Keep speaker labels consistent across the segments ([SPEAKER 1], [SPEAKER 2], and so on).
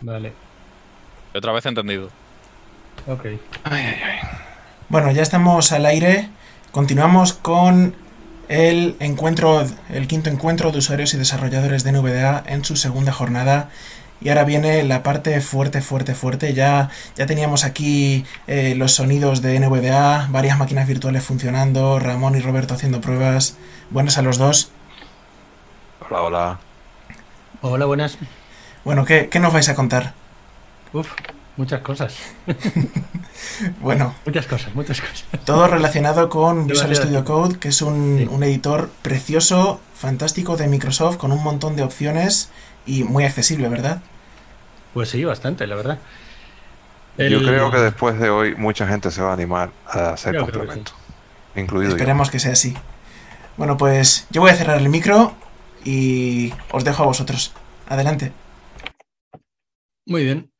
[SPEAKER 1] Vale.
[SPEAKER 2] Otra vez entendido.
[SPEAKER 1] Ok.
[SPEAKER 3] Bueno, ya estamos al aire. Continuamos con el encuentro, el quinto encuentro de usuarios y desarrolladores de NVDA en su segunda jornada. Y ahora viene la parte fuerte, fuerte, fuerte. Ya, ya teníamos aquí eh, los sonidos de NVDA, varias máquinas virtuales funcionando, Ramón y Roberto haciendo pruebas. Buenas a los dos.
[SPEAKER 4] Hola, hola.
[SPEAKER 1] Hola, buenas.
[SPEAKER 3] Bueno, ¿qué, qué nos vais a contar?
[SPEAKER 1] Uf, muchas cosas.
[SPEAKER 3] Bueno,
[SPEAKER 1] Muchas cosas, muchas cosas.
[SPEAKER 3] todo relacionado con Visual Studio. Code, que es un,
[SPEAKER 1] Sí.
[SPEAKER 3] un editor precioso, fantástico de Microsoft, con un montón de opciones y muy accesible, ¿verdad?
[SPEAKER 1] Pues sí, bastante, la verdad.
[SPEAKER 4] Yo creo que después de hoy mucha gente se va a animar a hacer
[SPEAKER 1] Yo creo que
[SPEAKER 4] complemento. Incluido yo.
[SPEAKER 3] Esperemos que sea así. Bueno, pues yo voy a cerrar el micro y os dejo a vosotros. Adelante.
[SPEAKER 1] Muy bien.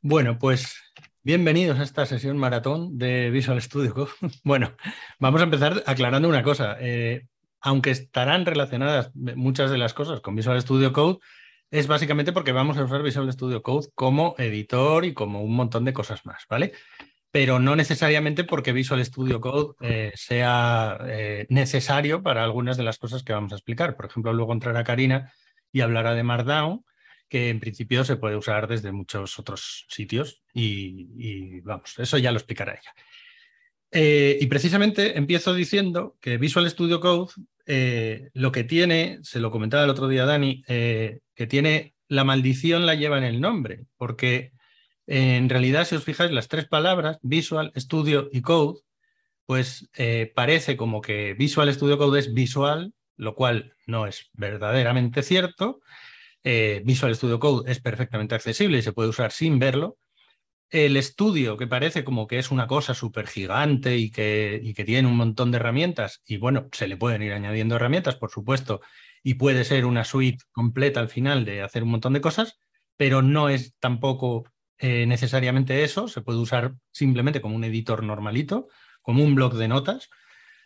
[SPEAKER 1] Bueno, pues bienvenidos a esta sesión maratón de Visual Studio Code. Bueno, vamos a empezar aclarando una cosa. Eh, aunque estarán relacionadas muchas de las cosas con Visual Studio Code, es básicamente porque vamos a usar Visual Studio Code como editor y como un montón de cosas más, ¿vale? Pero no necesariamente porque Visual Studio Code eh, sea eh, necesario para algunas de las cosas que vamos a explicar. Por ejemplo, luego entrará Karina y hablará de Markdown, que en principio se puede usar desde muchos otros sitios y, vamos, eso ya lo explicará ella. Eh, y precisamente empiezo diciendo que Visual Studio Code eh, lo que tiene, se lo comentaba el otro día Dani, eh, que tiene la maldición la lleva en el nombre, porque en realidad si os fijáis las tres palabras, Visual, Studio y Code, pues parece como que Visual Studio Code es visual, lo cual no es verdaderamente cierto. Eh, Visual Studio Code es perfectamente accesible y se puede usar sin verlo. El estudio, que parece como que es una cosa súper gigante y que, y que tiene un montón de herramientas, y bueno, se le pueden ir añadiendo herramientas, por supuesto, y puede ser una suite completa al final de hacer un montón de cosas, pero no es tampoco eh, necesariamente eso, se puede usar simplemente como un editor normalito, como un blog de notas,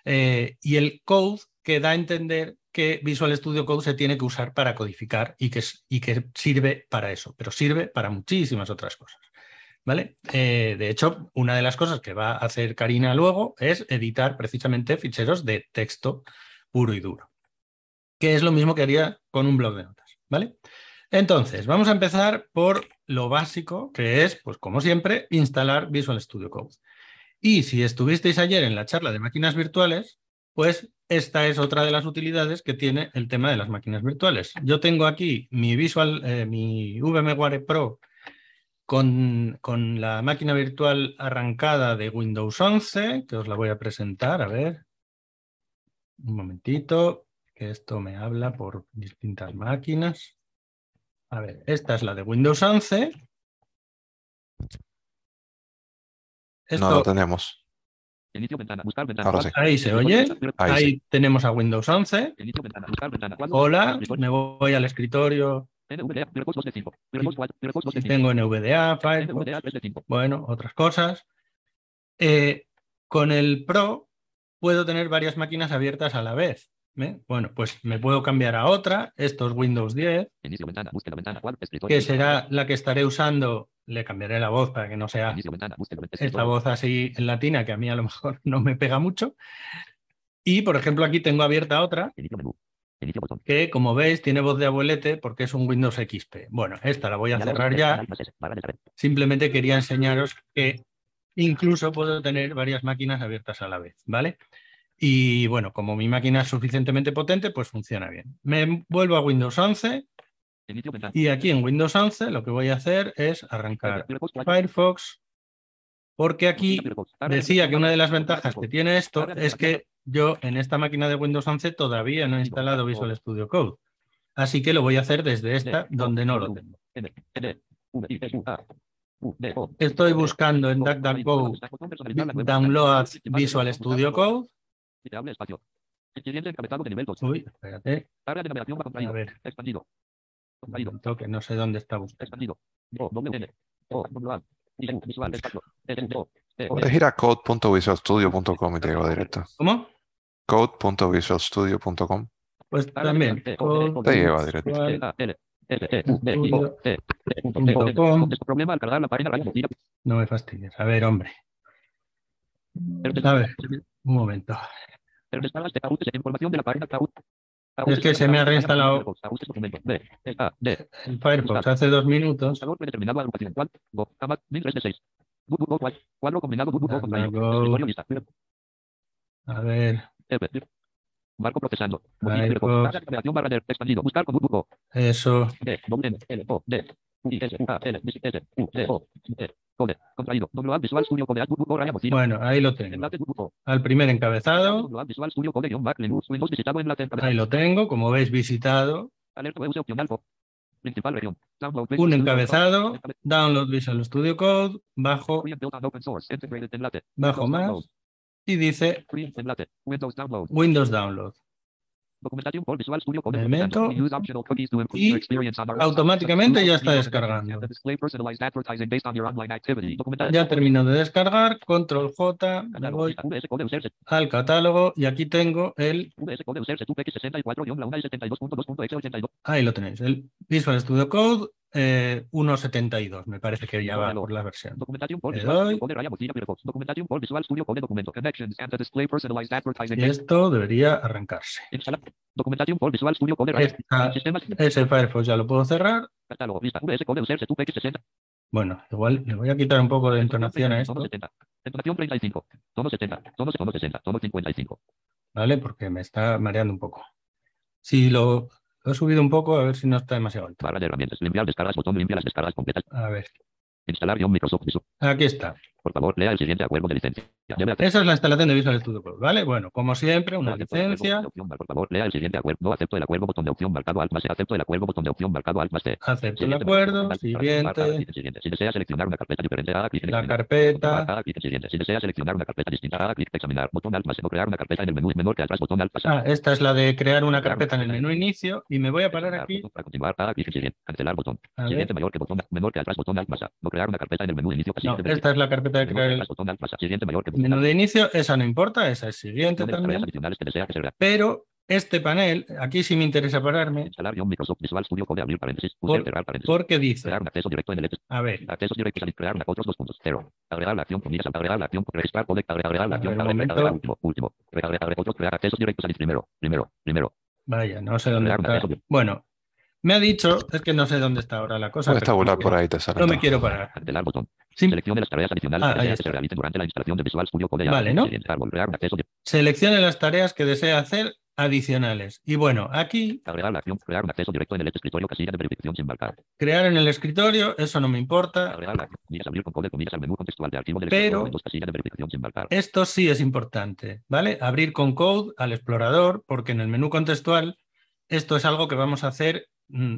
[SPEAKER 1] eh, y el code que da a entender que Visual Studio Code se tiene que usar para codificar y que, sirve para eso, pero sirve para muchísimas otras cosas. ¿Vale? Eh, de hecho, una de las cosas que va a hacer Karina luego es editar precisamente ficheros de texto puro y duro, que es lo mismo que haría con un blog de notas. ¿Vale? Entonces, vamos a empezar por lo básico, que es, pues como siempre, instalar Visual Studio Code. Y si estuvisteis ayer en la charla de máquinas virtuales, pues esta es otra de las utilidades que tiene el tema de las máquinas virtuales. Yo tengo aquí mi Visual, eh, mi VMware Pro con, con, la máquina virtual arrancada de Windows 11, que os la voy a presentar. A ver, un momentito, que esto me habla por distintas máquinas. A ver, esta es la de Windows 11.
[SPEAKER 4] Esto, no lo tenemos.
[SPEAKER 5] Inicio ventana, buscar ventana.
[SPEAKER 4] Ahora sí.
[SPEAKER 1] Ahí se oye.
[SPEAKER 4] Ahí,
[SPEAKER 1] Ahí
[SPEAKER 4] sí.
[SPEAKER 1] tenemos a Windows 11.
[SPEAKER 5] Inicio ventana, buscar ventana. Cuadro,
[SPEAKER 1] Hola, me voy al escritorio.
[SPEAKER 5] NVDA, Firefox 2 de 5. Firefox 4, Firefox 2 de 5.
[SPEAKER 1] Tengo NVDA, Firefox,
[SPEAKER 5] NVDA 3 de 5.
[SPEAKER 1] bueno, otras cosas. Eh, con el Pro puedo tener varias máquinas abiertas a la vez. ¿eh? Bueno, pues me puedo cambiar a otra. Esto es Windows 10,
[SPEAKER 5] Inicio ventana, búsqueda ventana, cuadro, escritorio.
[SPEAKER 1] que será la que estaré usando. Le cambiaré la voz para que no sea esta voz así en latina, que a mí a lo mejor no me pega mucho. Y, por ejemplo, aquí tengo abierta otra que, como veis, tiene voz de abuelete porque es un Windows XP. Bueno, esta la voy a cerrar ya. Simplemente quería enseñaros que incluso puedo tener varias máquinas abiertas a la vez, ¿vale? Y bueno, como mi máquina es suficientemente potente, pues funciona bien. Me vuelvo a Windows 11
[SPEAKER 5] Inicio ventana.
[SPEAKER 1] Y aquí en Windows 11 lo que voy a hacer es arrancar
[SPEAKER 5] Firefox 4.
[SPEAKER 1] Firefox, porque aquí decía que una de las ventajas que tiene esto es que yo en esta máquina de Windows 11 todavía no he instalado Visual Studio Code. Así que lo voy a hacer desde esta, donde no lo tengo. Estoy buscando en DuckDuckGo Download Visual Studio Code.
[SPEAKER 5] Editable espacio. Siguiente encabezado de nivel 2.
[SPEAKER 1] Uy, espérate, a ver, No sé dónde está buscando.
[SPEAKER 5] Expandido. O, W, N. O, W, A. I, U, visual, espacio. E, U, O. E, O.
[SPEAKER 4] Puedes ir a code.visualstudio.com y te lleva directo.
[SPEAKER 1] ¿Cómo?
[SPEAKER 4] Code.visualstudio.com
[SPEAKER 1] Pues también.
[SPEAKER 4] te lleva directo.
[SPEAKER 5] La.
[SPEAKER 1] No me fastidies. A ver, hombre. A ver, un momento.
[SPEAKER 5] El descargas de Kahoot, información de la página Kahoot.
[SPEAKER 1] Es que se me ha reinstalado-. El Firefox hace dos minutos.
[SPEAKER 5] Buscador predeterminado agrupación. Cual, Go, Amac, 1003 de 6. Boot, boot, boot, cual, Cuadro combinado, boot, boot, boot,
[SPEAKER 1] Anda,
[SPEAKER 5] contraído.
[SPEAKER 1] go.
[SPEAKER 5] Escritorio lista.
[SPEAKER 1] A ver.
[SPEAKER 5] Barco procesando.
[SPEAKER 1] Firefox.
[SPEAKER 5] Mozilla, Carga, creación barra de expandido. Buscar con
[SPEAKER 1] eso.
[SPEAKER 5] D, doble N, L, O, D, U, I, S, U, A, L, S, S, U, D, O, Code, contraído. Visual Studio Code, Mozilla.
[SPEAKER 1] Bueno, ahí lo tengo.
[SPEAKER 5] Enlace.
[SPEAKER 1] Al primer encabezado,
[SPEAKER 5] W, A, Visual Studio Code, guion back, Linux, Windows, visitado enlace, encabezado.
[SPEAKER 1] ahí lo tengo, como veis, visitado.
[SPEAKER 5] Alerta, use opcional, fo. Principal región. Download,
[SPEAKER 1] Un encabezado, Download Visual Studio Code, bajo, bajo más y dice
[SPEAKER 5] Download.
[SPEAKER 1] Windows Download.
[SPEAKER 5] Documentación por Visual Studio Code.
[SPEAKER 1] Me
[SPEAKER 5] documentación.
[SPEAKER 1] meto
[SPEAKER 5] Use optional cookies to improve
[SPEAKER 1] y automáticamente ya está descargando. Ya termino de descargar, control J, me voy al catálogo y aquí tengo el,
[SPEAKER 5] VS Code usarse. Tu PX64-1 y 72.2.exe82.
[SPEAKER 1] ahí lo tenéis, el Visual Studio Code eh, 1.72, me parece que ya va por la versión. Y esto debería arrancarse. Esta- ese Firefox ya lo puedo cerrar.
[SPEAKER 5] Catálogo. Lista. VS Code usarse. Tu PX60.
[SPEAKER 1] Bueno, igual le voy a quitar un poco de entonación a esto,
[SPEAKER 5] Tono 70. Entonación 35. Tono 70. Tono, tono 60. Tono 55.
[SPEAKER 1] ¿vale? Porque me está mareando un poco. Si lo, lo he subido un poco, a ver si no está demasiado alto.
[SPEAKER 5] Barra de herramientas. Limpiar descargas. Botón limpia las descargas completas.
[SPEAKER 1] A ver,
[SPEAKER 5] Instalar guion Microsoft Visual.
[SPEAKER 1] aquí está.
[SPEAKER 5] Por favor, lea el siguiente acuerdo de licencia.
[SPEAKER 1] Esa es la instalación de Visual Studio Code, ¿vale? Bueno, como siempre, una licencia.
[SPEAKER 5] Por favor, lea el siguiente acuerdo. No acepto el acuerdo. Botón de opción marcado alt más. Acepto el acuerdo. Botón de opción marcado alt más.
[SPEAKER 1] Acepto el acuerdo. Siguiente.
[SPEAKER 5] Si desea seleccionar una carpeta diferente, haga clic en
[SPEAKER 1] La carpeta.
[SPEAKER 5] Si desea seleccionar una carpeta distinta, haga clic en examinar. Botón alt más crear una carpeta en el menú menor que atrás. Botón alt.
[SPEAKER 1] Ah, esta es la de crear una carpeta en el menú inicio y me voy a parar aquí.
[SPEAKER 5] Para continuar, haga clic en siguiente. Cancelar botón. Siguiente mayor que botón menor que atrás. Botón alt más. No crear una carpeta en el menú inicio.
[SPEAKER 1] Esta es la carpeta
[SPEAKER 5] que
[SPEAKER 1] crear el menú de inicio. Esa no importa, esa es siguiente también. Pero este panel, aquí sí me interesa pararme. Por- porque dice,
[SPEAKER 5] Crear un acceso directo en el
[SPEAKER 1] a ver,
[SPEAKER 5] Accesos directos al crear una otros dos puntos. Cero. Agregar la acción comillas. Agregar la acción. Registrar codec. Agregar, agregar la
[SPEAKER 1] A
[SPEAKER 5] acción.
[SPEAKER 1] ver, un
[SPEAKER 5] Agregar,
[SPEAKER 1] momento.
[SPEAKER 5] agregar último. Último. Agregar, agregar otros. Crear accesos directos al primero. Primero. Primero.
[SPEAKER 1] vaya, no sé dónde está.
[SPEAKER 5] acceso.
[SPEAKER 1] Bueno, me ha dicho, es que no sé dónde está ahora la cosa.
[SPEAKER 4] Puedes tabular por ahí, te sale.
[SPEAKER 1] No me quiero parar.
[SPEAKER 5] Cancelar botón.
[SPEAKER 1] Sim-
[SPEAKER 5] Seleccione las tareas adicionales
[SPEAKER 1] Ah,
[SPEAKER 5] que se realicen durante la instalación de Visual Studio Code.
[SPEAKER 1] Vale, ¿no?
[SPEAKER 5] Siguiente árbol. Crear un acceso. de-
[SPEAKER 1] Seleccione las tareas que desea hacer adicionales. Y bueno, aquí,
[SPEAKER 5] Agregar la acción. Crear un acceso directo en el escritorio. Casilla de verificación sin marcar.
[SPEAKER 1] crear en el escritorio, eso no me importa.
[SPEAKER 5] Agregar la acción. Comillas. Abrir con codec. Comillas al menú contextual de archivo del
[SPEAKER 1] Pero-
[SPEAKER 5] escritorio. Windows. Casilla de verificación sin marcar.
[SPEAKER 1] Esto sí es importante, ¿vale? Abrir con code al explorador, porque en el menú contextual esto es algo que vamos a hacer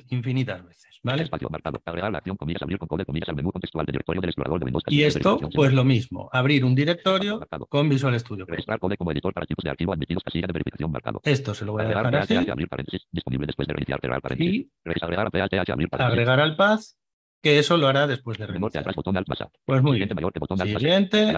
[SPEAKER 1] infinitas veces, ¿vale?
[SPEAKER 5] Espacio marcado. Agregar la acción. Comillas. Abrir con codec. Comillas al menú contextual del directorio del explorador de Windows.
[SPEAKER 1] Y
[SPEAKER 5] de
[SPEAKER 1] esto, pues lo mismo, abrir un directorio
[SPEAKER 5] marcado.
[SPEAKER 1] con Visual Studio Code.
[SPEAKER 5] Registrar codec como editor para tipos de archivo admitidos. Casilla de verificación marcado.
[SPEAKER 1] Esto se lo voy a
[SPEAKER 5] Agregar
[SPEAKER 1] dejar así
[SPEAKER 5] abrir paréntesis, disponible después de reiniciar, cerrar paréntesis.
[SPEAKER 1] y
[SPEAKER 5] agregar a PHP, abrir paréntesis.
[SPEAKER 1] agregar al path, que eso lo hará después de reiniciar. Pues muy bien.
[SPEAKER 5] mayor que botón alt más A.
[SPEAKER 1] Siguiente.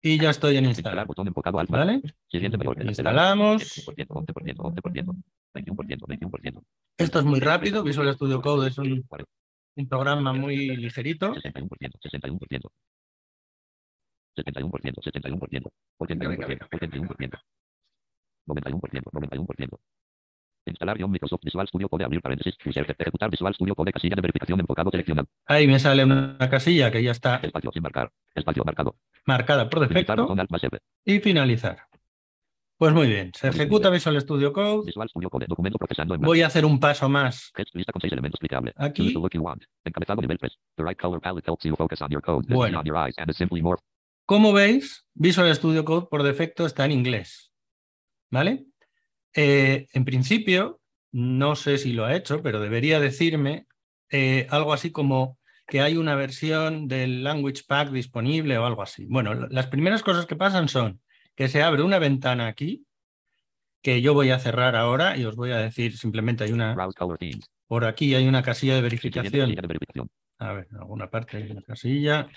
[SPEAKER 1] Y ya estoy en
[SPEAKER 5] Instalar,
[SPEAKER 1] instalar,
[SPEAKER 5] botón enfocado.
[SPEAKER 1] ¿vale? Instalamos.
[SPEAKER 5] 11%, 11%, 11%, 21%, 21%.
[SPEAKER 1] Esto es muy rápido, Visual Studio Code es un,
[SPEAKER 5] 40,
[SPEAKER 1] un programa muy ligerito.
[SPEAKER 5] 61%, 61%. 71%, 71%, 81%, 81%. 91%, 91%. Instalar guion Microsoft Visual Studio Code, abrir paréntesis, ejecutar Visual Studio Code, casilla de verificación enfocado seleccionado.
[SPEAKER 1] Ahí me sale una casilla que ya está
[SPEAKER 5] Espacio sin marcar, espacio marcado.
[SPEAKER 1] Marcada por defecto y finalizar. Pues muy bien, se ejecuta Visual Studio Code.
[SPEAKER 5] Visual Studio Code, documento procesando en
[SPEAKER 1] Voy a hacer un paso más.
[SPEAKER 5] Text lista con seis elementos clicable.
[SPEAKER 1] Aquí.
[SPEAKER 5] Choose the look you want. Encabezado nivel 3. The right color palette helps you focus on your code. This is
[SPEAKER 1] Bueno.
[SPEAKER 5] on your eyes and is simply more.
[SPEAKER 1] Como veis, Visual Studio Code por defecto está en inglés. ¿Vale? Eh, en principio, no sé si lo ha hecho, pero debería decirme eh, algo así como que hay una versión del Language Pack disponible o algo así. Bueno, las primeras cosas que pasan son que se abre una ventana aquí, que yo voy a cerrar ahora y os voy a decir simplemente hay una, por aquí hay una casilla de verificación. A ver, en alguna parte hay una casilla.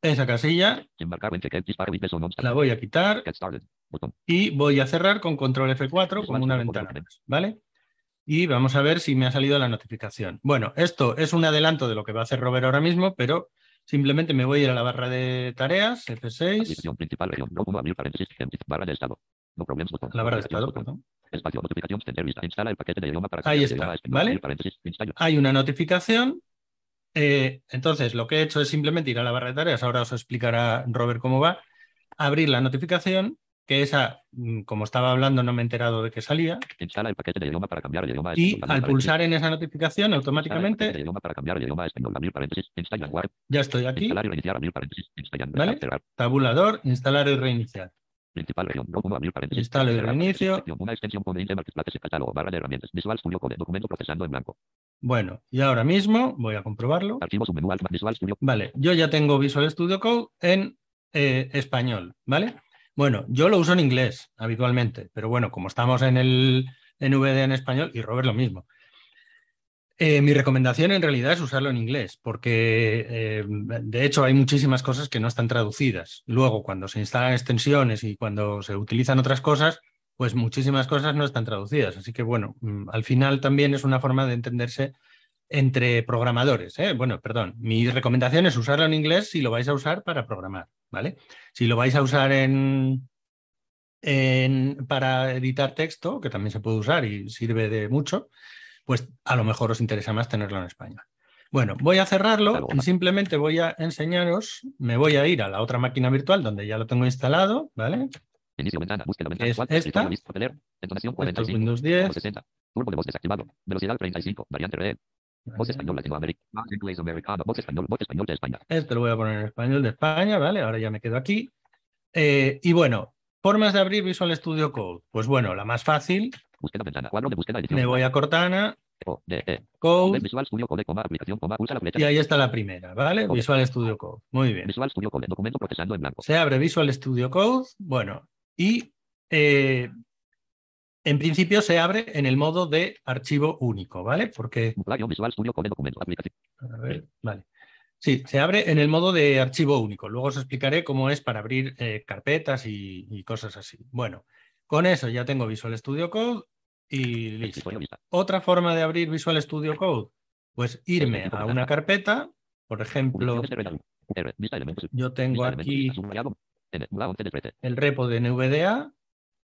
[SPEAKER 1] Esa casilla la voy a quitar y voy a cerrar con control F4 como una ventana ¿vale? Y vamos a ver si me ha salido la notificación. Bueno, esto es un adelanto de lo que va a hacer Robert ahora mismo, pero simplemente me voy a ir a la barra de tareas, F6,
[SPEAKER 5] Aplicación principal región. No como abrir paréntesis. empty, Barra de estado. No problemas botón.
[SPEAKER 1] la barra de estado, perdón.
[SPEAKER 5] Espacio. Notificación. Vista. Instala el paquete de idioma para
[SPEAKER 1] Ahí está,
[SPEAKER 5] español.
[SPEAKER 1] ¿vale? Hay una notificación. eh, entonces, lo que he hecho es simplemente ir a la barra de tareas. Ahora os explicará Robert cómo va. Abrir la notificación, que esa, mm, como estaba hablando, no me he enterado de que salía.
[SPEAKER 5] Instala el paquete de idioma para cambiar el idioma
[SPEAKER 1] Y
[SPEAKER 5] español.
[SPEAKER 1] Al pulsar en esa notificación,
[SPEAKER 5] Instala el
[SPEAKER 1] automáticamente
[SPEAKER 5] idioma para cambiar el idioma español. Abrir paréntesis. Instala web.
[SPEAKER 1] ya estoy aquí.
[SPEAKER 5] Instalar y reiniciar. Abrir paréntesis. Instalar.
[SPEAKER 1] ¿Vale?
[SPEAKER 5] Cerrar.
[SPEAKER 1] Tabulador, instalar y reiniciar.
[SPEAKER 5] Principal región. No como abrir paréntesis.
[SPEAKER 1] Instalo y reinicio.
[SPEAKER 5] Una extensión con índice marketplace catálogo. Barra de herramientas. Visual Studio Code. Documento procesando en blanco.
[SPEAKER 1] Bueno, y ahora mismo voy a comprobarlo.
[SPEAKER 5] Archivos submenú Visual Studio.
[SPEAKER 1] Vale, yo ya tengo Visual Studio Code en eh, español, ¿vale? Bueno, yo lo uso en inglés habitualmente, pero bueno, como estamos en el NVD en español, y Robert lo mismo. Eh, mi recomendación en realidad es usarlo en inglés, porque eh, de hecho hay muchísimas cosas que no están traducidas. Luego, cuando se instalan extensiones y cuando se utilizan otras cosas, pues muchísimas cosas no están traducidas. Así que bueno, mm, al final también es una forma de entenderse entre programadores. ¿eh? Bueno, perdón, mi recomendación es usarlo en inglés si lo vais a usar para programar, ¿vale? Si lo vais a usar en, en- para editar texto, que también se puede usar y sirve de mucho, pues a lo mejor os interesa más tenerlo en español. Bueno, voy a cerrarlo y simplemente voy a enseñaros, me voy a ir a la otra máquina virtual donde ya lo tengo instalado, ¿vale?
[SPEAKER 5] Inicio ventana. Búsqueda ventana.
[SPEAKER 1] es
[SPEAKER 5] Cual-
[SPEAKER 1] esta.
[SPEAKER 5] escritorio list, papelero, Entonación
[SPEAKER 1] Esto es
[SPEAKER 5] 45.
[SPEAKER 1] Windows
[SPEAKER 5] Turbo
[SPEAKER 1] 10.
[SPEAKER 5] 60. Turbo de voz desactivado. Velocidad 35. Variante real. Voz español Latinoamérica. Voz inglés americano. Voz español. Voz español de España.
[SPEAKER 1] Este lo voy a poner en español de España, ¿vale? Ahora ya me quedo aquí. Eh, y bueno, formas de abrir Visual Studio Code. Pues bueno, la más fácil,
[SPEAKER 5] Búsqueda ventana. Cuadro de búsqueda edición.
[SPEAKER 1] me voy a Cortana,
[SPEAKER 5] O, D, E.
[SPEAKER 1] Code,
[SPEAKER 5] Visual Studio Code, coma, aplicación, coma, pulsa la flecha.
[SPEAKER 1] y ahí está la primera, ¿vale?
[SPEAKER 5] Code.
[SPEAKER 1] Visual Studio Code. Muy bien.
[SPEAKER 5] Visual Studio Code. Documento procesando en blanco.
[SPEAKER 1] Se abre Visual Studio Code, bueno, y eh, en principio se abre en el modo de archivo único, ¿vale? Porque
[SPEAKER 5] Visual Studio Code. Documento. Aplicación.
[SPEAKER 1] A ver, vale. Sí, se abre en el modo de archivo único. Luego os explicaré cómo es para abrir eh, carpetas y, y cosas así. Bueno, con eso ya tengo Visual Studio Code y listo. Otra forma de abrir Visual Studio Code, pues irme a una carpeta. Por ejemplo, yo tengo aquí
[SPEAKER 5] Lista subrayado. N. Mula 11 de frente.
[SPEAKER 1] el repo de NVDA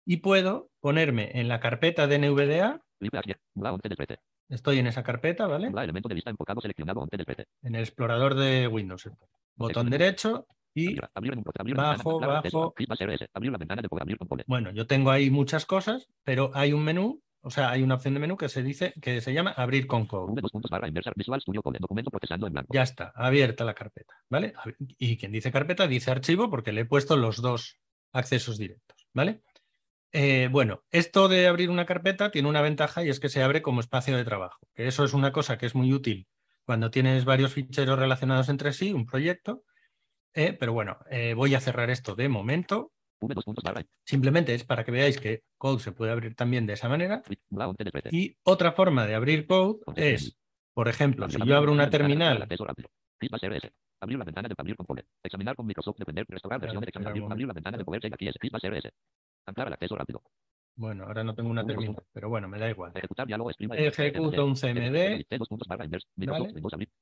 [SPEAKER 1] y puedo ponerme en la carpeta de NVDA.
[SPEAKER 5] Triple H. Mula 11 de frente.
[SPEAKER 1] Estoy en esa carpeta, ¿vale?
[SPEAKER 5] Mula elemento de lista enfocado seleccionado 11 de frente.
[SPEAKER 1] En el explorador de Windows. Botón derecho y Bajo, bajo. Bueno, yo tengo ahí muchas cosas, pero hay un menú, o sea, hay una opción de menú que se dice que se llama abrir con code. Ya está, abierta la carpeta, ¿vale? Y quien dice carpeta dice archivo porque le he puesto los dos accesos directos, ¿vale? Eh, bueno, esto de abrir una carpeta tiene una ventaja y es que se abre como espacio de trabajo, que eso es una cosa que es muy útil cuando tienes varios ficheros relacionados entre sí, un proyecto, eh, pero bueno, eh, voy a cerrar esto de momento. Simplemente es para que veáis que Code se puede abrir también de esa manera.
[SPEAKER 5] Mula 11 de frente.
[SPEAKER 1] Y otra forma de abrir Code es, por ejemplo, si yo abro una terminal.
[SPEAKER 5] Abrir la ventana de abrir componente. Examinar con Microsoft Defender. Restaurar versión examinar. Abrir la ventana de poder aquí es Feedback CRS. Anclar al acceso rápido.
[SPEAKER 1] bueno, ahora no tengo una terminal, pero bueno, me da igual.
[SPEAKER 5] Ejecutar diálogo stream.
[SPEAKER 1] Ejecuto un CMD,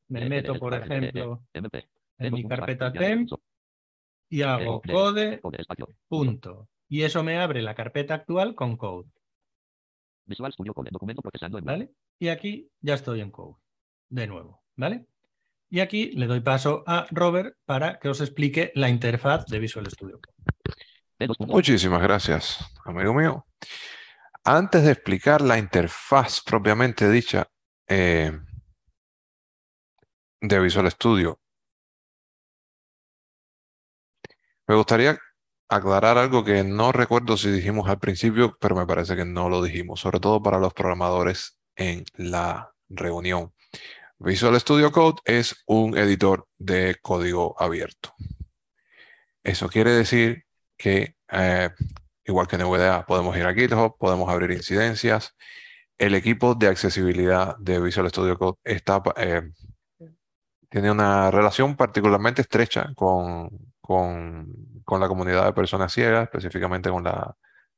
[SPEAKER 1] me meto, por ejemplo,
[SPEAKER 5] MP.
[SPEAKER 1] en mi carpeta temp y hago code, punto. Y eso me abre la carpeta actual con code,
[SPEAKER 5] Visual Studio Code. Documento procesando en.
[SPEAKER 1] ¿vale? Y aquí ya estoy en code, de nuevo, ¿vale? Y aquí le doy paso a Robert para que os explique la interfaz de Visual Studio Code.
[SPEAKER 4] Muchísimas gracias, amigo mío. Antes de explicar la interfaz propiamente dicha eh, de Visual Studio, me gustaría aclarar algo que no recuerdo si dijimos al principio, pero me parece que no lo dijimos, sobre todo para los programadores en la reunión. Visual Studio Code es un editor de código abierto. Eso quiere decir que, eh, igual que en NVDA, podemos ir a GitHub, podemos abrir incidencias. El equipo de accesibilidad de Visual Studio Code está, eh, tiene una relación particularmente estrecha con, con, con la comunidad de personas ciegas, específicamente con la,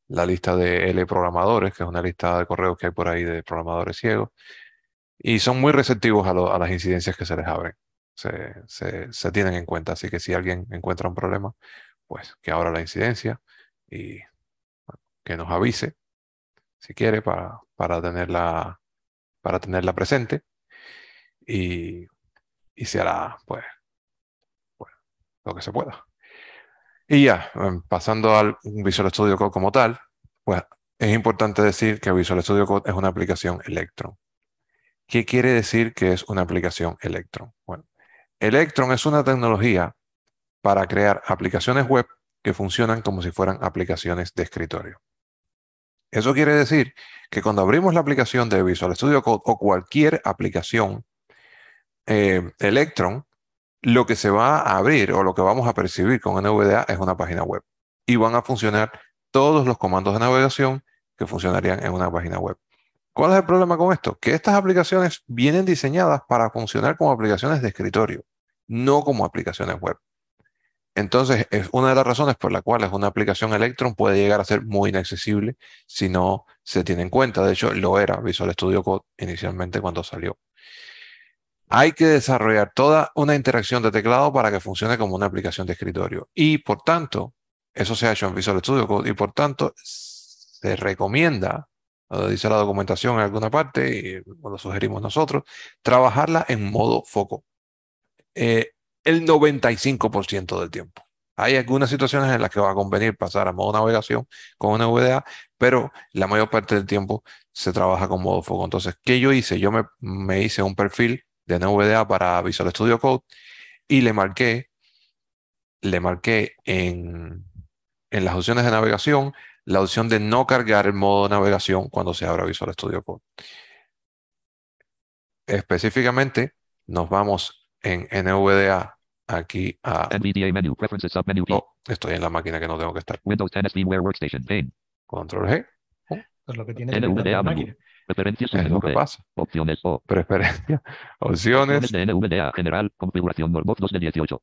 [SPEAKER 4] la lista de L programadores, que es una lista de correos que hay por ahí de programadores ciegos, y son muy receptivos a, a las incidencias que se les abren. Se, se- se tienen en cuenta, así que si alguien encuentra un problema, pues que abra la incidencia y que nos avise, si quiere, para, para tenerla, para tenerla presente y, y se hará, pues, bueno, lo que se pueda. Y ya, em, pasando al Visual Studio Code como tal, pues es importante decir que Visual Studio Code es una aplicación Electron. ¿Qué quiere decir que es una aplicación Electron? Bueno, Electron es una tecnología para crear aplicaciones web que funcionan como si fueran aplicaciones de escritorio. Eso quiere decir que cuando abrimos la aplicación de Visual Studio Code o cualquier aplicación eh, Electron, lo que se va a abrir o lo que vamos a percibir con NVDA es una página web. Y van a funcionar todos los comandos de navegación que funcionarían en una página web. ¿Cuál es el problema con esto? Que estas aplicaciones vienen diseñadas para funcionar como aplicaciones de escritorio, no como aplicaciones web. Entonces, es una de las razones por las cuales una aplicación Electron puede llegar a ser muy inaccesible si no se tiene en cuenta. De hecho, lo era Visual Studio Code inicialmente cuando salió. Hay que desarrollar toda una interacción de teclado para que funcione como una aplicación de escritorio. Y por tanto, eso se ha hecho en Visual Studio Code y por tanto se recomienda, dice la documentación en alguna parte y lo sugerimos nosotros, trabajarla en modo foco. Eh, el 95% del tiempo. Hay algunas situaciones en las que va a convenir pasar a modo navegación con una VDA, pero la mayor parte del tiempo se trabaja con modo foco. Entonces, ¿qué yo hice? Yo me, me hice un perfil de NVDA para Visual Studio Code y le marqué, le marqué en, en las opciones de navegación la opción de no cargar el modo navegación cuando se abra Visual Studio Code. Específicamente, nos vamos en NVDA aquí a...
[SPEAKER 5] NVDA menu, preferences submenu.
[SPEAKER 4] Oh, estoy en la máquina que no tengo que estar.
[SPEAKER 5] Windows 10 VMware Workstation, pane.
[SPEAKER 4] Control G.
[SPEAKER 1] Es lo que tiene que
[SPEAKER 5] NVDA
[SPEAKER 1] máquina.
[SPEAKER 5] Preferencias
[SPEAKER 4] Es
[SPEAKER 5] submenú
[SPEAKER 4] lo que pasa.
[SPEAKER 5] Opciones O.
[SPEAKER 4] Preferencia. Opciones.
[SPEAKER 5] NVDA general, configuración Norbox 2 de 18.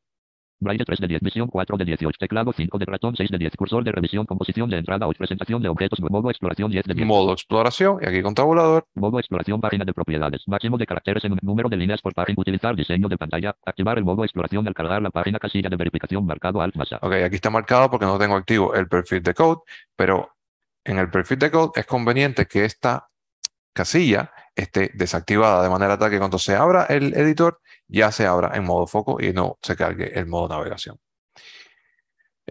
[SPEAKER 5] Braille 3 de 10, visión 4 de 18, teclado 5 de ratón 6 de 10, cursor de revisión, composición de entrada o presentación de objetos, modo exploración 10 de 10.
[SPEAKER 4] Modo exploración. Y aquí con tabulador.
[SPEAKER 5] Modo exploración página de propiedades. Máximo de caracteres en número de líneas por página. Utilizar diseño de pantalla. Activar el modo exploración al cargar la página casilla de verificación marcado alt más A.
[SPEAKER 4] Ok, aquí está marcado porque no tengo activo el perfil de code, pero en el perfil de code es conveniente que esta casilla esté desactivada de manera tal que cuando se abra el editor ya se abra en modo foco y no se cargue el modo navegación.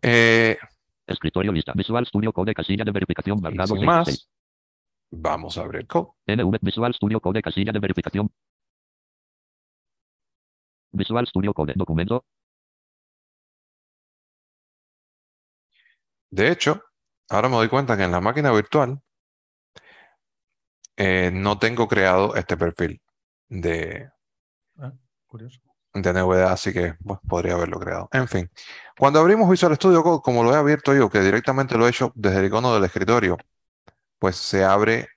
[SPEAKER 4] Eh,
[SPEAKER 5] Escritorio lista. Visual Studio Code casilla de verificación marcado
[SPEAKER 4] sin
[SPEAKER 5] 6.
[SPEAKER 4] más, vamos a abrir el code.
[SPEAKER 5] NV Visual Studio Code casilla de verificación. Visual Studio Code documento.
[SPEAKER 4] De hecho, ahora me doy cuenta que en la máquina virtual eh, no tengo creado este perfil de,
[SPEAKER 1] Curioso.
[SPEAKER 4] de NVDA, así que pues, podría haberlo creado. En fin, cuando abrimos Visual Studio Code, como lo he abierto yo, que directamente lo he hecho desde el icono del escritorio, pues se abre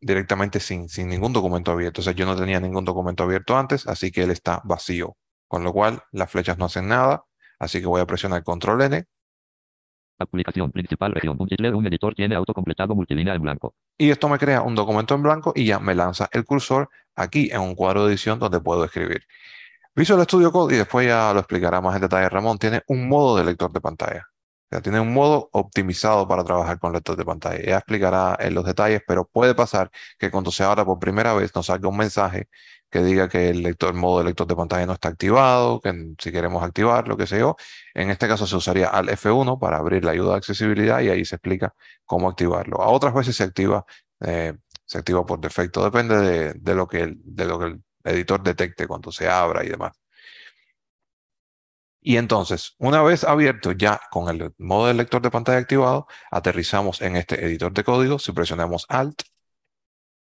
[SPEAKER 4] directamente sin, sin ningún documento abierto. O sea, yo no tenía ningún documento abierto antes, así que él está vacío. Con lo cual, las flechas no hacen nada, así que voy a presionar Control N
[SPEAKER 5] Aplicación principal región. Un editor tiene autocompletado multilínea en blanco.
[SPEAKER 4] y esto me crea un documento en blanco y ya me lanza el cursor aquí en un cuadro de edición donde puedo escribir. Visual Studio Code, y después ya lo explicará más en detalle Ramón, tiene un modo de lector de pantalla. O sea, tiene un modo optimizado para trabajar con lector de pantalla. Ya explicará en los detalles, pero puede pasar que cuando se abra por primera vez nos salga un mensaje que diga que el modo de lector de pantalla no está activado, que si queremos activarlo, qué sé yo. En este caso se usaría al F1 para abrir la ayuda de accesibilidad y ahí se explica cómo activarlo. A otras veces se activa, eh, se activa por defecto, depende de, de lo que el, de lo que el editor detecte cuando se abra y demás. Y entonces, una vez abierto ya con el modo de lector de pantalla activado, aterrizamos en este editor de código. Si presionamos Alt,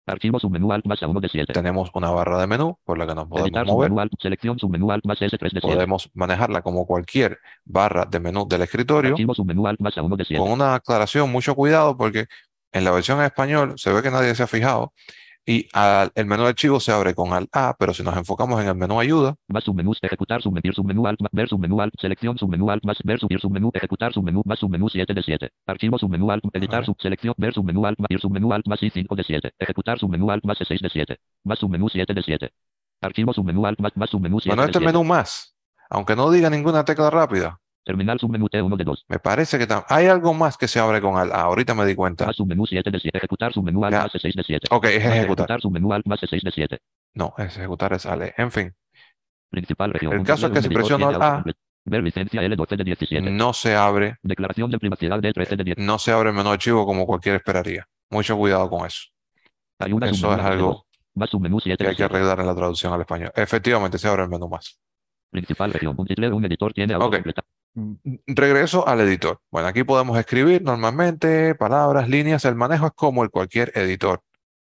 [SPEAKER 5] Archivo submenú alt más A1 de 7.
[SPEAKER 4] tenemos una barra de menú por la que nos podemos
[SPEAKER 5] Editar
[SPEAKER 4] mover.
[SPEAKER 5] submenú alt. Selección submenú alt más S3 de 7.
[SPEAKER 4] Podemos manejarla como cualquier barra de menú del escritorio.
[SPEAKER 5] Archivo submenú alt más A1 de 7.
[SPEAKER 4] con una aclaración, mucho cuidado, porque en la versión en español se ve que nadie se ha fijado. Y al- el menú de archivo se abre con Alt A, pero si nos enfocamos en el menú ayuda,
[SPEAKER 5] Más submenús, ejecutar, submenú, submenú, alt, ver, submenú, alt, selección, submenú, alt, más, ver, subir, submenú, ejecutar, submenú, más, submenú, 7 de 7. Archivo, submenú, alt, editar, sub, selección, ver, submenú, alt, más, ir, submenú, alt, más, y 5 de 7. Ejecutar, submenú, alt, más, 6 de 7. Más, submenú, 7 de 7. Archivo, submenú, alt, más, más, submenú, 7
[SPEAKER 4] bueno, este
[SPEAKER 5] 7.
[SPEAKER 4] menú más, aunque no diga ninguna tecla rápida,
[SPEAKER 5] Terminal, submenú, T1 de 2.
[SPEAKER 4] me parece que hay algo más que se abre con Alt A. Ahorita me di cuenta.
[SPEAKER 5] Más, submenú, 7 de 7. Ejecutar, submenú, alt, más, 6 de 7.
[SPEAKER 4] Ok, es
[SPEAKER 5] Más,
[SPEAKER 4] ejecutar.
[SPEAKER 5] submenú, alt, más, 6 de 7.
[SPEAKER 4] No, es ejecutar es Ale. En fin,
[SPEAKER 5] Principal región.
[SPEAKER 4] El caso es que si presiono Alt A-
[SPEAKER 5] Ver licencia L12 de 17.
[SPEAKER 4] no se abre,
[SPEAKER 5] Declaración de privacidad de 13 de 10.
[SPEAKER 4] no se abre el menú archivo como cualquiera esperaría. Mucho cuidado con eso.
[SPEAKER 5] Ayuda
[SPEAKER 4] Eso es algo.
[SPEAKER 5] Más submenú 7
[SPEAKER 4] que hay que
[SPEAKER 5] 7.
[SPEAKER 4] arreglar en la traducción al español. Efectivamente, se abre el menú más.
[SPEAKER 5] Principal región. Un editor tiene
[SPEAKER 4] Ok.
[SPEAKER 5] autocompleta.
[SPEAKER 4] Regreso al editor. Bueno, aquí podemos escribir normalmente palabras, líneas. El manejo es como el cualquier editor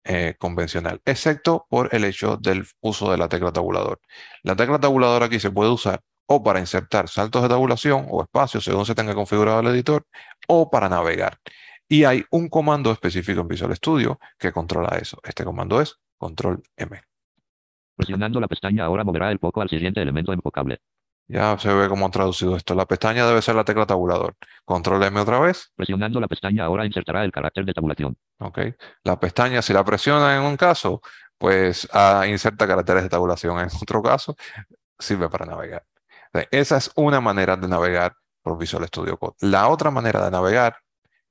[SPEAKER 4] eh, convencional, excepto por el hecho del uso de la tecla tabulador. La tecla tabulador aquí se puede usar o para insertar saltos de tabulación o espacios según se tenga configurado el editor o para navegar. Y hay un comando específico en Visual Studio que controla eso. Este comando es control M.
[SPEAKER 5] Presionando la pestaña ahora moverá el foco al siguiente elemento enfocable.
[SPEAKER 4] Ya se ve cómo han traducido esto. La pestaña debe ser la tecla tabulador. Control M otra vez.
[SPEAKER 5] Presionando la pestaña ahora insertará el carácter de tabulación.
[SPEAKER 4] ¿ok? La pestaña, si la presiona en un caso, pues ah, inserta caracteres de tabulación. En otro caso, sirve para navegar. O sea, Esa es una manera de navegar por Visual Studio Code. La otra manera de navegar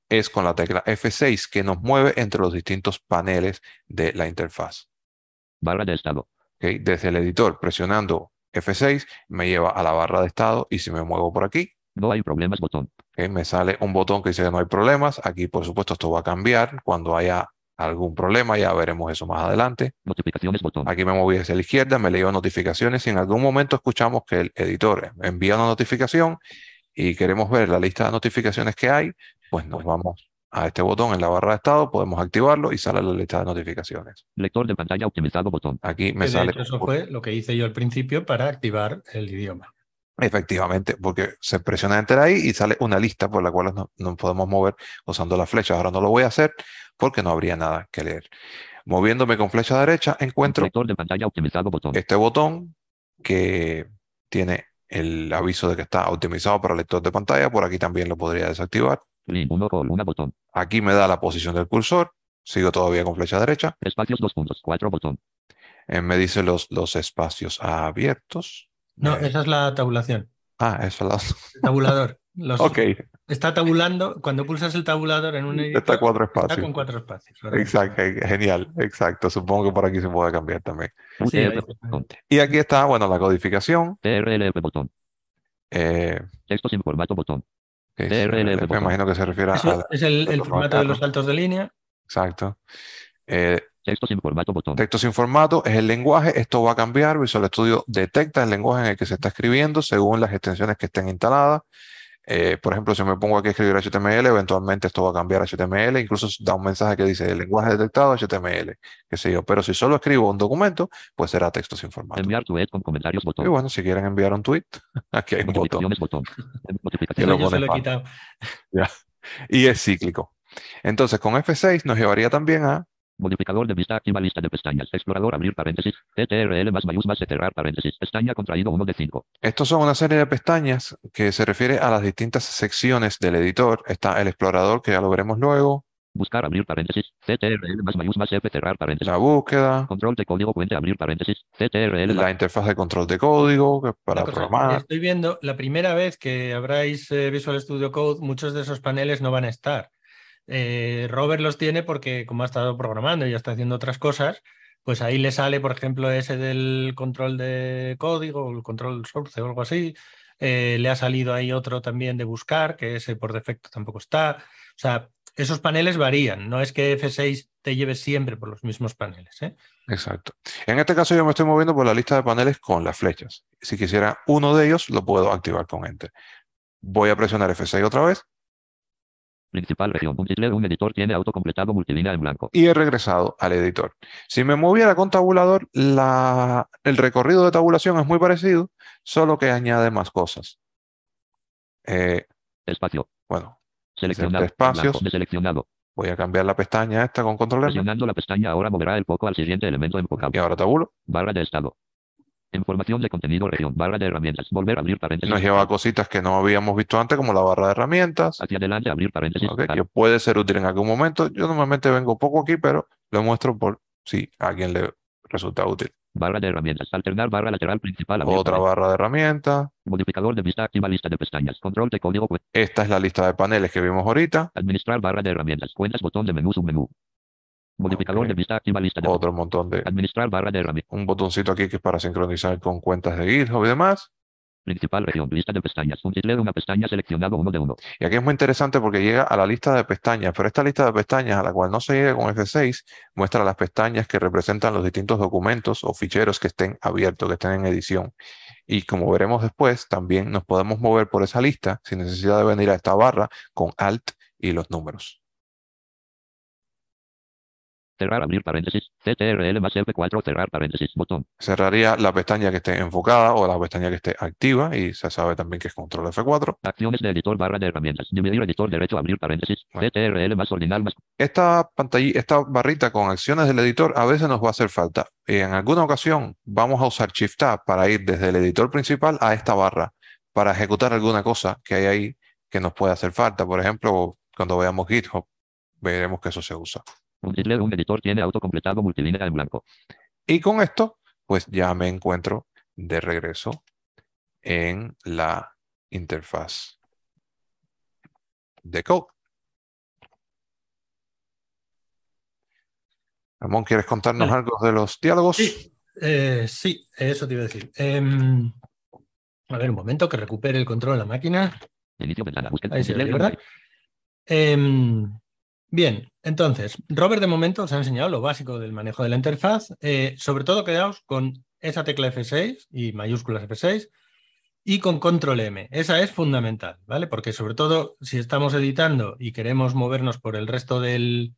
[SPEAKER 4] es con la tecla F6 que nos mueve entre los distintos paneles de la interfaz.
[SPEAKER 5] Barra de estado.
[SPEAKER 4] ¿ok? Desde el editor presionando F6 me lleva a la barra de estado y si me muevo por aquí,
[SPEAKER 5] No hay problemas botón.
[SPEAKER 4] ¿ok? me sale un botón que dice que no hay problemas. Aquí, por supuesto, esto va a cambiar cuando haya algún problema. Ya veremos eso más adelante.
[SPEAKER 5] Notificaciones botón.
[SPEAKER 4] Aquí me moví hacia la izquierda, me leo notificaciones y en algún momento escuchamos que el editor envía una notificación y queremos ver la lista de notificaciones que hay, pues nos vamos a este botón en la barra de estado, podemos activarlo y sale la lista de notificaciones.
[SPEAKER 5] Lector de pantalla optimizado botón.
[SPEAKER 4] Aquí me
[SPEAKER 1] de
[SPEAKER 4] sale
[SPEAKER 1] hecho eso fue lo que hice yo al principio para activar el idioma.
[SPEAKER 4] efectivamente, porque se presiona enter ahí y sale una lista por la cual no- nos podemos mover usando las flechas. Ahora no lo voy a hacer porque no habría nada que leer. Moviéndome con flecha derecha encuentro
[SPEAKER 5] Lector de pantalla optimizado botón.
[SPEAKER 4] este botón que tiene el aviso de que está optimizado para lector de pantalla. Por aquí también lo podría desactivar.
[SPEAKER 5] Link 1 columna botón.
[SPEAKER 4] Aquí me da la posición del cursor. Sigo todavía con flecha derecha.
[SPEAKER 5] Espacios 2 puntos. 4 botón.
[SPEAKER 4] Eh, me dice los, los espacios abiertos.
[SPEAKER 1] No,
[SPEAKER 4] Eh,
[SPEAKER 1] esa es la tabulación.
[SPEAKER 4] ah, eso la...
[SPEAKER 1] El tabulador. Los-
[SPEAKER 4] Ok,
[SPEAKER 1] Está tabulando, cuando pulsas el tabulador en un editor,
[SPEAKER 4] está cuatro
[SPEAKER 1] está
[SPEAKER 4] espacios.
[SPEAKER 1] con cuatro espacios. ¿verdad?
[SPEAKER 4] Exacto, genial, exacto. Supongo que por aquí se puede cambiar también.
[SPEAKER 1] Sí.
[SPEAKER 4] Y aquí está, bueno, la codificación.
[SPEAKER 5] TRLF botón.
[SPEAKER 4] eh,
[SPEAKER 5] Texto sin formato botón.
[SPEAKER 4] Me imagino que se refiere a...
[SPEAKER 1] Eso es el, formato de los saltos de línea.
[SPEAKER 4] Exacto. Eh,
[SPEAKER 5] Texto sin formato botón.
[SPEAKER 4] Texto sin formato es el lenguaje, esto va a cambiar. Visual Studio detecta el lenguaje en el que se está escribiendo según las extensiones que estén instaladas. Eh, por ejemplo, si me pongo aquí a escribir HTML, eventualmente esto va a cambiar a HTML, incluso da un mensaje que dice el lenguaje detectado HTML, qué sé yo. Pero si solo escribo un documento, pues será texto sin formato.
[SPEAKER 5] Enviar tweet con comentarios
[SPEAKER 4] Y
[SPEAKER 5] botón.
[SPEAKER 4] bueno, si quieren enviar un tweet, aquí hay un botón que lo
[SPEAKER 1] yo se lo he quitado.
[SPEAKER 4] y es cíclico. Entonces, con F6 nos llevaría también a
[SPEAKER 5] Modificador de vista activa lista de pestañas. Explorador abrir paréntesis. TTRL más mayús más cerrar paréntesis. Pestaña contraído 1 de 5.
[SPEAKER 4] Estos son una serie de pestañas que se refiere a las distintas secciones del editor. Está el explorador, que ya lo veremos luego,
[SPEAKER 5] Buscar abrir paréntesis. CTRL más mayús más F cerrar paréntesis.
[SPEAKER 4] la búsqueda,
[SPEAKER 5] Control de código puente abrir paréntesis. CTRL
[SPEAKER 4] la interfaz de control de código para
[SPEAKER 1] cosa,
[SPEAKER 4] programar.
[SPEAKER 1] Estoy viendo, la primera vez que abráis eh, Visual Studio Code, muchos de esos paneles no van a estar. Eh, Robert los tiene porque como ha estado programando y ya está haciendo otras cosas, pues ahí le sale, por ejemplo, ese del control de código, el control source o algo así. Eh, le ha salido ahí otro también de buscar, que ese por defecto tampoco está. O sea, esos paneles varían, no es que F6 te lleve siempre por los mismos paneles. ¿eh?
[SPEAKER 4] Exacto. En este caso yo me estoy moviendo por la lista de paneles con las flechas. Si quisiera uno de ellos, lo puedo activar con Enter. Voy a presionar F6 otra vez
[SPEAKER 5] Principal región. Un editor tiene autocompletado multilínea en blanco.
[SPEAKER 4] y he regresado al editor. Si me moviera con tabulador, la- el recorrido de tabulación es muy parecido, solo que añade más cosas. Eh,
[SPEAKER 5] Espacio.
[SPEAKER 4] bueno,
[SPEAKER 5] Seleccionado.
[SPEAKER 4] espacios.
[SPEAKER 5] Deseleccionado.
[SPEAKER 4] Voy a cambiar la pestaña esta con control M
[SPEAKER 5] Presionando la pestaña ahora moverá el foco al siguiente elemento enfocado.
[SPEAKER 4] y ahora tabulo.
[SPEAKER 5] Barra de estado. Información de contenido región. Barra de herramientas. Volver a abrir paréntesis.
[SPEAKER 4] Nos lleva a cositas que no habíamos visto antes, como la barra de herramientas.
[SPEAKER 5] Hacia adelante abrir paréntesis.
[SPEAKER 4] Ok,
[SPEAKER 5] Barra.
[SPEAKER 4] que puede ser útil en algún momento. Yo normalmente vengo poco aquí, pero lo muestro por si a alguien le resulta útil.
[SPEAKER 5] Barra de herramientas. Alternar barra lateral principal.
[SPEAKER 4] Otra
[SPEAKER 5] paréntesis.
[SPEAKER 4] barra de herramientas.
[SPEAKER 5] Modificador de vista. Activa lista de pestañas. Control de código.
[SPEAKER 4] Esta es la lista de paneles que vimos ahorita.
[SPEAKER 5] Administrar barra de herramientas. Cuentas. Botón de menú. Submenú. Modificador
[SPEAKER 4] Ok.
[SPEAKER 5] de vista. Activa lista de.
[SPEAKER 4] Otro montón de...
[SPEAKER 5] Administrar barra de herramientas.
[SPEAKER 4] Un botoncito aquí que es para sincronizar con cuentas de GitHub y demás.
[SPEAKER 5] Principal región. Lista de pestañas. Un de una pestaña seleccionado uno de uno.
[SPEAKER 4] Y aquí es muy interesante porque llega a la lista de pestañas, pero esta lista de pestañas a la cual no se llega con F6 muestra las pestañas que representan los distintos documentos o ficheros que estén abiertos, que estén en edición. Y como veremos después, también nos podemos mover por esa lista sin necesidad de venir a esta barra con Alt y los números.
[SPEAKER 5] Cerrar. Abrir paréntesis. CTRL más F4. Cerrar paréntesis. Botón.
[SPEAKER 4] Cerraría la pestaña que esté enfocada o la pestaña que esté activa y se sabe también que es control F4.
[SPEAKER 5] Acciones de editor barra de herramientas. Dividir editor derecho. Abrir paréntesis.
[SPEAKER 4] Bueno.
[SPEAKER 5] CTRL más ordinal más.
[SPEAKER 4] Esta pantalla, esta barrita con acciones del editor a veces nos va a hacer falta. Y en alguna ocasión vamos a usar Shift Tab para ir desde el editor principal a esta barra para ejecutar alguna cosa que hay ahí que nos puede hacer falta. Por ejemplo, cuando veamos GitHub, veremos que eso se usa.
[SPEAKER 5] Un de un editor tiene autocompletado multilínea en blanco.
[SPEAKER 4] Y con esto, pues ya me encuentro de regreso en la interfaz de code. Ramón, ¿quieres contarnos
[SPEAKER 1] Vale.
[SPEAKER 4] algo de los diálogos?
[SPEAKER 1] Sí, eh, sí, eso te iba a decir. Em, a ver, un momento, que recupere el control de la máquina.
[SPEAKER 5] Inicio ventana. Búsqueda.
[SPEAKER 1] Ahí se ve,
[SPEAKER 5] de
[SPEAKER 1] ¿verdad? Em, bien, entonces, Robert de momento os ha enseñado lo básico del manejo de la interfaz. Eh, sobre todo quedaos con esa tecla F6 y mayúsculas F6 y con control M. Esa es fundamental, ¿vale? Porque sobre todo si estamos editando y queremos movernos por el resto del,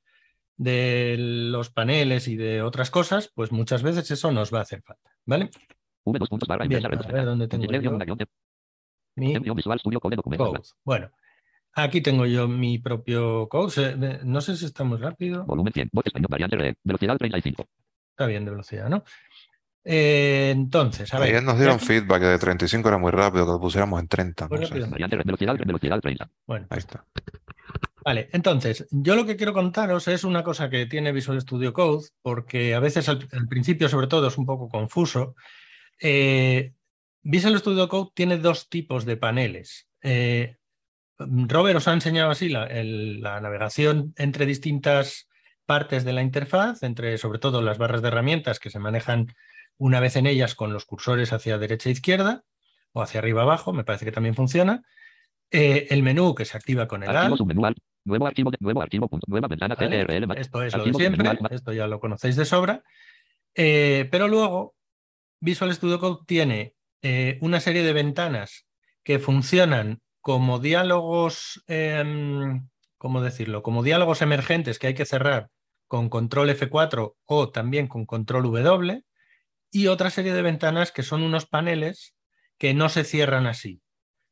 [SPEAKER 1] de los paneles y de otras cosas, pues muchas veces eso nos va a hacer falta, ¿vale? Bien, a ver dónde tengo yo mi. Bueno, aquí tengo yo mi propio code. Se- de- No sé si está muy rápido.
[SPEAKER 5] Volumen 100. Voz español. Variante red. Velocidad 35.
[SPEAKER 1] Está bien de velocidad, ¿no? Eh, entonces, a ver.
[SPEAKER 4] Ayer nos dieron feedback que de 35 era muy rápido, que lo pusiéramos en 30.
[SPEAKER 1] Muy
[SPEAKER 4] no sé.
[SPEAKER 5] Variante red. Velocidad. Velocidad 30.
[SPEAKER 1] Bueno,
[SPEAKER 4] Ahí está.
[SPEAKER 1] Vale, entonces, yo lo que quiero contaros es una cosa que tiene Visual Studio Code, porque a veces al, al principio, sobre todo, es un poco confuso. Eh, Visual Studio Code tiene dos tipos de paneles. Eh, Robert os ha enseñado así la, el- la navegación entre distintas partes de la interfaz, entre sobre todo las barras de herramientas que se manejan una vez en ellas con los cursores hacia derecha e izquierda o hacia arriba abajo, me parece que también funciona. Eh, el menú que se activa con el
[SPEAKER 5] Archivo submenú alt. Nuevo archivo. de- Nuevo archivo. Punto, nueva ventana.
[SPEAKER 1] ¿vale?
[SPEAKER 5] Más.
[SPEAKER 1] Esto es lo de siempre, esto ya lo conocéis de sobra. Eh, pero luego Visual Studio Code tiene eh, una serie de ventanas que funcionan como diálogos, em, ¿cómo decirlo? Como diálogos emergentes que hay que cerrar con control F4 o también con control W y otra serie de ventanas que son unos paneles que no se cierran así,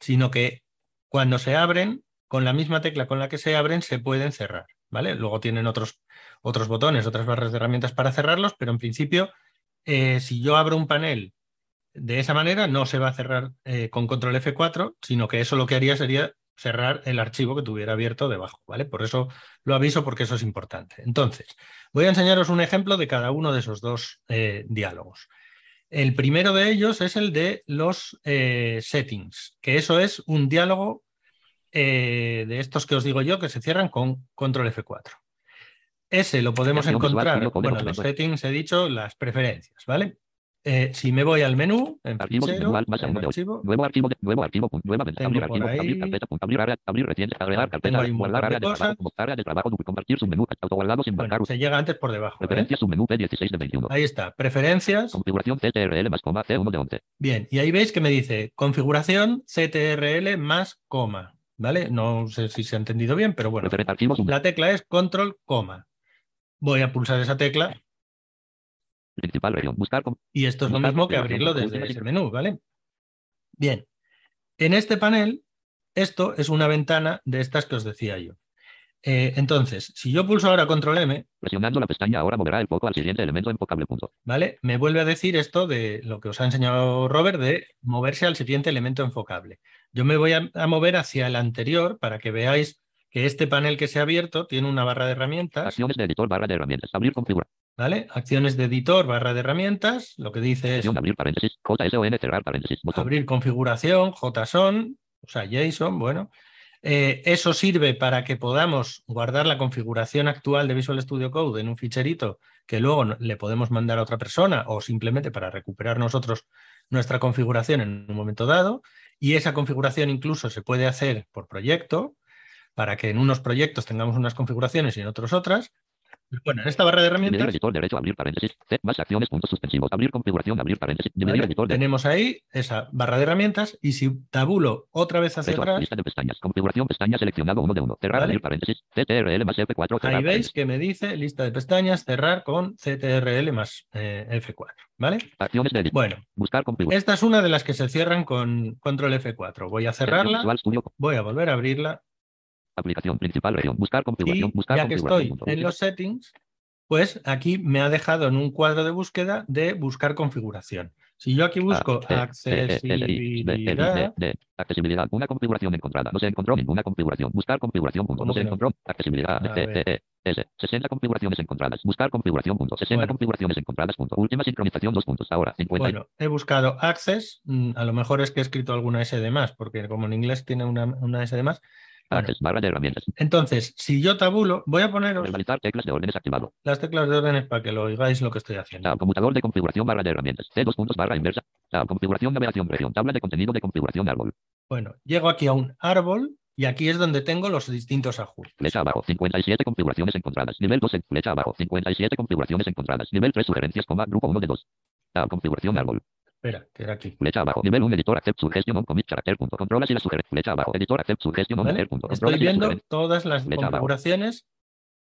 [SPEAKER 1] sino que cuando se abren, con la misma tecla con la que se abren, se pueden cerrar. ¿vale? Luego tienen otros, otros botones, otras barras de herramientas para cerrarlos, pero en principio, eh, si yo abro un panel de esa manera, no se va a cerrar eh, con control F4, sino que eso lo que haría sería cerrar el archivo que tuviera abierto debajo. ¿vale? Por eso lo aviso, porque eso es importante. Entonces, voy a enseñaros un ejemplo de cada uno de esos dos eh, diálogos. El primero de ellos es el de los eh, settings, que eso es un diálogo eh, de estos que os digo yo que se cierran con control F4. Ese lo podemos encontrar, bueno, los settings he dicho, las preferencias, ¿vale? Eh, si me voy al menú, en
[SPEAKER 5] Archivo
[SPEAKER 1] fichero,
[SPEAKER 5] alt más
[SPEAKER 1] en archivo,
[SPEAKER 5] Nuevo archivo. de- Nuevo archivo. Abrir archivo. Abrir
[SPEAKER 1] ahí-
[SPEAKER 5] carpeta. punto, Abrir área. Abrir reciente. Agregar carpeta. Guardar área
[SPEAKER 1] de
[SPEAKER 5] trabajo. Área de trabajo. Compartir submenú. Autoguardado sin
[SPEAKER 1] bueno,
[SPEAKER 5] marcar.
[SPEAKER 1] se llega antes por debajo. ¿eh?
[SPEAKER 5] Preferencias submenú P16 de 21.
[SPEAKER 1] Ahí está, preferencias.
[SPEAKER 5] Configuración CTRL más coma C1 de 11.
[SPEAKER 1] Bien, y ahí veis que me dice configuración CTRL más coma, ¿vale? No sé si se ha entendido bien, pero bueno,
[SPEAKER 5] archivo
[SPEAKER 1] la tecla es control coma. Voy a pulsar esa tecla
[SPEAKER 5] Principal región. Buscar. con-
[SPEAKER 1] y esto es lo mismo que abrirlo desde ese menú, ¿vale? Bien, en este panel, esto es una ventana de estas que os decía yo. Eh, entonces, si yo pulso ahora control M,
[SPEAKER 5] Presionando la pestaña ahora moverá el foco al siguiente elemento enfocable. Punto.
[SPEAKER 1] ¿vale? Me vuelve a decir esto de lo que os ha enseñado Robert de moverse al siguiente elemento enfocable. Yo me voy a, a mover hacia el anterior para que veáis que este panel que se ha abierto tiene una barra de herramientas,
[SPEAKER 5] Acciones de editor barra de herramientas. Abrir configuración.
[SPEAKER 1] ¿Vale? Acciones de editor, barra de herramientas, lo que dice es
[SPEAKER 5] Abrir paréntesis. JSON cerrar paréntesis. Botón.
[SPEAKER 1] abrir configuración, JSON, o sea, JSON, bueno. Eh, eso sirve para que podamos guardar la configuración actual de Visual Studio Code en un ficherito que luego le podemos mandar a otra persona o simplemente para recuperar nosotros nuestra configuración en un momento dado. Y esa configuración incluso se puede hacer por proyecto para que en unos proyectos tengamos unas configuraciones y en otros otras. Bueno, en esta barra de
[SPEAKER 5] Dividir
[SPEAKER 1] herramientas
[SPEAKER 5] editor derecho. Abrir paréntesis. C. Más acciones. Puntos suspensivos. Abrir configuración. Abrir paréntesis. Dividir
[SPEAKER 1] ¿vale?
[SPEAKER 5] editor derecho.
[SPEAKER 1] tenemos ahí esa barra de herramientas y si tabulo otra vez hacia
[SPEAKER 5] Derecho,
[SPEAKER 1] atrás,
[SPEAKER 5] Lista de pestañas. Configuración. Pestaña seleccionado 1 de 1. Cerrar.
[SPEAKER 1] Vale.
[SPEAKER 5] Abrir paréntesis. CTRL más F4. Cerrar
[SPEAKER 1] Ahí veis que me dice lista de pestañas, cerrar con CTRL más eh, F4, ¿vale?
[SPEAKER 5] Acciones de.
[SPEAKER 1] Bueno,
[SPEAKER 5] Buscar configuración.
[SPEAKER 1] esta es una de las que se cierran con control F4. Voy a cerrarla, voy a volver a abrirla
[SPEAKER 5] Aplicación principal. Región. Buscar
[SPEAKER 1] y
[SPEAKER 5] configuración. Buscar
[SPEAKER 1] ya que estoy en los settings, pues aquí me ha dejado en un cuadro de búsqueda de buscar configuración. Si yo aquí busco accesibilidad.
[SPEAKER 5] Accesibilidad. Una configuración encontrada. No se encontró ninguna configuración. Buscar configuración. Punto.
[SPEAKER 1] ¿Cómo
[SPEAKER 5] No se encontró. Accesibilidad.
[SPEAKER 1] A
[SPEAKER 5] C,
[SPEAKER 1] ver.
[SPEAKER 5] T, E, S. 60 configuraciones encontradas. Buscar configuración. Punto. 60
[SPEAKER 1] Bueno.
[SPEAKER 5] configuraciones encontradas. Punto. Última sincronización. Dos puntos. Ahora. 50.
[SPEAKER 1] bueno, he buscado access, mm, a lo mejor es que he escrito alguna S de más, porque como en inglés tiene una, una S de más. Bueno,
[SPEAKER 5] Access, barra de herramientas.
[SPEAKER 1] entonces, si yo tabulo, voy a poneros
[SPEAKER 5] Verbalizar teclas de órdenes activado.
[SPEAKER 1] las teclas de órdenes para que lo oigáis lo que estoy haciendo.
[SPEAKER 5] Tab, computador de configuración barra de herramientas. C dos puntos barra inversa. Tab, configuración navegación región. Tabla de contenido de configuración árbol.
[SPEAKER 1] Bueno, llego aquí a un árbol y aquí es donde tengo los distintos ajustes.
[SPEAKER 5] Flecha abajo. 57 configuraciones encontradas. Nivel 2 en flecha abajo. 57 configuraciones encontradas. Nivel 3 sugerencias, coma, grupo 1 de 2. Tab, configuración árbol.
[SPEAKER 1] Espera, que era aquí.
[SPEAKER 5] Flecha abajo. Nivel 1 editor accept suggestion on commit character. Punto. Controlas y la sugerencia. Flecha abajo. Editor accept suggestion on
[SPEAKER 1] ¿vale?
[SPEAKER 5] header. Punto.
[SPEAKER 1] Estoy
[SPEAKER 5] la
[SPEAKER 1] viendo todas las
[SPEAKER 5] Flecha abajo.
[SPEAKER 1] configuraciones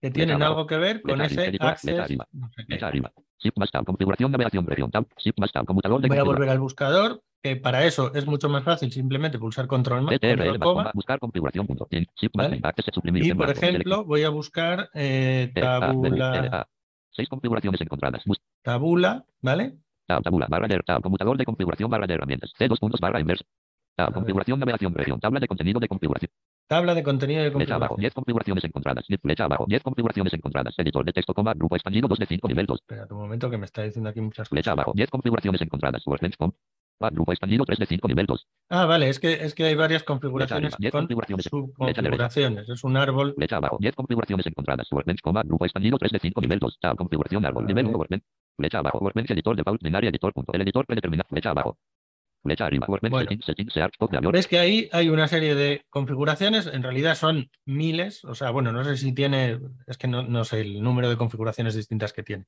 [SPEAKER 1] que tienen algo que ver con
[SPEAKER 5] Flecha
[SPEAKER 1] ese
[SPEAKER 5] editor,
[SPEAKER 1] access.
[SPEAKER 5] flecha arriba.
[SPEAKER 1] no sé qué.
[SPEAKER 5] Flecha arriba. Shift más tab. Configuración navegación región. Tab. Shift más tab. Computador de
[SPEAKER 1] Voy a volver al buscador, que para eso es mucho más fácil simplemente pulsar control, más, control coma.
[SPEAKER 5] coma. Buscar configuración. Punto. Shift más. Suprimir.
[SPEAKER 1] Y por ejemplo, voy a buscar eh,
[SPEAKER 5] E,
[SPEAKER 1] tabula.
[SPEAKER 5] Seis configuraciones encontradas.
[SPEAKER 1] Tabula, ¿vale?
[SPEAKER 5] Tab, tabula, barra de tab, de configuración, barra de herramientas. C dos puntos, barra. Tab,
[SPEAKER 1] ver.
[SPEAKER 5] configuración, navegación, región. Tabla de contenido de configuración.
[SPEAKER 1] Tabla de contenido de
[SPEAKER 5] Flecha abajo.
[SPEAKER 1] configuración.
[SPEAKER 5] 10 configuraciones encontradas. Flecha abajo. 10 configuraciones encontradas. Editor de texto, coma, grupo expandido 2 de 5, nivel 2.
[SPEAKER 1] Espera un momento que me está diciendo aquí muchas cosas.
[SPEAKER 5] Flecha abajo. 10 configuraciones encontradas. Grupo expandido 3 de 5, nivel 2.
[SPEAKER 1] Ah, vale, es que, es que hay varias configuraciones
[SPEAKER 5] arriba,
[SPEAKER 1] con
[SPEAKER 5] configuraciones.
[SPEAKER 1] Subconfiguraciones. Es un árbol.
[SPEAKER 5] Flecha abajo. 10 configuraciones encontradas. Grupo expandido 3 de 5, nivel 2. Tab, configuración, árbol. Nivel
[SPEAKER 1] ver.
[SPEAKER 5] 1, Workbench. Flecha abajo. Workbench, editor, default, editor, punto. El editor predeterminado. Flecha abajo. Flecha arriba. Workbench,
[SPEAKER 1] Bueno.
[SPEAKER 5] settings, settings, search, top de avión.
[SPEAKER 1] Ves que ahí hay una serie de configuraciones, en realidad son miles, o sea, bueno, no sé si tiene, es que no, no sé el número de configuraciones distintas que tiene.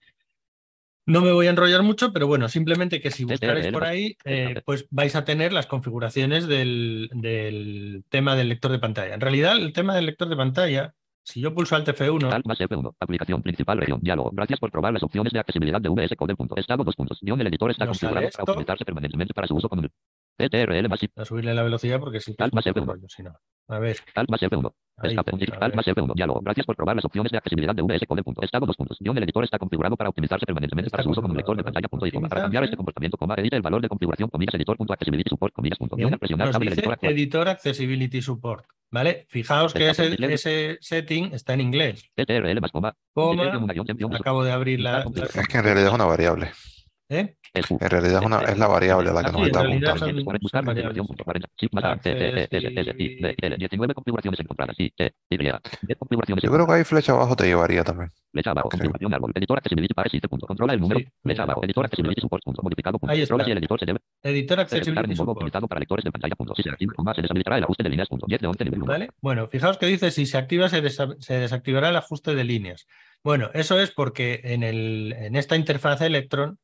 [SPEAKER 1] No me voy a enrollar mucho, pero bueno, simplemente que si buscaréis por ahí, eh, pues vais a tener las configuraciones del, del tema del lector de pantalla. En realidad, el tema del lector de pantalla, si yo pulso Alt F1,
[SPEAKER 5] Alt más F1. Aplicación principal región. Diálogo. Gracias por probar las opciones de accesibilidad de VS Code. Punto. Estado dos puntos. Guión el editor está
[SPEAKER 1] Nos
[SPEAKER 5] configurado para optimizarse permanentemente para su uso con el CTRL más
[SPEAKER 1] a subirle la velocidad porque si
[SPEAKER 5] Alt más F1.
[SPEAKER 1] rollo, si no. A ver,
[SPEAKER 5] Alt más F1.
[SPEAKER 1] ahí,
[SPEAKER 5] Escape. Alt más F1. Diálogo. Gracias por probar las opciones de accesibilidad de VS Code. Punto. Estado dos puntos. Guión el editor está configurado para optimizarse permanentemente
[SPEAKER 1] Está
[SPEAKER 5] para su uso con un lector de pantalla. Punto. Para cambiar este comportamiento, coma, edita el valor de configuración, comillas, editor. Punto. Accessibility support, comillas. Punto. Guión presionar
[SPEAKER 1] dice
[SPEAKER 5] editor.
[SPEAKER 1] Editor Accessibility Support, ¿vale? Fijaos que ese, ese setting está en inglés.
[SPEAKER 5] Coma.
[SPEAKER 1] Acabo de abrir la... La-
[SPEAKER 4] Es que en realidad es una variable.
[SPEAKER 1] ¿Eh?
[SPEAKER 4] En realidad es, una, es la variable la que nos está apuntando.
[SPEAKER 1] son-
[SPEAKER 5] Buscar
[SPEAKER 1] son
[SPEAKER 5] configuración,
[SPEAKER 1] variables.
[SPEAKER 5] punto, 40, shift más A, T, T, T, T, T, T, I, D, L, 19 configuraciones encontradas, I, T, Y, 10 configuraciones
[SPEAKER 4] Yo creo que ahí flecha abajo te llevaría también.
[SPEAKER 5] Flecha abajo, configuración árbol, editor accessibility para sitio, punto, controla el número, flecha abajo, editor accessibility support, punto, modificado, punto, controla si el editor se debe
[SPEAKER 1] Editor Accessibility Support.
[SPEAKER 5] optimizado para lectores de pantalla, punto, si se activa, coma, se deshabilitará el ajuste de líneas, punto, 10 de 11, nivel 1.
[SPEAKER 1] ¿Vale? Bueno, fijaos que dice si se activa se, desa- se desactivará el ajuste de líneas. Bueno, eso es porque en, el, en esta interfaz Electron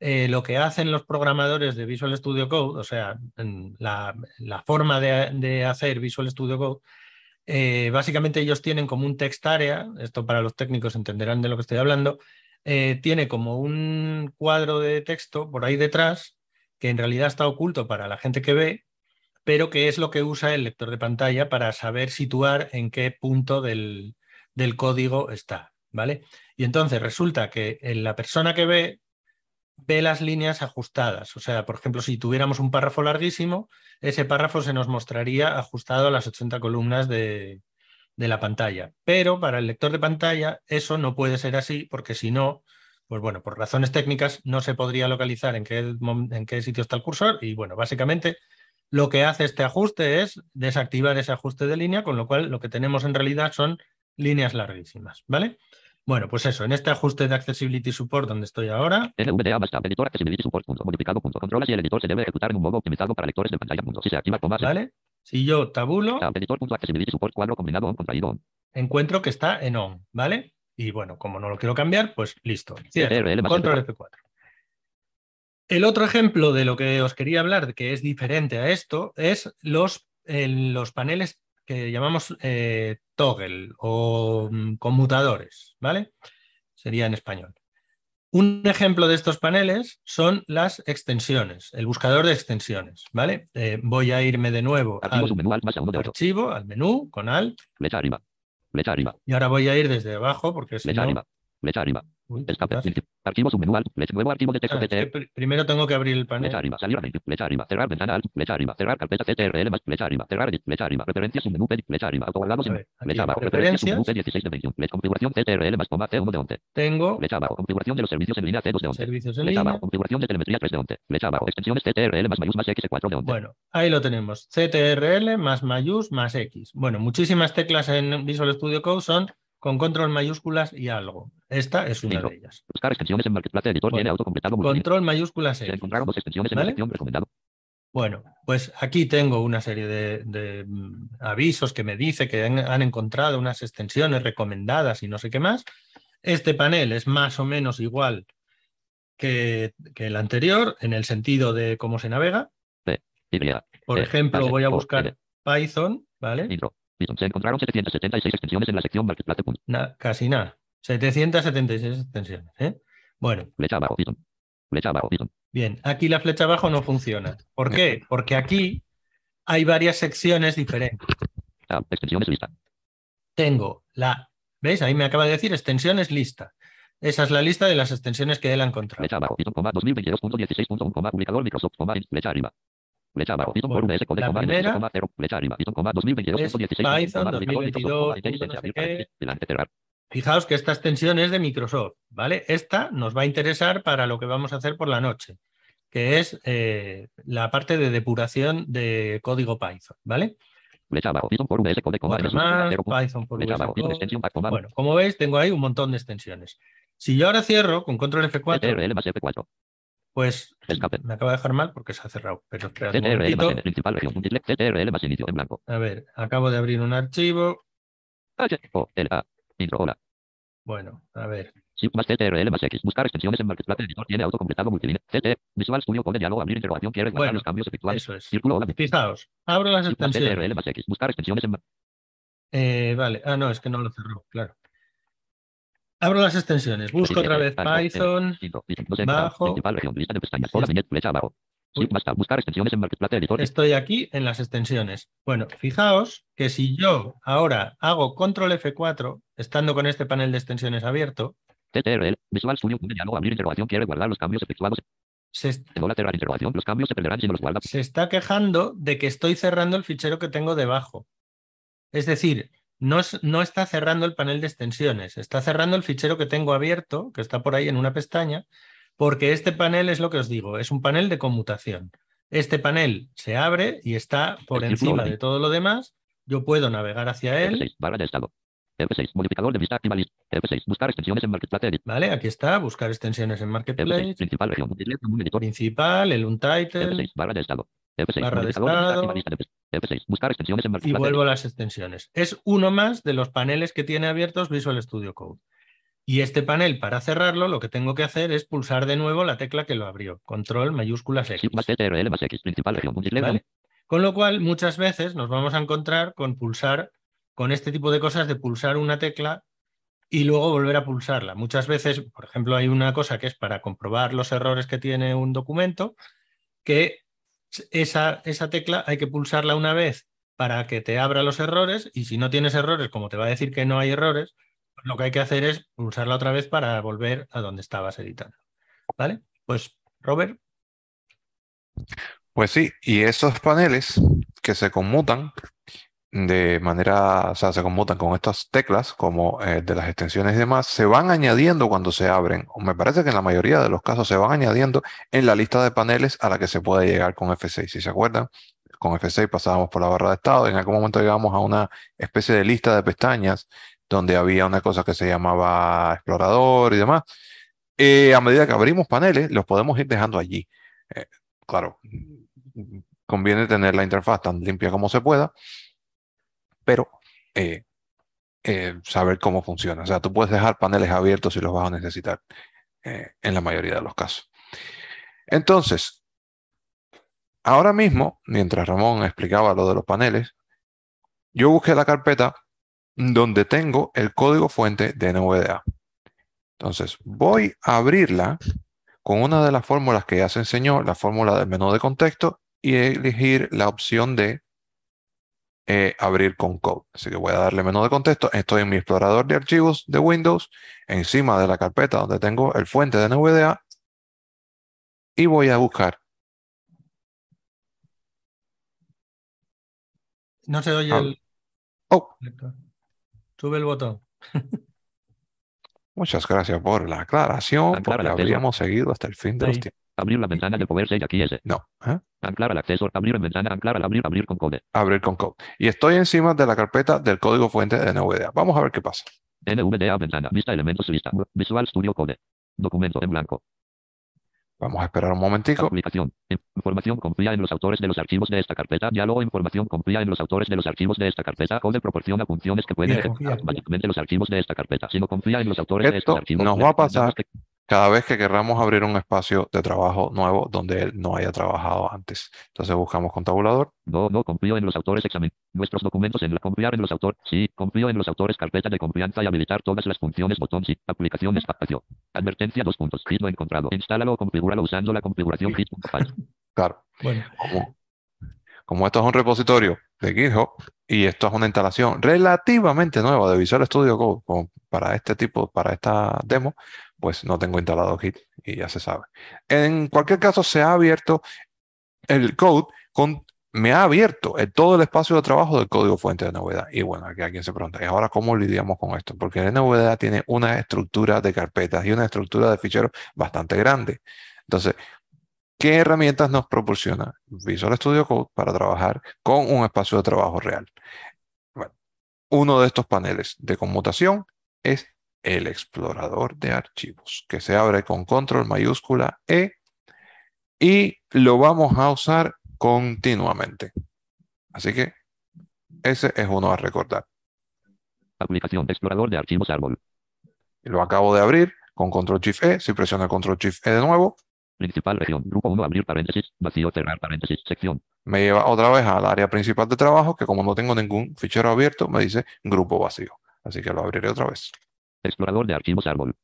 [SPEAKER 1] eh, lo que hacen los programadores de Visual Studio Code, o sea, en la, forma de, de hacer Visual Studio Code, eh, básicamente ellos tienen como un text area, esto para los técnicos entenderán de lo que estoy hablando, eh, tiene como un cuadro de texto por ahí detrás que en realidad está oculto para la gente que ve, pero que es lo que usa el lector de pantalla para saber situar en qué punto del, del código está, ¿vale? Y entonces resulta que la persona que ve ve las líneas ajustadas. O sea, por ejemplo, si tuviéramos un párrafo larguísimo, ese párrafo se nos mostraría ajustado a las 80 columnas de, de la pantalla. Pero para el lector de pantalla eso no puede ser así porque si no, pues bueno, por razones técnicas no se podría localizar en qué, en qué sitio está el cursor y bueno, básicamente lo que hace este ajuste es desactivar ese ajuste de línea, con lo cual lo que tenemos en realidad son líneas larguísimas, ¿vale? Bueno, pues eso, en este ajuste de Accessibility Support donde estoy ahora.
[SPEAKER 5] NVDA basta, editor Accessibility Support, punto, modificado, punto, controla si el editor se debe ejecutar en un modo optimizado para lectores de pantalla, punto. Si se activa con base.
[SPEAKER 1] ¿Vale? Si yo tabulo.
[SPEAKER 5] Editor, punto, Accessibility Support, cuadro combinado on, contraído on.
[SPEAKER 1] Encuentro que está en on, ¿vale? Y bueno, como no lo quiero cambiar, pues listo.
[SPEAKER 5] Más
[SPEAKER 1] Control F4. El otro ejemplo de lo que os quería hablar, que es diferente a esto, es los, el- los paneles que llamamos eh, toggle o mm, conmutadores, ¿vale? Sería en español. Un ejemplo de estos paneles son las extensiones, el buscador de extensiones, ¿vale? Eh, voy a irme de nuevo
[SPEAKER 5] Archivo
[SPEAKER 1] al
[SPEAKER 5] más de ocho.
[SPEAKER 1] archivo, al menú, con Alt,
[SPEAKER 5] Flecha arriba. Flecha arriba.
[SPEAKER 1] y ahora voy a ir desde abajo porque si
[SPEAKER 5] Flecha
[SPEAKER 1] no...
[SPEAKER 5] arriba. Flecha arriba.
[SPEAKER 1] Uy,
[SPEAKER 5] Escape.
[SPEAKER 1] ¿qué pasa?
[SPEAKER 5] Archivo submenú alt. Flecha. Nuevo archivo de texto
[SPEAKER 1] Ah, es que
[SPEAKER 5] CTR.
[SPEAKER 1] pr- primero tengo que abrir el
[SPEAKER 5] Flecha
[SPEAKER 1] panel.
[SPEAKER 5] arriba, salir a menú, flecha arriba, cerrar ventana alt, flecha arriba, cerrar carpeta CTRL más, flecha arriba, cerrar edit, flecha arriba, referencias submenú P, flecha arriba, autoguardados
[SPEAKER 1] A
[SPEAKER 5] en
[SPEAKER 1] ver, aquí,
[SPEAKER 5] flecha abajo, referencias submenú
[SPEAKER 1] preferencias,
[SPEAKER 5] P 16 de 21, flecha configuración CTRL más coma C1 de 11,
[SPEAKER 1] tengo
[SPEAKER 5] flecha abajo, configuración de los servicios en línea C2 de 11,
[SPEAKER 1] servicios en
[SPEAKER 5] flecha
[SPEAKER 1] línea.
[SPEAKER 5] abajo, configuración de telemetría 3 de 11, flecha abajo, extensiones CTRL más mayús más X4 de 11,
[SPEAKER 1] Bueno, ahí lo tenemos. CTRL más mayús más X. Bueno, muchísimas teclas en Visual Studio Code son con control mayúsculas y algo. Esta es una
[SPEAKER 5] Cinco.
[SPEAKER 1] de ellas.
[SPEAKER 5] buscar extensiones en Marketplace Editor
[SPEAKER 1] Bueno,
[SPEAKER 5] tiene autocompletado
[SPEAKER 1] Control mayúsculas
[SPEAKER 5] se
[SPEAKER 1] X.
[SPEAKER 5] encontraron dos extensiones en la sección recomendado,
[SPEAKER 1] Bueno, pues aquí tengo una serie de, de, mm, avisos que me dice que han, han encontrado unas extensiones recomendadas y no sé qué más. Este panel es más o menos igual que, que el anterior en el sentido de cómo se navega. Por ejemplo, voy a buscar. Python, ¿vale?
[SPEAKER 5] intro, Se encontraron 776 extensiones en la sección Marketplace.
[SPEAKER 1] Na- casi nada. 776 extensiones. ¿eh? Bueno,
[SPEAKER 5] flecha abajo, flecha abajo,
[SPEAKER 1] bien, aquí la flecha abajo no funciona. ¿Por qué? Porque aquí hay varias secciones diferentes.
[SPEAKER 5] tab, extensiones lista,
[SPEAKER 1] Tengo la, ¿veis? Ahí me acaba de decir extensiones lista. Esa es la lista de las extensiones que él ha encontrado.
[SPEAKER 5] Flecha abajo, Python, coma, 2022.16.1, coma, publicador Microsoft, flecha arriba. Flecha abajo, Python,
[SPEAKER 1] Bueno,
[SPEAKER 5] por VS, code,
[SPEAKER 1] la
[SPEAKER 5] coma,
[SPEAKER 1] primera
[SPEAKER 5] 0, flecha arriba, Python, coma, 2022.16.1,
[SPEAKER 1] Python
[SPEAKER 5] coma, publicador Microsoft, coma,
[SPEAKER 1] 2022,
[SPEAKER 5] intelligence,
[SPEAKER 1] no sé
[SPEAKER 5] abrir
[SPEAKER 1] qué.
[SPEAKER 5] paréntesis, delante, cerrar.
[SPEAKER 1] Fijaos que esta extensión es de Microsoft, ¿vale? Esta nos va a interesar para lo que vamos a hacer por la noche, que es eh, la parte de depuración de código Python, ¿vale?
[SPEAKER 5] Abajo, Python, por VS, code, coma,
[SPEAKER 1] Otra
[SPEAKER 5] RS,
[SPEAKER 1] más,
[SPEAKER 5] 0,
[SPEAKER 1] Python por VS
[SPEAKER 5] abajo, extensión,
[SPEAKER 1] Bueno, como veis, tengo ahí un montón de extensiones. Si yo ahora cierro con control F4,
[SPEAKER 5] CTRL más F4,
[SPEAKER 1] pues me acaba de dejar mal porque se ha cerrado. Pero espera un momentito.
[SPEAKER 5] Principal más inicio, en blanco,
[SPEAKER 1] A ver, acabo de abrir un archivo.
[SPEAKER 5] H, O, L, A, intro, hola,
[SPEAKER 1] Bueno, a ver.
[SPEAKER 5] Shift más CTRL más X, buscar extensiones en Marketplace Editor tiene autocompletado multilínea, CT, Visual Studio Code, diálogo, abrir interrogación, quiere guardar
[SPEAKER 1] Bueno,
[SPEAKER 5] los cambios efectuados,
[SPEAKER 1] Eso es.
[SPEAKER 5] círculo, hola,
[SPEAKER 1] Fijaos, abro las extensiones.
[SPEAKER 5] CTRL más X, buscar extensiones en
[SPEAKER 1] Eh, vale, ah, no, es que no lo cerró, claro. Abro las extensiones, busco otra vez Python. Bajo. Estoy aquí en las extensiones. Bueno, fijaos que si yo ahora hago control F4, estando con este panel de extensiones abierto,
[SPEAKER 5] Visual Studio diálogo, abrir interrogación, quiere guardar los cambios efectuados,
[SPEAKER 1] se, est-
[SPEAKER 5] en hola, cerrar interrogación, los cambios se perderán si no los guarda,
[SPEAKER 1] se está quejando de que estoy cerrando el fichero que tengo debajo. Es decir, no, es- no está cerrando el panel de extensiones, está cerrando el fichero que tengo abierto, que está por ahí en una pestaña, porque este panel es lo que os digo, es un panel de conmutación. Este panel se abre y está por encima de todo lo demás. Yo puedo navegar hacia él.
[SPEAKER 5] F6, barra de estado, F6, modificador de vista, activa list, F6, buscar extensiones en Marketplace
[SPEAKER 1] ¿Vale? Aquí está, buscar extensiones en
[SPEAKER 5] F6,
[SPEAKER 1] Marketplace,
[SPEAKER 5] principal región,
[SPEAKER 1] principal, el untitle,
[SPEAKER 5] F6, barra de estado, F6,
[SPEAKER 1] Barra de estado.
[SPEAKER 5] Activa lista de pes- F6, buscar extensiones en
[SPEAKER 1] y vuelvo a las extensiones. Es uno más de los paneles que tiene abiertos Visual Studio Code. Y este panel, para cerrarlo, lo que tengo que hacer es pulsar de nuevo la tecla que lo abrió. Control mayúsculas X. ¿vale? Con lo cual, muchas veces nos vamos a encontrar con pulsar, con este tipo de cosas de pulsar una tecla y luego volver a pulsarla. Muchas veces, por ejemplo, hay una cosa que es para comprobar los errores que tiene un documento, que esa, esa tecla hay que pulsarla una vez para que te abra los errores y si no tienes errores, como te va a decir que no hay errores, lo que hay que hacer es pulsarla otra vez para volver a donde estabas editando. ¿Vale? Pues, Robert.
[SPEAKER 4] Pues sí, y esos paneles que se conmutan de manera, o sea, se conmutan con estas teclas, como eh, de las extensiones y demás, se van añadiendo cuando se abren. O me parece que en la mayoría de los casos se van añadiendo en la lista de paneles a la que se puede llegar con F6. Si se acuerdan, con F6 pasábamos por la barra de estado, en algún momento llegamos a una especie de lista de pestañas donde había una cosa que se llamaba explorador y demás. Eh, a medida que abrimos paneles, los podemos ir dejando allí. Eh, claro, conviene tener la interfaz tan limpia como se pueda pero eh, eh, saber cómo funciona. O sea, tú puedes dejar paneles abiertos si los vas a necesitar eh, en la mayoría de los casos. Entonces, ahora mismo, mientras Ramón explicaba lo de los paneles, yo busqué la carpeta donde tengo el código fuente de NVDA. Entonces, voy a abrirla con una de las fórmulas que ya se enseñó, la fórmula del menú de contexto, y elegir la opción de eh, abrir con code. Así que voy a darle menú de contexto. Estoy en mi explorador de archivos de Windows, encima de la carpeta donde tengo el fuente de NVDA y voy a buscar.
[SPEAKER 1] No se oye
[SPEAKER 4] Ah.
[SPEAKER 1] el.
[SPEAKER 4] Oh,
[SPEAKER 1] Sube el botón.
[SPEAKER 4] muchas gracias por la aclaración, porque habríamos seguido hasta el fin de los
[SPEAKER 1] Ahí.
[SPEAKER 4] tiempos.
[SPEAKER 5] Abrir la ventana de Power 6 aquí S.
[SPEAKER 4] No, ¿eh?
[SPEAKER 5] Anclar al acceso. Abrir en ventana. Anclar al abrir. Abrir con code.
[SPEAKER 4] abrir con code. Y estoy encima de la carpeta del código fuente de NVDA. Vamos a ver qué pasa.
[SPEAKER 5] NVDA ventana. Vista elementos lista. Visual Studio Code. Documento en blanco.
[SPEAKER 4] Vamos a esperar un momentico.
[SPEAKER 5] Aplicación. Información confía en los autores de los archivos de esta carpeta. Diálogo. Información confía en los autores de los archivos de esta carpeta. Code proporciona funciones que pueden ejecutar
[SPEAKER 1] confía.
[SPEAKER 5] básicamente los archivos de esta carpeta. Si no confía en los autores de
[SPEAKER 4] Esto
[SPEAKER 5] estos archivos,
[SPEAKER 4] nos va a pasar
[SPEAKER 5] que-
[SPEAKER 4] cada vez que querramos abrir un espacio de trabajo nuevo donde él no haya trabajado antes. Entonces buscamos con tabulador.
[SPEAKER 5] No, no confío en los autores examen. Nuestros documentos en la confiar en los autores. Sí, confío en los autores carpeta de confianza y habilitar todas las funciones botón sí. Aplicación espacio. Advertencia dos puntos. Git no encontrado. Instálalo o configúralo usando la configuración git.file.
[SPEAKER 4] Claro,
[SPEAKER 1] Bueno,
[SPEAKER 4] como, como esto es un repositorio de GitHub y esto es una instalación relativamente nueva de Visual Studio Code como para este tipo, para esta demo, pues no tengo instalado Git y ya se sabe. En cualquier caso, se ha abierto el code me ha abierto todo el espacio de trabajo del código fuente de NVDA. Y bueno, aquí alguien se pregunta, ¿y ahora cómo lidiamos con esto? Porque el NVDA tiene una estructura de carpetas y una estructura de ficheros bastante grande. Entonces, ¿qué herramientas nos proporciona Visual Studio Code para trabajar con un espacio de trabajo real? Bueno, uno de estos paneles de conmutación es el explorador de archivos, que se abre con control mayúscula E y lo vamos a usar continuamente. Así que ese es uno a recordar.
[SPEAKER 5] Aplicación. Explorador de archivos árbol.
[SPEAKER 4] Lo acabo de abrir con control shift E. Si presiono control shift E de nuevo,
[SPEAKER 5] Principal región. Grupo 1. Abrir paréntesis. Vacío. Cerrar paréntesis. Sección.
[SPEAKER 4] me lleva otra vez al área principal de trabajo, que como no tengo ningún fichero abierto, me dice grupo vacío. Así que lo abriré otra vez.
[SPEAKER 5] Explorador de archivos árbol.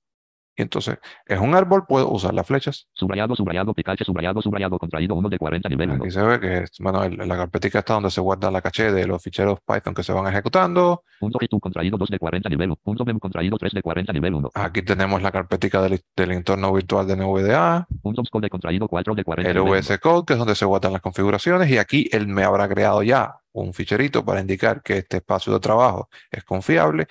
[SPEAKER 4] Y entonces, es un árbol, puedo usar las flechas.
[SPEAKER 5] Subrayado, subrayado, picache, subrayado, subrayado, contraído 1 de 40 nivel 1.
[SPEAKER 4] Aquí se ve que es, bueno, el- la carpetica está donde se guarda la caché de los ficheros Python que se van ejecutando.
[SPEAKER 5] Punto G2 contraído 2 de 40 nivel 1. Punto mem contraído 3 de 40 nivel 1.
[SPEAKER 4] Aquí tenemos la carpetica del, del entorno virtual de NVDA,
[SPEAKER 5] Punto code contraído 4 de 40
[SPEAKER 4] el
[SPEAKER 5] nivel 1.
[SPEAKER 4] VS Code, que es donde se guardan las configuraciones, y aquí él me habrá creado ya un ficherito para indicar que este espacio de trabajo es confiable.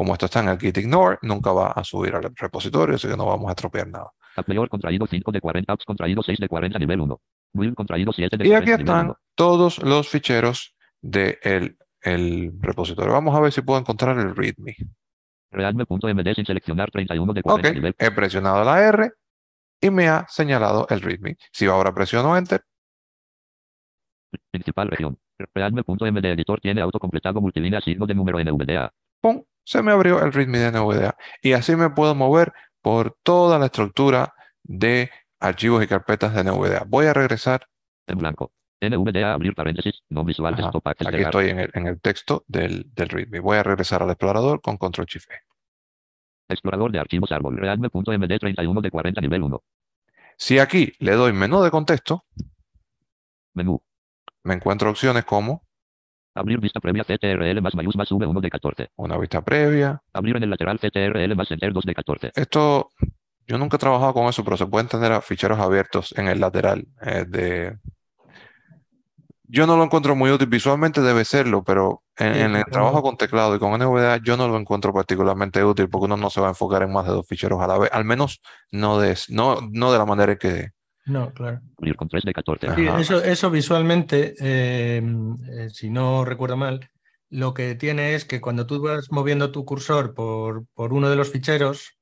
[SPEAKER 4] Como esto está en el git ignore, nunca va a subir al repositorio, así que no vamos a estropear nada.
[SPEAKER 5] Appleor contraído 5 de 40. Apps contraído 6 de 40 nivel 1. Will contraído 7 de
[SPEAKER 4] Y aquí
[SPEAKER 5] 40 nivel
[SPEAKER 4] están
[SPEAKER 5] 1.
[SPEAKER 4] todos los ficheros del el repositorio. Vamos a ver si puedo encontrar el README.
[SPEAKER 5] Realme.md sin seleccionar 31 de 40
[SPEAKER 4] Ok,
[SPEAKER 5] nivel.
[SPEAKER 4] he presionado la R y me ha señalado el README. Si ahora presiono Enter,
[SPEAKER 5] Principal región. Realme.md editor tiene autocompletado multilínea signo de número NVDA.
[SPEAKER 4] ¡pum! Se me abrió el README de NVDA. Y así me puedo mover por toda la estructura de archivos y carpetas de NVDA. Voy a regresar,
[SPEAKER 5] En blanco. NVDA abrir paréntesis. No visual
[SPEAKER 4] Ajá,
[SPEAKER 5] desktop
[SPEAKER 4] aquí estoy en el, en el texto del, del README. Voy a regresar al explorador con Control Shift E.
[SPEAKER 5] Explorador de archivos árbol. Realme.md 31 de 40 nivel 1.
[SPEAKER 4] Si aquí le doy menú de contexto,
[SPEAKER 5] Menú.
[SPEAKER 4] me encuentro opciones como
[SPEAKER 5] Abrir vista previa CTRL más mayús más V1 de 14.
[SPEAKER 4] Una vista previa.
[SPEAKER 5] Abrir en el lateral CTRL más enter 2 de 14.
[SPEAKER 4] Esto, yo nunca he trabajado con eso, pero se pueden tener a ficheros abiertos en el lateral eh, de... Yo no lo encuentro muy útil, visualmente debe serlo, pero en,
[SPEAKER 1] Sí,
[SPEAKER 4] en el trabajo con teclado y con NVDA yo no lo encuentro particularmente útil porque uno no se va a enfocar en más de dos ficheros a la vez, al menos no de, no, no de la manera que...
[SPEAKER 1] No, claro.
[SPEAKER 5] Con 3 de 14.
[SPEAKER 4] Ajá.
[SPEAKER 1] Sí, eso, eso visualmente, eh, eh, si no recuerdo mal, lo que tiene es que cuando tú vas moviendo tu cursor por, por uno de los ficheros,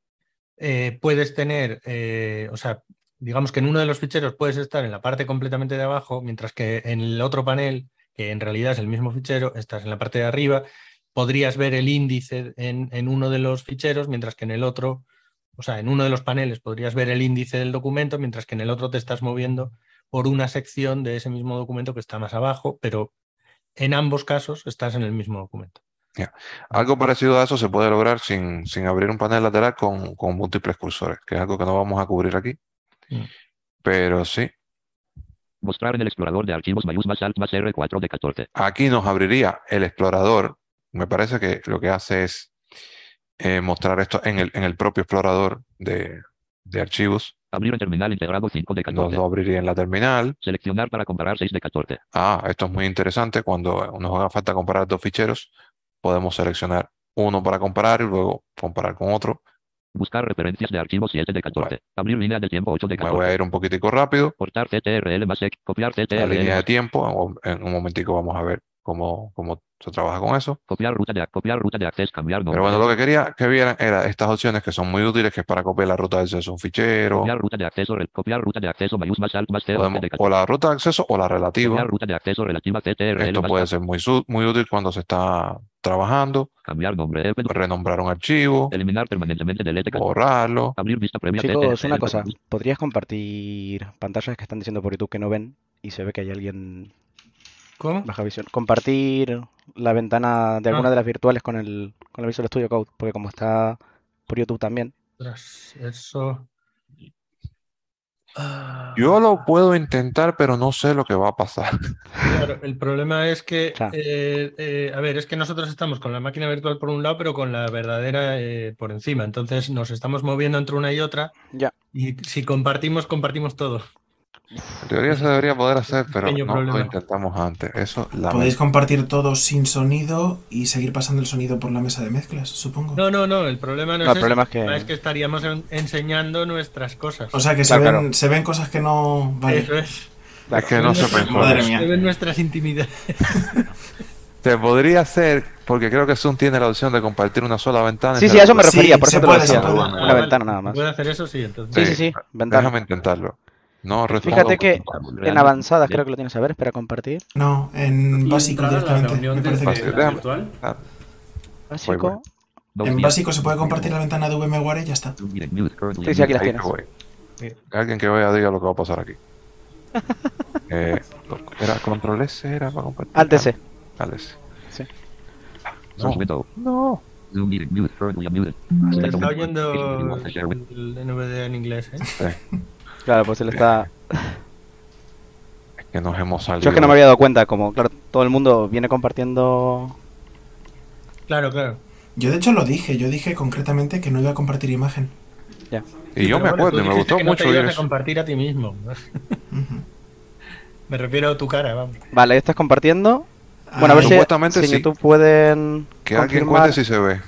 [SPEAKER 1] eh, puedes tener, eh, o sea, digamos que en uno de los ficheros puedes estar en la parte completamente de abajo, mientras que en el otro panel, que en realidad es el mismo fichero, estás en la parte de arriba, podrías ver el índice en, en uno de los ficheros, mientras que en el otro, o sea, en uno de los paneles podrías ver el índice del documento, mientras que en el otro te estás moviendo por una sección de ese mismo documento que está más abajo, pero en ambos casos estás en el mismo documento.
[SPEAKER 4] Algo parecido a eso se puede lograr sin, sin abrir un panel lateral con, con múltiples cursores, que es algo que no vamos a cubrir aquí.
[SPEAKER 1] Mm.
[SPEAKER 4] Pero sí,
[SPEAKER 5] Mostrar en el explorador de archivos mayús más alt más R4 de 14.
[SPEAKER 4] aquí nos abriría el explorador. Me parece que lo que hace es eh, mostrar esto en el, en el propio explorador de, de archivos.
[SPEAKER 5] Abrir en terminal integrado 5 de
[SPEAKER 4] Nos
[SPEAKER 5] 14.
[SPEAKER 4] lo abriría en la terminal.
[SPEAKER 5] Seleccionar para comparar 6 de 14.
[SPEAKER 4] Ah, esto es muy interesante. Cuando nos haga falta comparar dos ficheros, podemos seleccionar uno para comparar y luego comparar con otro.
[SPEAKER 5] Buscar referencias de archivos 7 de 14. Abrir línea de tiempo 8 de
[SPEAKER 4] Me voy
[SPEAKER 5] 14.
[SPEAKER 4] a ir un poquitico rápido.
[SPEAKER 5] Cortar CTRL más X. Copiar
[SPEAKER 4] La
[SPEAKER 5] CTRL
[SPEAKER 4] línea de tiempo, en un momentico vamos a ver cómo, cómo se trabaja con eso.
[SPEAKER 5] Copiar ruta de, copiar ruta de acceso. Cambiar nombre.
[SPEAKER 4] Pero bueno, lo que quería que vieran era estas opciones que son muy útiles, que es para copiar la ruta de acceso a un fichero,
[SPEAKER 5] Copiar ruta de acceso. re- Copiar ruta de acceso mayús más alt más 0
[SPEAKER 4] podemos-
[SPEAKER 5] de 14.
[SPEAKER 4] o la ruta de acceso o la relativa.
[SPEAKER 5] Copiar ruta de acceso relativa CTRL
[SPEAKER 4] Esto puede ser muy, muy útil cuando se está trabajando,
[SPEAKER 5] Cambiar nombre. F.
[SPEAKER 4] renombrar un archivo,
[SPEAKER 5] Eliminar permanentemente delete. 14.
[SPEAKER 4] borrarlo.
[SPEAKER 5] Abrir vista previa
[SPEAKER 6] Chicos,
[SPEAKER 5] CTRL
[SPEAKER 6] una cosa. ¿Podrías compartir pantallas que están diciendo por YouTube que no ven y se ve que hay alguien
[SPEAKER 1] ¿Cómo?
[SPEAKER 6] baja visión? Compartir la ventana de alguna
[SPEAKER 1] Ah.
[SPEAKER 6] de las virtuales con el, con el Visual Studio Code, porque como está por YouTube también.
[SPEAKER 1] Eso. Ah,
[SPEAKER 4] Yo lo puedo intentar, pero no sé lo que va a pasar.
[SPEAKER 1] Claro, el problema es que,
[SPEAKER 6] Claro.
[SPEAKER 1] eh, eh, a ver, es que nosotros estamos con la máquina virtual por un lado, pero con la verdadera eh, por encima. Entonces nos estamos moviendo entre una y otra.
[SPEAKER 6] Ya.
[SPEAKER 1] Y si compartimos, compartimos todo.
[SPEAKER 4] En teoría se debería poder hacer, pero no lo intentamos antes. Eso
[SPEAKER 3] Podéis compartir todo sin sonido y seguir pasando el sonido por la mesa de mezclas, supongo.
[SPEAKER 1] No, no, no, el problema no,
[SPEAKER 6] No,
[SPEAKER 1] es
[SPEAKER 6] el problema que-
[SPEAKER 1] es que estaríamos en- enseñando nuestras cosas.
[SPEAKER 3] O sea que se, ven,
[SPEAKER 6] claro.
[SPEAKER 3] se ven cosas que no. Vale.
[SPEAKER 1] Eso es.
[SPEAKER 4] Es que no se pensó en
[SPEAKER 3] Madre mía.
[SPEAKER 1] Se ven nuestras intimidades.
[SPEAKER 4] Se podría hacer, porque creo que Zoom tiene la opción de compartir una sola ventana.
[SPEAKER 6] Sí, sí,
[SPEAKER 4] la
[SPEAKER 6] a eso me
[SPEAKER 3] Sí,
[SPEAKER 6] refería, por eso te lo decía.
[SPEAKER 1] Ah,
[SPEAKER 6] Una
[SPEAKER 1] vale,
[SPEAKER 6] ventana nada
[SPEAKER 1] si
[SPEAKER 6] más.
[SPEAKER 1] Puede hacer eso, sí, entonces.
[SPEAKER 6] Sí,
[SPEAKER 4] Sí,
[SPEAKER 6] sí, sí, ventana.
[SPEAKER 4] Déjame intentarlo. No.
[SPEAKER 6] Fíjate que en avanzadas creo que lo tienes a ver, espera compartir.
[SPEAKER 3] No, en básico directamente. Me parece
[SPEAKER 4] Básico.
[SPEAKER 3] que en básico se puede compartir la ventana de VMware y ya está.
[SPEAKER 6] Sí, sí, aquí las tienes.
[SPEAKER 4] que voy. Alguien que vea diga lo que va a pasar aquí. Eh, ¿Era control S? ¿Era para compartir?
[SPEAKER 6] Alt C.
[SPEAKER 4] Alt S.
[SPEAKER 6] Sí.
[SPEAKER 4] No. No.
[SPEAKER 1] Se está oyendo el NVD en inglés, ¿eh?
[SPEAKER 6] Claro, pues él está.
[SPEAKER 4] Es que nos hemos salido.
[SPEAKER 6] Yo es que no me había dado cuenta, como, claro, todo el mundo viene compartiendo.
[SPEAKER 1] Claro, claro.
[SPEAKER 3] Yo de hecho lo dije, yo dije concretamente que no iba a compartir imagen.
[SPEAKER 4] Y yo
[SPEAKER 1] Pero
[SPEAKER 4] me
[SPEAKER 1] bueno,
[SPEAKER 4] acuerdo me gustó
[SPEAKER 1] que no
[SPEAKER 4] mucho
[SPEAKER 1] te
[SPEAKER 4] oír
[SPEAKER 1] ibas a compartir a ti mismo. Me refiero a tu cara, vamos.
[SPEAKER 6] Vale, ahí estás compartiendo. Bueno, a ver si, si
[SPEAKER 4] sí.
[SPEAKER 6] YouTube pueden.
[SPEAKER 4] Que alguien cuente si se ve.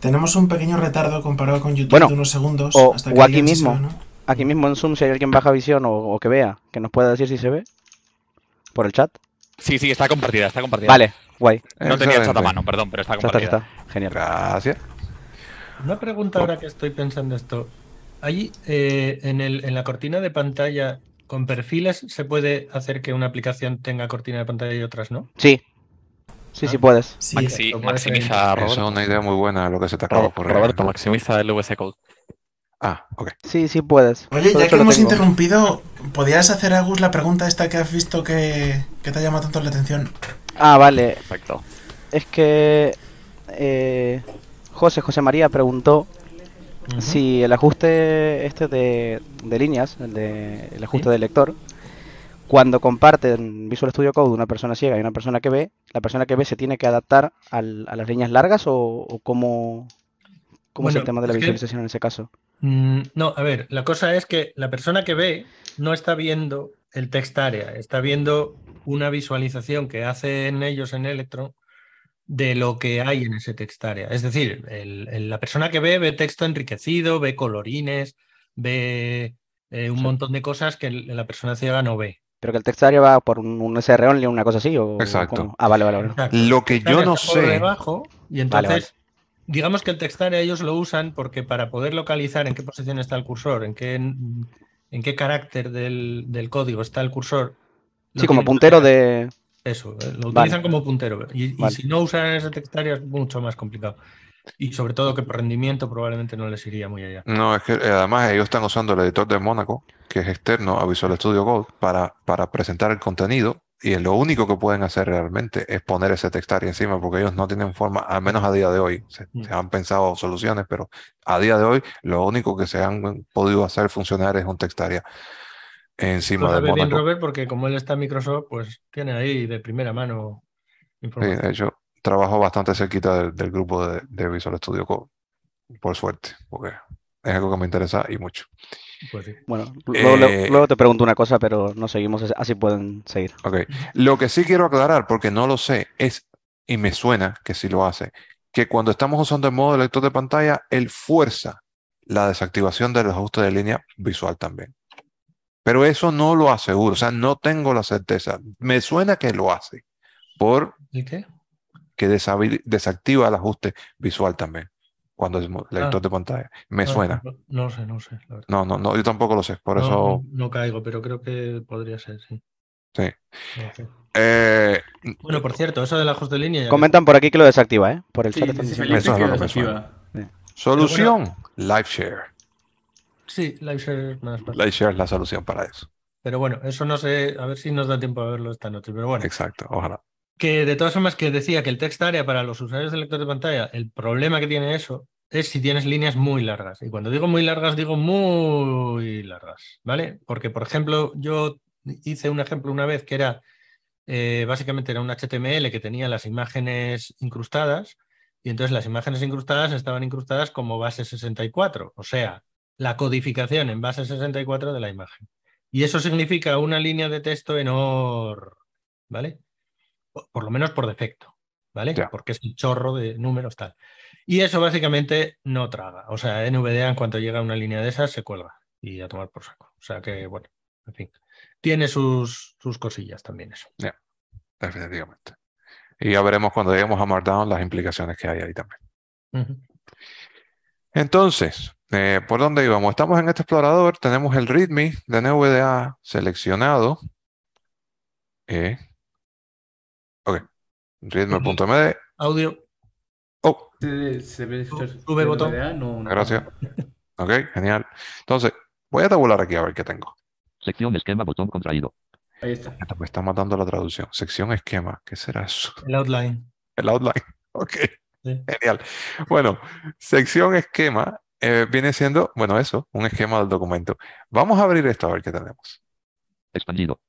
[SPEAKER 3] Tenemos un pequeño retardo comparado con YouTube
[SPEAKER 6] Bueno,
[SPEAKER 3] de unos segundos.
[SPEAKER 6] o-
[SPEAKER 3] hasta
[SPEAKER 6] o
[SPEAKER 3] que
[SPEAKER 6] aquí
[SPEAKER 3] si se
[SPEAKER 6] mismo.
[SPEAKER 3] ve o no.
[SPEAKER 6] Aquí mismo en Zoom, si hay alguien baja visión o, o que vea, que nos pueda decir si se ve. Por el chat.
[SPEAKER 2] Sí, sí, está compartida, está compartida.
[SPEAKER 6] Vale, guay.
[SPEAKER 2] No tenía el chat a mano, perdón, pero está
[SPEAKER 6] Ya está,
[SPEAKER 2] compartida.
[SPEAKER 6] está. Genial.
[SPEAKER 4] Gracias.
[SPEAKER 1] Una pregunta ahora que estoy pensando esto. Ahí eh, en, el, en la cortina de pantalla, con perfiles, se puede hacer que una aplicación tenga cortina de pantalla y otras no.
[SPEAKER 6] Sí. Sí, sí puedes.
[SPEAKER 3] Sí,
[SPEAKER 2] Maxi-
[SPEAKER 1] Lo puedes
[SPEAKER 2] maximiza,
[SPEAKER 4] Esa es
[SPEAKER 2] Roberto.
[SPEAKER 4] una idea muy buena lo que se te acaba de ocurrir.
[SPEAKER 2] Roberto, maximiza el VS Code.
[SPEAKER 4] Ah, ok.
[SPEAKER 6] Sí, sí puedes.
[SPEAKER 3] Oye,
[SPEAKER 6] Todo
[SPEAKER 3] ya que hemos
[SPEAKER 6] tengo.
[SPEAKER 3] interrumpido, ¿podrías hacer, Agus, la pregunta esta que has visto que, que te ha llamado tanto la atención?
[SPEAKER 6] Ah, vale.
[SPEAKER 2] Perfecto.
[SPEAKER 6] Es que. eh, José, José María preguntó si el ajuste este de, de líneas, el, de, el ajuste
[SPEAKER 1] Sí.
[SPEAKER 6] del lector, cuando comparten Visual Studio Code una persona ciega y una persona que ve, la persona que ve se tiene que adaptar al- a las líneas largas o, o cómo, cómo es el tema de la
[SPEAKER 1] que-
[SPEAKER 6] visualización en ese caso.
[SPEAKER 1] Mm, No, a ver, la cosa es que la persona que ve no está viendo el text area, está viendo una visualización que hacen ellos en Electron de lo que hay en ese text area. Es decir, el- el- la persona que ve ve texto enriquecido, ve colorines, ve eh, un
[SPEAKER 6] Sí.
[SPEAKER 1] montón de cosas que la persona ciega no ve.
[SPEAKER 6] Pero que el text area va por un, un SR only o una cosa así o
[SPEAKER 4] Exacto.
[SPEAKER 6] cómo? Ah, vale, vale, vale.
[SPEAKER 1] Exacto.
[SPEAKER 4] Lo que yo no
[SPEAKER 1] está por
[SPEAKER 4] sé-
[SPEAKER 1] debajo, y
[SPEAKER 6] Vale,
[SPEAKER 1] entonces, digamos que el text area ellos lo usan porque para poder localizar en qué posición está el cursor, en qué, en qué carácter del, del código está el cursor. lo
[SPEAKER 6] Sí, como puntero de...
[SPEAKER 1] Eso, eh, lo
[SPEAKER 6] Vale.
[SPEAKER 1] utilizan como puntero. Y, y si no usan ese text area es mucho más complicado. Y sobre todo que por rendimiento probablemente no les iría muy allá.
[SPEAKER 4] No, es que eh, además ellos están usando el editor de Mónaco, que es externo a Visual Studio Code, para, para presentar el contenido. Y lo único que pueden hacer realmente es poner ese textario encima, porque ellos no tienen forma, al menos a día de hoy. Se,
[SPEAKER 1] Mm.
[SPEAKER 4] se han pensado soluciones, pero a día de hoy lo único que se han podido hacer funcionar es un textaria
[SPEAKER 1] Lo
[SPEAKER 4] encima
[SPEAKER 1] bien
[SPEAKER 4] Mónaco.
[SPEAKER 1] Robert porque como él está en Microsoft, pues tiene ahí de primera mano
[SPEAKER 4] Sí,
[SPEAKER 1] información.
[SPEAKER 4] de hecho, trabajo bastante cerquita del, del grupo de, de Visual Studio Code, por suerte, porque es algo que me interesa y mucho.
[SPEAKER 1] Pues sí.
[SPEAKER 6] Bueno, luego,
[SPEAKER 4] Eh,
[SPEAKER 6] luego te pregunto una cosa, pero no seguimos, así- pueden seguir.
[SPEAKER 4] Ok. Lo que sí quiero aclarar, porque no lo sé, es, y me suena que sí lo hace, que cuando estamos usando el modo de lector de pantalla, él fuerza la desactivación del ajuste de línea visual también. Pero eso no lo aseguro, o sea, no tengo la certeza. Me suena que lo hace, porque
[SPEAKER 1] ¿Y qué?
[SPEAKER 4] Desabil- desactiva el ajuste visual también, cuando es lector
[SPEAKER 1] Ah.
[SPEAKER 4] de pantalla. Me
[SPEAKER 1] Ah,
[SPEAKER 4] suena.
[SPEAKER 1] No, no sé, no sé, la verdad.
[SPEAKER 4] No, no, no, yo tampoco lo sé, por
[SPEAKER 1] No,
[SPEAKER 4] eso...
[SPEAKER 1] no, no caigo, pero creo que podría ser, sí.
[SPEAKER 4] Sí.
[SPEAKER 1] Sé.
[SPEAKER 4] Eh,
[SPEAKER 1] Bueno, por cierto, eso del ajuste de línea. que
[SPEAKER 6] Comentan por aquí que lo desactiva, ¿eh? Por el
[SPEAKER 7] Sí,
[SPEAKER 6] chat diciendo.
[SPEAKER 7] Felipe
[SPEAKER 4] Eso es
[SPEAKER 7] que
[SPEAKER 4] lo que me
[SPEAKER 7] desactiva.
[SPEAKER 4] solución, LiveShare.
[SPEAKER 1] Sí, LiveShare es más fácil.
[SPEAKER 4] LiveShare es la solución para eso.
[SPEAKER 1] Pero bueno, eso no sé, a ver si nos da tiempo a verlo esta noche. Pero bueno,
[SPEAKER 4] Exacto, ojalá.
[SPEAKER 1] Que de todas formas que decía que el text area para los usuarios del lector de pantalla, el problema que tiene eso es si tienes líneas muy largas. Y cuando digo muy largas, digo muy largas, ¿vale? Porque, por ejemplo, yo hice un ejemplo una vez que era, eh, básicamente era un HTML que tenía las imágenes incrustadas y entonces las imágenes incrustadas estaban incrustadas como base 64, o sea, la codificación en base 64 de la imagen. Y eso significa una línea de texto enorme, ¿vale? Por, por lo menos por defecto, ¿vale?
[SPEAKER 4] Ya.
[SPEAKER 1] Porque es un chorro de números tal. Y eso básicamente no traga. O sea, NVDA en cuanto llega a una línea de esas se cuelga y a tomar por saco. O sea que, bueno, en fin. Tiene sus, sus cosillas también eso.
[SPEAKER 4] Definitivamente. Y ya veremos cuando lleguemos a Markdown las implicaciones que hay ahí también. Entonces, eh, ¿por dónde íbamos? Estamos en este explorador, tenemos el README de NVDA seleccionado. Eh, readme.md.
[SPEAKER 1] Audio.
[SPEAKER 4] Oh,
[SPEAKER 7] Se, se ve esto es
[SPEAKER 1] Sube botón.
[SPEAKER 7] NVDA, no, no.
[SPEAKER 4] gracias. Ok, genial. Entonces, voy a tabular aquí a ver qué tengo.
[SPEAKER 5] Sección esquema botón contraído.
[SPEAKER 7] Ahí está.
[SPEAKER 4] Me está matando la traducción. Sección esquema. ¿Qué será eso?
[SPEAKER 1] El outline.
[SPEAKER 4] El outline. Ok.
[SPEAKER 1] Sí.
[SPEAKER 4] Genial. Bueno, sección esquema eh, viene siendo, bueno, eso, un esquema del documento. Vamos a abrir esto a ver qué tenemos.
[SPEAKER 5] Expandido.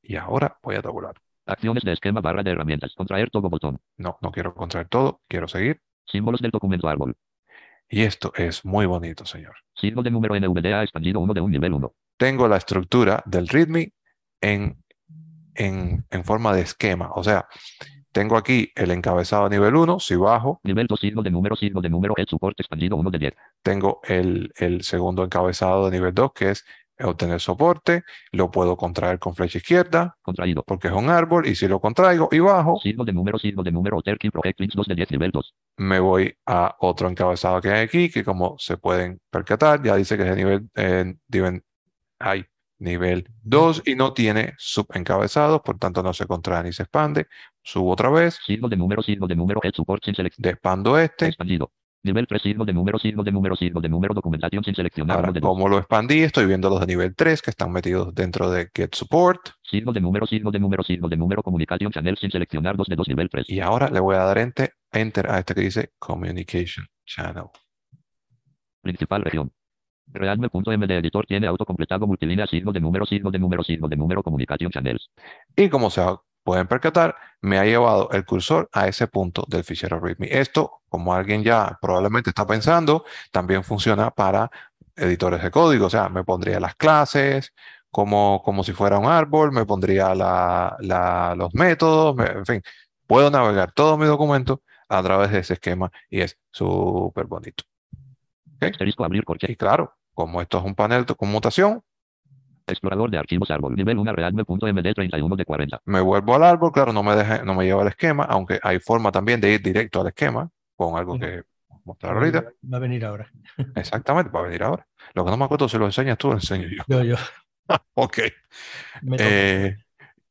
[SPEAKER 4] Y ahora voy a tabular.
[SPEAKER 5] Acciones de esquema barra de herramientas. Contraer todo botón.
[SPEAKER 4] No, no quiero contraer todo, quiero seguir.
[SPEAKER 5] Símbolos del documento árbol.
[SPEAKER 4] Y esto es muy bonito, señor.
[SPEAKER 5] Signo de número NVDA expandido 1 de un nivel 1.
[SPEAKER 4] Tengo la estructura del README en, en, en forma de esquema. O sea, tengo aquí el encabezado nivel 1, si bajo,
[SPEAKER 5] Nivel 2 signo de número signo de número el soporte expandido 1 de 10.
[SPEAKER 4] tengo el, el segundo encabezado de nivel 2, que es obtener soporte. Lo puedo contraer con flecha izquierda,
[SPEAKER 5] Contraído.
[SPEAKER 4] porque es un árbol, y si lo contraigo y bajo,
[SPEAKER 5] Signo de número signo de número Terkin Project Links 2 de 10 nivel 2.
[SPEAKER 4] me voy a otro encabezado que hay aquí, que como se pueden percatar, ya dice que es de nivel, eh, nivel, nivel 2 y no tiene subencabezados, por tanto no se contrae ni se expande. Subo otra vez,
[SPEAKER 5] Signo de número signo de número el support sin seleccionar.
[SPEAKER 4] despando este.
[SPEAKER 5] Expandido. Nivel 3 signo de número signo de número signo de número documentación sin seleccionar
[SPEAKER 4] Ahora,
[SPEAKER 5] 1 de 2.
[SPEAKER 4] como lo expandí, estoy viendo los de nivel 3 que están metidos dentro de Get Support.
[SPEAKER 5] Signo de número signo de número signo de número comunicación channel sin seleccionar 2 de 2 nivel 3.
[SPEAKER 4] Y ahora le voy a dar enter, enter a este que dice Communication Channel.
[SPEAKER 5] Principal región. Realme.md editor tiene autocompletado multilínea signo de número, signo de número, signo de número, communication channels.
[SPEAKER 4] Y como se pueden percatar, me ha llevado el cursor a ese punto del fichero README. Esto, como alguien ya probablemente está pensando, también funciona para editores de código. O sea, me pondría las clases como, como si fuera un árbol, me pondría la- la- los métodos, me- en fin, puedo navegar todo mi documento a través de ese esquema y es súper bonito.
[SPEAKER 5] Corche.
[SPEAKER 4] Y claro, como esto es un panel de conmutación,
[SPEAKER 5] Explorador de archivos árbol. Nivel 1 Realme.md 31 de 40.
[SPEAKER 4] me vuelvo al árbol, claro, no me deja, no me lleva al esquema, aunque hay forma también de ir directo al esquema con algo que mostrar ahorita.
[SPEAKER 1] Va a venir ahora.
[SPEAKER 4] Exactamente, va a venir ahora. Lo que no me acuerdo si lo enseñas tú, lo enseño yo.
[SPEAKER 1] Yo, yo.
[SPEAKER 4] Ok. Eh,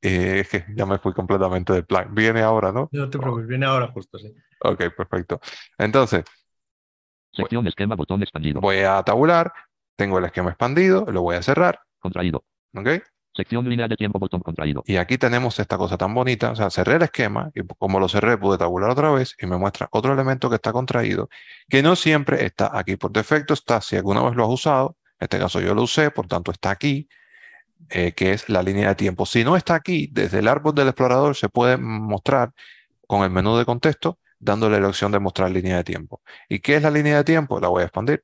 [SPEAKER 4] eh, es que ya me fui completamente del plan. Viene ahora, ¿no?
[SPEAKER 1] No te preocupes, viene ahora justo, sí.
[SPEAKER 4] Ok, perfecto. Entonces,
[SPEAKER 5] Sección esquema botón expandido.
[SPEAKER 4] voy a tabular, tengo el esquema expandido, lo voy a cerrar,
[SPEAKER 5] Contraído.
[SPEAKER 4] ¿ok?
[SPEAKER 5] Sección línea de tiempo botón contraído.
[SPEAKER 4] Y aquí tenemos esta cosa tan bonita, o sea, cerré el esquema y como lo cerré pude tabular otra vez y me muestra otro elemento que está contraído, que no siempre está aquí por defecto, está si alguna vez lo has usado, en este caso yo lo usé, por tanto está aquí, eh, que es la línea de tiempo. Si no está aquí, desde el árbol del explorador se puede mostrar con el menú de contexto, dándole la opción de mostrar línea de tiempo. ¿Y qué es la línea de tiempo? La voy a expandir,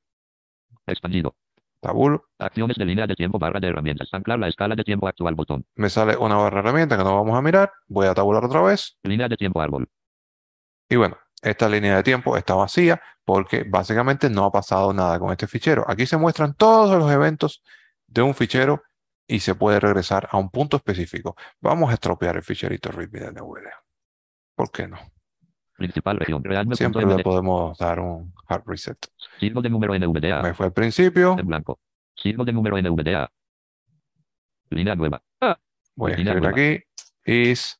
[SPEAKER 5] Expandido.
[SPEAKER 4] Tabulo,
[SPEAKER 5] Acciones de línea de tiempo barra de herramientas. Anclar la escala de tiempo actual botón.
[SPEAKER 4] me sale una barra de herramientas que no vamos a mirar, voy a tabular otra vez,
[SPEAKER 5] Línea de tiempo árbol.
[SPEAKER 4] Y bueno, esta línea de tiempo está vacía porque básicamente no ha pasado nada con este fichero. Aquí se muestran todos los eventos de un fichero y se puede regresar a un punto específico. Vamos a estropear el ficherito README de NVDA. ¿Por qué no?
[SPEAKER 5] Principal región.
[SPEAKER 4] Siempre le podemos dar un hard reset.
[SPEAKER 5] Signo de número NVDA.
[SPEAKER 4] Me fue al principio,
[SPEAKER 5] En blanco. Signo de número NVDA. Línea nueva. Ah,
[SPEAKER 4] voy a
[SPEAKER 5] Línea
[SPEAKER 4] escribir
[SPEAKER 5] nueva.
[SPEAKER 4] aquí, is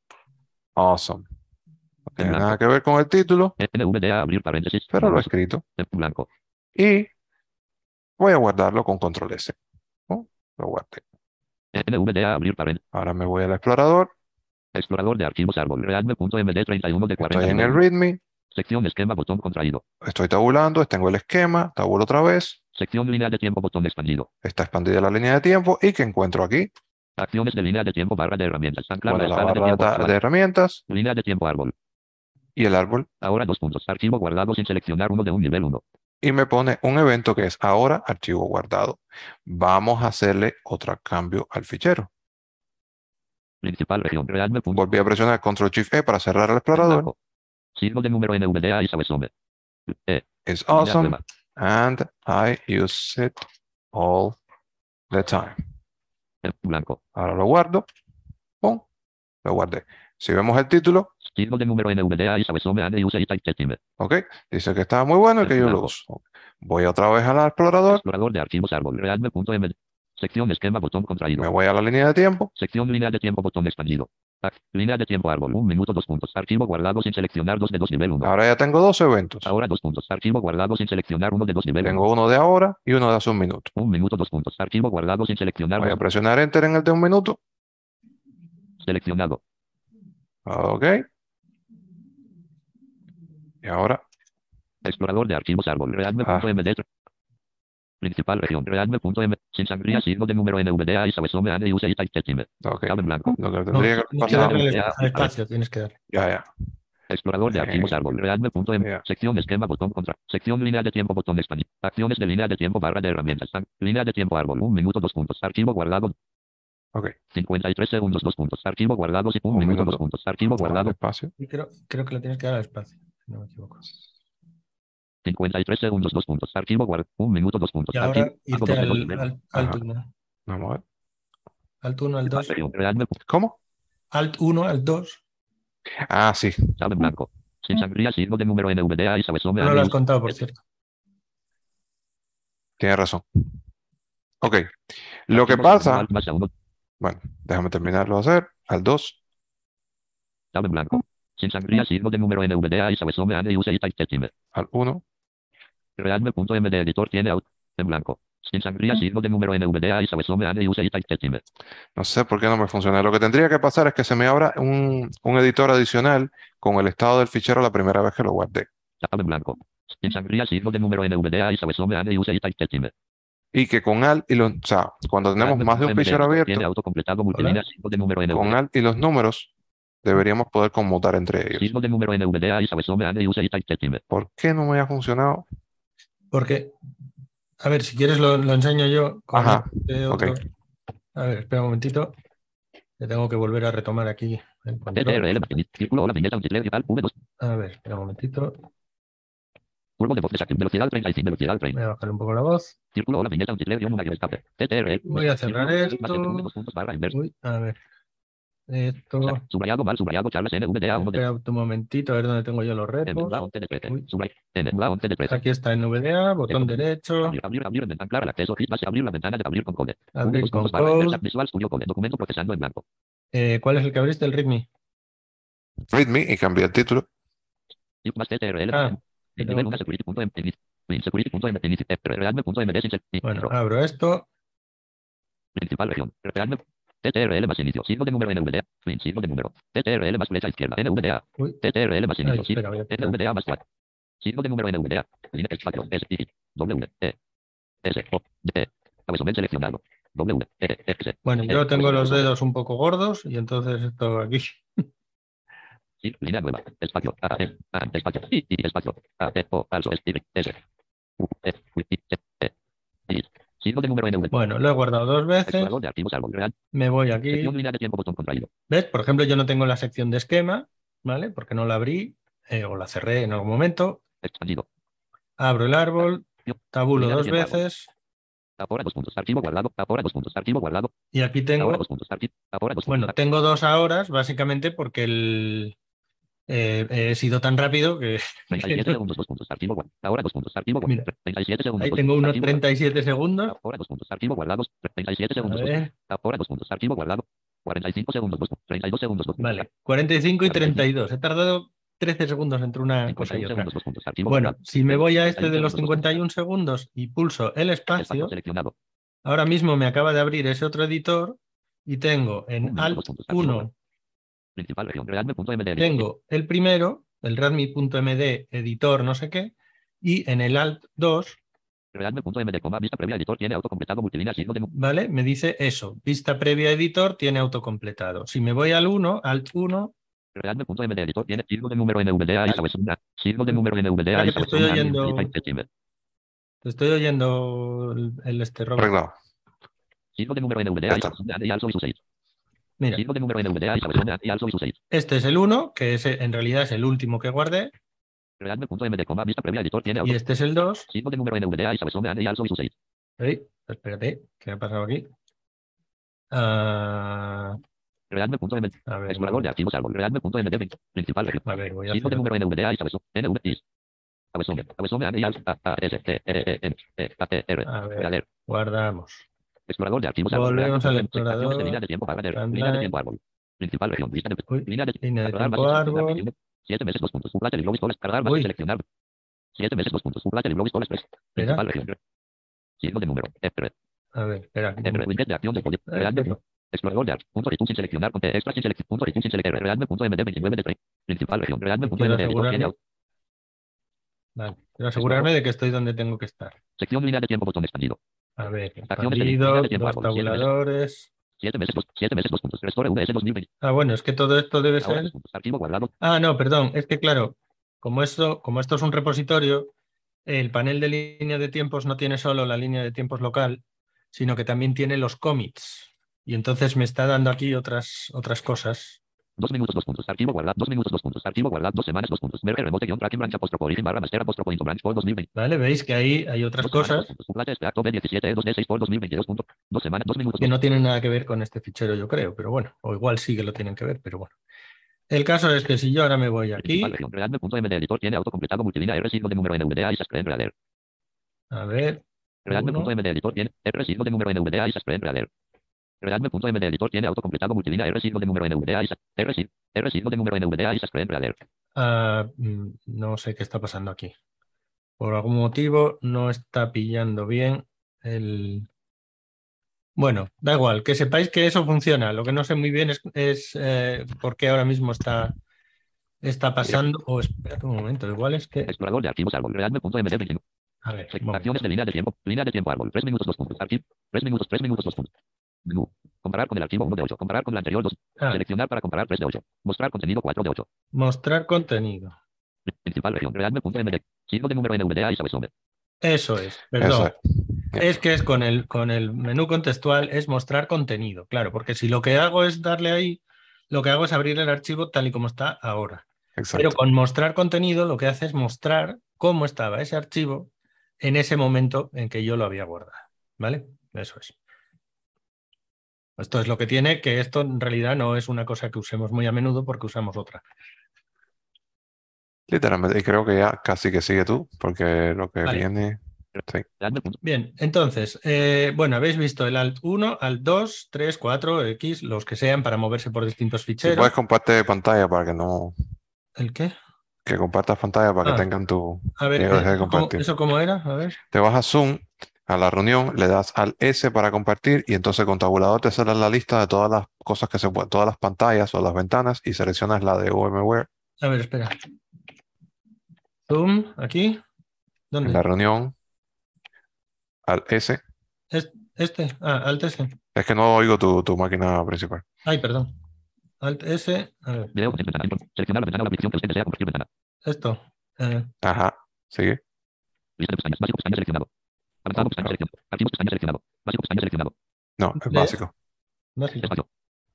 [SPEAKER 4] awesome. No tiene
[SPEAKER 5] blanco.
[SPEAKER 4] nada que ver con el título,
[SPEAKER 5] NVDA abrir paréntesis.
[SPEAKER 4] pero lo he escrito.
[SPEAKER 5] En blanco.
[SPEAKER 4] Y voy a guardarlo con control S. ¿no? Lo guardé.
[SPEAKER 5] NVDA abrir paréntesis.
[SPEAKER 4] Ahora me voy al explorador,
[SPEAKER 5] Explorador de archivos árbol. Realme.md 31 de 40.
[SPEAKER 4] estoy en el. README,
[SPEAKER 5] Sección esquema botón contraído.
[SPEAKER 4] Estoy tabulando, tengo el esquema, tabulo otra vez,
[SPEAKER 5] Sección línea de tiempo botón expandido.
[SPEAKER 4] está expandida la línea de tiempo y que encuentro aquí,
[SPEAKER 5] Acciones de línea de tiempo barra de herramientas. Anclar
[SPEAKER 4] bueno,
[SPEAKER 5] la de
[SPEAKER 4] barra
[SPEAKER 5] tiempo
[SPEAKER 4] de,
[SPEAKER 5] actual.
[SPEAKER 4] de herramientas
[SPEAKER 5] Línea de tiempo árbol.
[SPEAKER 4] y el árbol
[SPEAKER 5] Ahora dos puntos. Archivo guardado sin seleccionar uno de un nivel 1.
[SPEAKER 4] y me pone un evento que es ahora archivo guardado. Vamos a hacerle otro cambio al fichero.
[SPEAKER 5] Principal región.
[SPEAKER 4] Volví a presionar Control Shift E para cerrar el explorador.
[SPEAKER 5] Signo de número NVDA y Sabesome. E.
[SPEAKER 4] It's awesome and I use it all the time.
[SPEAKER 5] En blanco.
[SPEAKER 4] Ahora lo guardo. Pum, lo guardé. Si vemos el título,
[SPEAKER 5] Signo de número NVDA y Sabesome and use it time.
[SPEAKER 4] ok, dice que está muy bueno y que yo lo uso. Voy otra vez al explorador,
[SPEAKER 5] Explorador de archivos árbol. Realme.md. Sección esquema botón contraído.
[SPEAKER 4] me voy a la línea de tiempo,
[SPEAKER 5] Sección línea de tiempo botón expandido. Ac- Línea de tiempo árbol. Un minuto dos puntos. Archivo guardado sin seleccionar dos de dos nivel 1.
[SPEAKER 4] ahora ya tengo dos eventos.
[SPEAKER 5] Ahora dos puntos. Archivo guardado sin seleccionar uno de dos nivel 1.
[SPEAKER 4] Tengo uno de ahora y uno de hace un minuto.
[SPEAKER 5] Un minuto dos puntos. Archivo guardado sin seleccionar
[SPEAKER 4] Voy a presionar Enter en el de un minuto.
[SPEAKER 5] Seleccionado.
[SPEAKER 4] Ok. Y ahora,
[SPEAKER 5] Explorador de archivos árbol. Realme.md. Principal región. Realme.m. Sin sangría. Signo de número NVDA y Sabesome and use it type time.
[SPEAKER 4] ok.
[SPEAKER 5] En blanco.
[SPEAKER 4] Lo que
[SPEAKER 1] No,
[SPEAKER 4] tendría
[SPEAKER 1] tienes que darle espacio, tienes que darle.
[SPEAKER 4] Ya, ya.
[SPEAKER 5] Explorador de archivos
[SPEAKER 4] Eh,
[SPEAKER 5] árbol. Realme.m.
[SPEAKER 4] ya.
[SPEAKER 5] Sección esquema botón contra. Sección línea de tiempo botón expandir. Acciones de línea de tiempo barra de herramientas. Línea de tiempo árbol. Un minuto dos puntos. Archivo guardado.
[SPEAKER 4] Ok.
[SPEAKER 5] 53 segundos dos puntos. Archivo guardado. sí, Un,
[SPEAKER 4] Un
[SPEAKER 5] minuto,
[SPEAKER 4] minuto.
[SPEAKER 5] dos puntos. Archivo guardado.
[SPEAKER 4] Espacio.
[SPEAKER 1] Y creo, creo que le tienes que dar al espacio, si no me equivoco.
[SPEAKER 5] 53 segundos dos puntos. Archivo guardado. Un minuto dos puntos.
[SPEAKER 1] Y ahora
[SPEAKER 5] Archivo-
[SPEAKER 1] irte al, al,
[SPEAKER 4] Ajá.
[SPEAKER 1] 1.
[SPEAKER 4] Vamos a ver.
[SPEAKER 1] Alt 1, al 2.
[SPEAKER 5] Región. Realme.
[SPEAKER 4] ¿Cómo?
[SPEAKER 1] Alt 1, al 2.
[SPEAKER 4] Ah, sí.
[SPEAKER 5] Tab en blanco. Sin sangría. Signo de número NVDA y Sabesome
[SPEAKER 1] No lo has contado, por cierto.
[SPEAKER 4] Tienes razón. Ok. Lo que pasa, bueno, déjame terminarlo de hacer. Al 2.
[SPEAKER 5] Tab en blanco. Sin sangría. Signo de número NVDA y time.
[SPEAKER 4] Al 1.
[SPEAKER 5] Realme.md editor tiene out en blanco. Sin sangría. Signo de número NVDA y.
[SPEAKER 4] No sé por qué no me funciona. Lo que tendría que pasar es que se me abra un, un editor adicional con el estado del fichero la primera vez que lo guardé.
[SPEAKER 5] Tab en blanco. Sin sangría. Signo de número NVDA y.
[SPEAKER 4] Y que con alt y los, o sea, cuando tenemos más de un fichero abierto, con alt y los números, deberíamos poder conmutar entre ellos. ¿Por qué no me ha funcionado?
[SPEAKER 1] Porque, a ver, si quieres lo, lo enseño yo. con
[SPEAKER 4] Ajá,
[SPEAKER 1] este. A ver, espera un momentito. Que tengo que volver a retomar aquí el control.
[SPEAKER 5] TTRL Martínez. Círculo hola viñeta multiplayer rival V2.
[SPEAKER 1] A ver, espera un momentito.
[SPEAKER 5] Curvo de voz. Velocidad 35. Velocidad 30.
[SPEAKER 1] Voy a bajar un poco la voz.
[SPEAKER 5] Círculo hola viñeta. TTRL.
[SPEAKER 1] Voy a cerrar esto. Uy, a ver. Esto.
[SPEAKER 5] Subrayado mal subrayado Charles NVDA 1 de
[SPEAKER 1] Espera un momentito, a ver dónde tengo yo los
[SPEAKER 5] en
[SPEAKER 1] repos.
[SPEAKER 5] la 11 de 13.
[SPEAKER 1] Uy.
[SPEAKER 5] Subrayado. En la 11 de 13.
[SPEAKER 1] Aquí está NVDA, botón derecho,
[SPEAKER 5] Abrir, abrir, abrir en ventana clara el acceso. Base, abrir la ventana de abrir con code.
[SPEAKER 1] abrir con code.
[SPEAKER 5] Visual Studio Code. Documento procesando en blanco.
[SPEAKER 1] Eh, ¿Cuál es el que abriste? El README.
[SPEAKER 4] Readme y cambié el título.
[SPEAKER 1] Ah,
[SPEAKER 5] En
[SPEAKER 1] pero-
[SPEAKER 5] nivel 1 security.m. Security.m. Realme.md sin
[SPEAKER 1] Bueno, abro esto.
[SPEAKER 5] Principal región. TTRL más inicio. Signo de número NVDA. Fin. Signo de número. TTRL más flecha izquierda. NVDA. TTRL más inicio. NVDA más 4. Signo de número NVDA. Línea espacio. S. I. W. E. S. O. D. Cabezón seleccionado. W. E. X.
[SPEAKER 1] Bueno, yo tengo los dedos un poco gordos y entonces esto aquí.
[SPEAKER 5] Sí, línea nueva. Espacio. A. E. A. Espacio. I. I. Espacio. A. E. O. S. Y. S. U. E. U. I. E. I. Signo de número NVDA.
[SPEAKER 1] Bueno, lo he guardado dos veces.
[SPEAKER 5] Explorador de archivos árbol real.
[SPEAKER 1] Me voy aquí.
[SPEAKER 5] Sección línea de tiempo botón contraído.
[SPEAKER 1] ¿Ves? Por ejemplo, yo no tengo la sección de esquema, ¿vale? Porque no la abrí eh, o la cerré en algún momento.
[SPEAKER 5] Expandido.
[SPEAKER 1] Abro el árbol, tabulo dos veces
[SPEAKER 5] Ahora dos puntos. Archivo guardado. Ahora dos puntos. Archivo guardado.
[SPEAKER 1] y aquí
[SPEAKER 5] Ahora
[SPEAKER 1] tengo,
[SPEAKER 5] dos puntos. Archivo. Ahora dos
[SPEAKER 1] bueno, tengo dos horas básicamente porque el, eh, he sido tan rápido que
[SPEAKER 5] 37 segundos, dos puntos, archivo. Ahora dos puntos, archivo
[SPEAKER 1] Mira,
[SPEAKER 5] guardado. 37 segundos.
[SPEAKER 1] ahí tengo unos
[SPEAKER 5] archivo
[SPEAKER 1] 37 segundos.
[SPEAKER 5] Ahora dos puntos, archivo guardados. 37
[SPEAKER 1] A
[SPEAKER 5] segundos. Ahora dos puntos, archivo guardado. 45 segundos, dos puntos, 32 segundos,
[SPEAKER 1] vale, 45 y 32. He tardado 13 segundos entre una cosa y
[SPEAKER 5] 51
[SPEAKER 1] otra.
[SPEAKER 5] segundos, dos puntos, archivo
[SPEAKER 1] Bueno, si me voy a este de los
[SPEAKER 5] 51
[SPEAKER 1] 51 segundos y pulso el
[SPEAKER 5] Espacio
[SPEAKER 1] ahora mismo me acaba de abrir ese otro editor y tengo en Alt
[SPEAKER 5] dos puntos, archivo
[SPEAKER 1] 1
[SPEAKER 5] guardado. Principal región, realme.md.
[SPEAKER 1] tengo el primero, el readme.md editor no sé qué, y en el Alt 2,
[SPEAKER 5] Realme.md, coma, vista previa editor tiene autocompletado multilínea signo de
[SPEAKER 1] ¿vale? Me dice eso, vista previa editor tiene autocompletado. Si me voy al 1, Alt 1,
[SPEAKER 5] Realme.md editor tiene signo de número NVDA y sabes una. Signo de número NVDA y
[SPEAKER 1] te
[SPEAKER 5] sabes
[SPEAKER 1] estoy oyendo. te estoy oyendo el, el este.
[SPEAKER 4] Arreglado.
[SPEAKER 5] Signo de número NVDA y
[SPEAKER 4] está.
[SPEAKER 5] sabes una y also y su 6.
[SPEAKER 1] Mira,
[SPEAKER 5] Signo de número NVDA y sabes una y also y su 6.
[SPEAKER 1] este es el 1, que es, en realidad es el último que guardé, y este es el 2.
[SPEAKER 5] Signo de número NVDA y sabes una y also y su 6.
[SPEAKER 1] Ey, espérate, ¿qué ha pasado aquí?
[SPEAKER 5] Realme.md.
[SPEAKER 1] a ver,
[SPEAKER 5] Explorador de archivos árbol. Realme.md. Principal región.
[SPEAKER 1] a ver, voy a
[SPEAKER 5] Signo de
[SPEAKER 1] hacer-
[SPEAKER 5] número NVDA y sabes NV is. Abesome. Abesome and also A A S T E E N E A T R.
[SPEAKER 1] A ver,
[SPEAKER 5] Reader.
[SPEAKER 1] guardamos.
[SPEAKER 5] Explorador de archivos.
[SPEAKER 1] Volvemos al explorador.
[SPEAKER 5] De línea de tiempo Wagner. Línea de
[SPEAKER 1] Timeline.
[SPEAKER 5] tiempo árbol. Principal región. Lista de
[SPEAKER 1] Uy,
[SPEAKER 5] línea de
[SPEAKER 1] línea de tiempo árbol.
[SPEAKER 5] Siete meses, dos puntos. Un placer y luego pistolas. Cargar
[SPEAKER 1] Uy.
[SPEAKER 5] seleccionar. Siete meses, dos puntos. Un placer y luego pistolas. tres. Principal región. Signo de número. F.
[SPEAKER 1] A ver, espera.
[SPEAKER 5] F. Widget de acción de poder.
[SPEAKER 1] Eh,
[SPEAKER 5] Realme. Explorador de archivos. Punto sin seleccionar. Ponte extra sin seleccionar. Punto sin seleccionar. Realme.md 29 de 3. Principal región. Editor tiene
[SPEAKER 1] asegurarme,
[SPEAKER 5] auto-
[SPEAKER 1] vale, quiero asegurarme de que estoy donde tengo que estar.
[SPEAKER 5] Sección línea de tiempo botón expandido.
[SPEAKER 1] A ver,
[SPEAKER 5] tiempo
[SPEAKER 1] dos tabuladores.
[SPEAKER 5] Siete meses, dos, siete meses, dos puntos. Restore VS 2020.
[SPEAKER 1] Ah, bueno, es que todo esto debe
[SPEAKER 5] Ahora
[SPEAKER 1] ser.
[SPEAKER 5] Archivo guardado.
[SPEAKER 1] Ah, no, perdón, es que claro, como esto, como esto es un repositorio, el panel de línea de tiempos no tiene solo la línea de tiempos local, sino que también tiene los commits. Y entonces me está dando aquí otras, otras cosas.
[SPEAKER 5] Dos minutos, dos puntos. Archivo guardado. Dos minutos, dos puntos. Archivo guardado. Dos semanas, dos puntos. Merge remote guion tracking branch apóstrofe origin barra master into branch por 2020.
[SPEAKER 1] ¿Vale? Veis que ahí hay otras
[SPEAKER 5] Dos
[SPEAKER 1] cosas
[SPEAKER 5] puntos. Un flash este acto B17 2 D6 por 2022. punto. Dos semanas, dos minutos.
[SPEAKER 1] que no tienen nada que ver con este fichero, yo creo, pero bueno, o igual sí que lo tienen que ver, pero bueno. El caso es que si yo ahora me voy aquí,
[SPEAKER 5] editor tiene autocompletado multilínea R signo de número NVDA y Sascreen Reader.
[SPEAKER 1] a ver,
[SPEAKER 5] editor tiene R signo de número NVDA y Sascreen Reader. Realme.md editor tiene autocompletado multilínea R signo de número NVDA y Sas- R sig- R signo de número NVDA y Sascreen Reader.
[SPEAKER 1] ah, mm, no sé qué está pasando aquí. Por algún motivo no está pillando bien el... Bueno, da igual, que sepáis que eso funciona. Lo que no sé muy bien es, es, eh, por qué ahora mismo está, está pasando. O espera un momento, igual es que...
[SPEAKER 5] Explorador de archivos árbol. Realme.md 29.
[SPEAKER 1] A ver.
[SPEAKER 5] Acciones de línea de tiempo. Línea de tiempo árbol. 3 minutos, 2 puntos. Archivo. 3 minutos, 3 minutos, 2 puntos. Menú. Comparar con el archivo 1 de 8. Comparar con el anterior 2.
[SPEAKER 1] Ah,
[SPEAKER 5] Seleccionar para comparar 3 de 8. Mostrar contenido 4 de 8.
[SPEAKER 1] mostrar contenido.
[SPEAKER 5] Principal región. Realme.md. Signo de número NVDA y sabesome.
[SPEAKER 1] Eso es,
[SPEAKER 4] Eso
[SPEAKER 1] perdón.
[SPEAKER 4] es.
[SPEAKER 1] Es que es con el, con el menú contextual, es mostrar contenido, claro, porque si lo que hago es darle ahí, lo que hago es abrir el archivo tal y como está ahora.
[SPEAKER 4] Exacto.
[SPEAKER 1] Pero con mostrar contenido lo que hace es mostrar cómo estaba ese archivo en ese momento en que yo lo había guardado. ¿Vale? Eso es. Esto es lo que tiene, que esto en realidad no es una cosa que usemos muy a menudo porque usamos otra.
[SPEAKER 4] Literalmente, y creo que ya casi que sigue tú, porque lo que
[SPEAKER 1] Vale.
[SPEAKER 4] viene. sí.
[SPEAKER 1] Bien, entonces, eh, bueno, habéis visto el Alt 1, Alt 2, 3, 4, X, los que sean para moverse por distintos
[SPEAKER 4] Si
[SPEAKER 1] ficheros.
[SPEAKER 4] puedes compartir pantalla para que no.
[SPEAKER 1] ¿El qué?
[SPEAKER 4] Que compartas pantalla para
[SPEAKER 1] Ah.
[SPEAKER 4] que tengan tu.
[SPEAKER 1] A ver,
[SPEAKER 4] Ya dejé de
[SPEAKER 1] ¿eso cómo,
[SPEAKER 4] compartir.
[SPEAKER 1] eso cómo era? A ver.
[SPEAKER 4] Te vas a Zoom, a la reunión, le das al S para compartir y entonces con tabulador te sale la lista de todas las cosas que se pueden, todas las pantallas o las ventanas y seleccionas la de VMware
[SPEAKER 1] A ver, espera. Zoom, aquí. ¿Dónde?
[SPEAKER 4] en la reunión, al S.
[SPEAKER 1] Es- Este, ah, Alt S.
[SPEAKER 4] Es que no oigo tu, tu máquina principal.
[SPEAKER 1] Ay, perdón. Alt S, a ver,
[SPEAKER 5] Video. Ventana. Import. Seleccionar la ventana o la aplicación que usted desea compartir ventana.
[SPEAKER 1] esto. eh,
[SPEAKER 4] Ajá, sigue.
[SPEAKER 5] Lista de pestañas. Básico pestaña seleccionado. Avanzado pestaña seleccionado. Archivos pestaña seleccionado. Básico pestaña seleccionado.
[SPEAKER 4] No, es básico.
[SPEAKER 1] básico.
[SPEAKER 5] Espacio.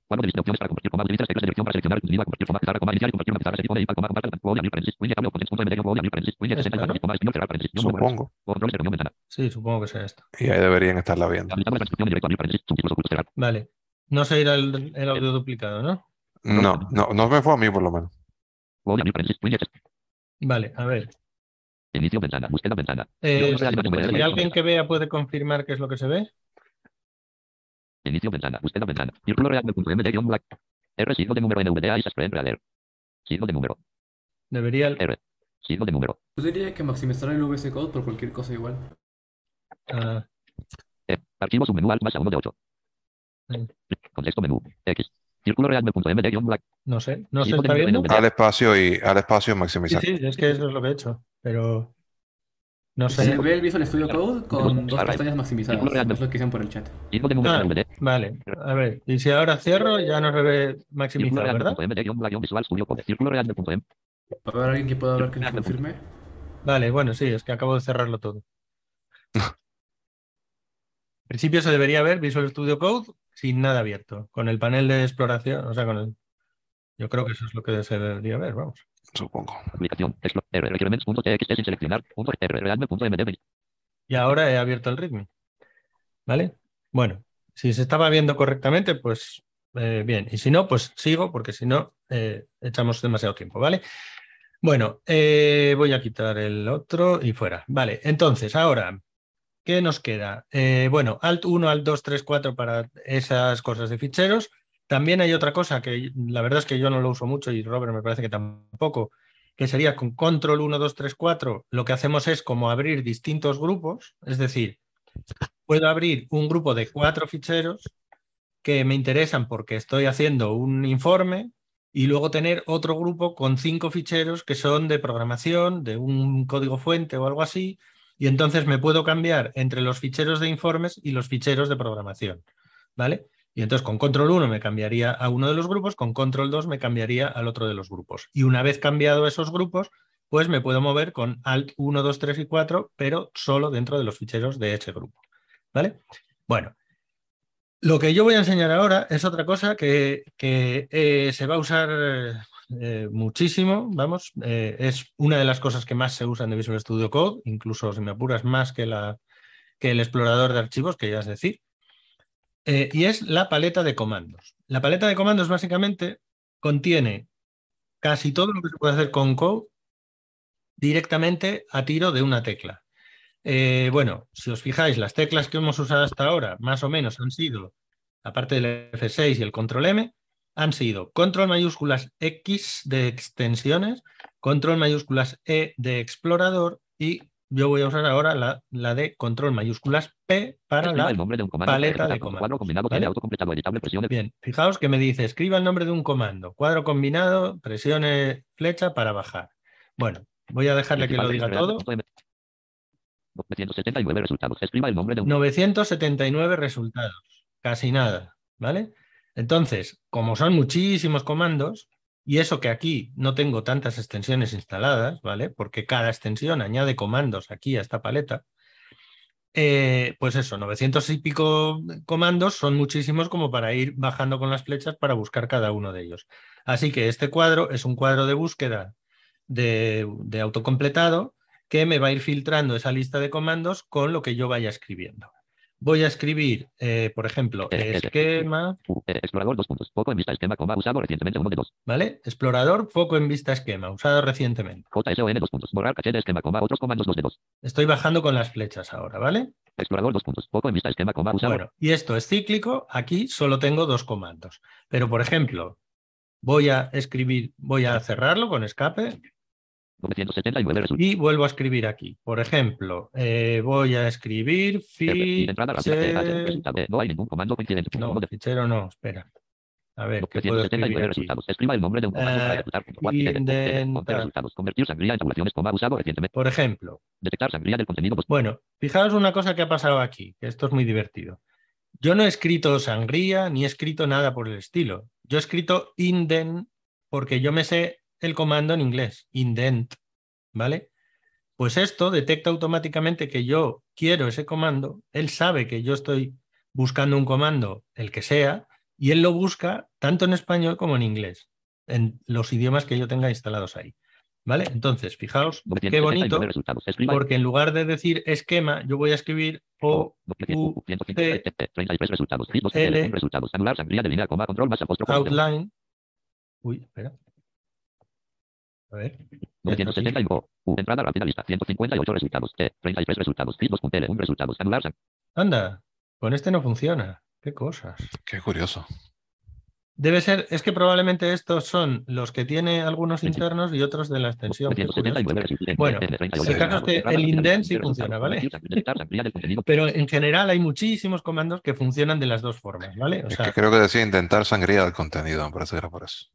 [SPEAKER 5] Cuadro de lista de opciones para compartir coma. Utiliza las teclas de dirección para seleccionar el contenido a compartir coma. Pizarra coma. Iniciar y compartir una pizarra. Edición de iPad coma. Compartir. Puedo abrir paréntesis. Línea cable o contexto punto MD. Puedo abrir paréntesis. Línea 60
[SPEAKER 1] Esta, ¿no?
[SPEAKER 5] coma. Español cerrar paréntesis. Guión número.
[SPEAKER 4] Supongo.
[SPEAKER 5] Controles de reunión ventana.
[SPEAKER 1] Sí, supongo que sea esto.
[SPEAKER 4] Y ahí deberían estarla viendo.
[SPEAKER 5] Habilitamos la transcripción en directo. Abrir paréntesis. Subtítulos ocultos cerrar.
[SPEAKER 1] Vale. No se irá el, el audio duplicado, ¿no?
[SPEAKER 4] No, no, no me fue a mí por lo menos.
[SPEAKER 5] Puedo abrir paréntesis. Línea tres.
[SPEAKER 1] Vale, a ver.
[SPEAKER 5] Inicio ventana. Búsqueda ventana.
[SPEAKER 1] Eh,
[SPEAKER 5] no sé, alguien
[SPEAKER 1] que vea puede confirmar qué es lo que se ve.
[SPEAKER 5] Inicio ventana. Búsqueda ventana. Black. R signo de número NVDA y Sasprem Reader. Signo de número.
[SPEAKER 1] Debería. el-
[SPEAKER 5] R. Signo de número.
[SPEAKER 7] Yo diría que maximizar el VS Code por cualquier cosa igual.
[SPEAKER 1] ah,
[SPEAKER 5] E. Archivo submenú alt más a 1 de 8.
[SPEAKER 1] Sí.
[SPEAKER 5] Contexto menú. X. Círculo guion black.
[SPEAKER 1] no sé, no se está viendo.
[SPEAKER 4] Al espacio y al espacio
[SPEAKER 1] Sí,
[SPEAKER 4] maximizar.
[SPEAKER 1] sí, es que eso es lo que he hecho. Pero. No
[SPEAKER 7] Se
[SPEAKER 1] sé.
[SPEAKER 7] ve el Visual Studio Code con dos pestañas maximizadas.
[SPEAKER 5] Real.
[SPEAKER 7] Es lo que dicen por el chat.
[SPEAKER 1] Ah, vale, a ver. Y si ahora cierro, ya no se ve maximizado, ¿verdad?
[SPEAKER 5] real.md guion black guion visual studio code. Círculo real.m.
[SPEAKER 7] ¿Va a haber alguien que pueda ver que nos confirme?
[SPEAKER 1] Vale, bueno, sí, es que acabo de cerrarlo todo. En principio se debería ver Visual Studio Code sin nada abierto, con el panel de exploración, o sea, con el... Yo creo que eso es lo que se debería ver, vamos.
[SPEAKER 4] Supongo.
[SPEAKER 1] Y ahora he abierto el ritmo. ¿Vale? Bueno, si se estaba viendo correctamente, pues eh, bien. Y si no, pues sigo, porque si no, eh, echamos demasiado tiempo, ¿vale? Bueno, eh, voy a quitar el otro y fuera. Vale, entonces, ahora, ¿qué nos queda? Eh, bueno, Alt 1, Alt 2, 3, 4 para esas cosas de ficheros. También hay otra cosa que la verdad es que yo no lo uso mucho y Robert me parece que tampoco, que sería con control 1, 2, 3, 4, lo que hacemos es como abrir distintos grupos, es decir, puedo abrir un grupo de cuatro ficheros que me interesan porque estoy haciendo un informe y luego tener otro grupo con cinco ficheros que son de programación, de un código fuente o algo así, y entonces me puedo cambiar entre los ficheros de informes y los ficheros de programación, ¿vale? Y entonces con control 1 me cambiaría a uno de los grupos, con control 2 me cambiaría al otro de los grupos. Y una vez cambiado esos grupos, pues me puedo mover con Alt 1, 2, 3 y 4, pero solo dentro de los ficheros de ese grupo. ¿Vale? Bueno, lo que yo voy a enseñar ahora es otra cosa que, que, eh, se va a usar eh, muchísimo, vamos, eh, es una de las cosas que más se usan de Visual Studio Code, incluso si me apuras más que, la, que el explorador de archivos, que ya es decir, eh, y es la paleta de comandos. La paleta de comandos básicamente contiene casi todo lo que se puede hacer con Code directamente a tiro de una tecla. Bueno, si os fijáis, las teclas que hemos usado hasta ahora, más o menos han sido, aparte del F6 y el control M, han sido control mayúsculas X de extensiones, control mayúsculas E de explorador y yo voy a usar ahora la, la de control mayúsculas P para
[SPEAKER 5] Escriba
[SPEAKER 1] la
[SPEAKER 5] el nombre de un comando.
[SPEAKER 1] paleta de comandos,
[SPEAKER 5] Cuadro combinado
[SPEAKER 1] ¿vale?
[SPEAKER 5] tiene autocompletado editable presione.
[SPEAKER 1] Bien, fijaos que me dice, escriba el nombre de un comando, cuadro combinado, presione flecha para bajar. Bueno, voy a dejarle que lo diga todo.
[SPEAKER 5] 979 resultados. Escriba el nombre de un
[SPEAKER 1] 979 resultados, casi nada, ¿vale? Entonces, como son muchísimos comandos, y eso que aquí no tengo tantas extensiones instaladas, ¿vale? Porque cada extensión añade comandos aquí a esta paleta, eh, pues eso, 900 y pico comandos son muchísimos como para ir bajando con las flechas para buscar cada uno de ellos. Así que este cuadro es un cuadro de búsqueda de, de autocompletado que me va a ir filtrando esa lista de comandos con lo que yo vaya escribiendo. Voy a escribir, eh, por ejemplo,
[SPEAKER 5] Eh, eh,
[SPEAKER 1] esquema,
[SPEAKER 5] eh, explorador, dos puntos. Poco en vista, esquema, coma, usado recientemente, uno de dos.
[SPEAKER 1] ¿vale? Explorador, foco en vista esquema, usado recientemente.
[SPEAKER 5] JSON, dos puntos. Borrar caché de esquema, coma, otros comandos, dos de dos.
[SPEAKER 1] Estoy bajando con las flechas ahora, ¿vale?
[SPEAKER 5] Explorador, dos puntos. Poco en vista, esquema, coma, usado.
[SPEAKER 1] Bueno, y esto es cíclico, aquí solo tengo dos comandos. Pero, por ejemplo, voy a escribir, voy a cerrarlo con escape
[SPEAKER 5] 979 resultados.
[SPEAKER 1] y vuelvo a escribir aquí. Por ejemplo, eh, voy a escribir fichero...
[SPEAKER 5] No hay ningún comando coincidente.
[SPEAKER 1] No, fichero no, espera. A ver, ¿qué puedo
[SPEAKER 5] 979
[SPEAKER 1] escribir aquí?
[SPEAKER 5] resultados. Escriba el nombre de un comando para
[SPEAKER 1] Eh,
[SPEAKER 5] ejecutar. punto. What,
[SPEAKER 1] indentar.
[SPEAKER 5] Monter resultados. Convertir sangría en tabulaciones, coma, usado recientemente.
[SPEAKER 1] Por ejemplo,
[SPEAKER 5] Detectar sangría del contenido. dos-
[SPEAKER 1] Bueno, fijaos una cosa que ha pasado aquí, que esto es muy divertido. Yo no he escrito sangría ni he escrito nada por el estilo. Yo he escrito indent porque yo me sé el comando en inglés, indent, ¿vale? Pues esto detecta automáticamente que yo quiero ese comando, él sabe que yo estoy buscando un comando, el que sea, y él lo busca tanto en español como en inglés, en los idiomas que yo tenga instalados ahí. ¿Vale? Entonces, fijaos qué
[SPEAKER 5] 979
[SPEAKER 1] bonito, porque en lugar de decir esquema, yo voy a escribir O, U,
[SPEAKER 5] 33 resultados. Fit, dos,
[SPEAKER 1] L, outline. Uy, espera. A ver.
[SPEAKER 5] 975. U, entrada rápida lista. 158 resultados. T, 33 resultados. Fit, 2.L, un resultados. Anular sang-
[SPEAKER 1] Anda, con este no funciona. Qué cosas.
[SPEAKER 4] Qué curioso.
[SPEAKER 1] Debe ser, es que probablemente estos son los que tiene algunos internos y otros de la extensión. Qué curioso.
[SPEAKER 5] 979 resultados.
[SPEAKER 1] Bueno,
[SPEAKER 5] N, 38
[SPEAKER 1] el caso es que el indent sí funciona, ¿vale? Pero en general hay muchísimos comandos que funcionan de las dos formas, ¿vale? O
[SPEAKER 4] Es
[SPEAKER 1] sea,
[SPEAKER 4] que creo que decía intentar sangría del contenido, me parece que era por eso.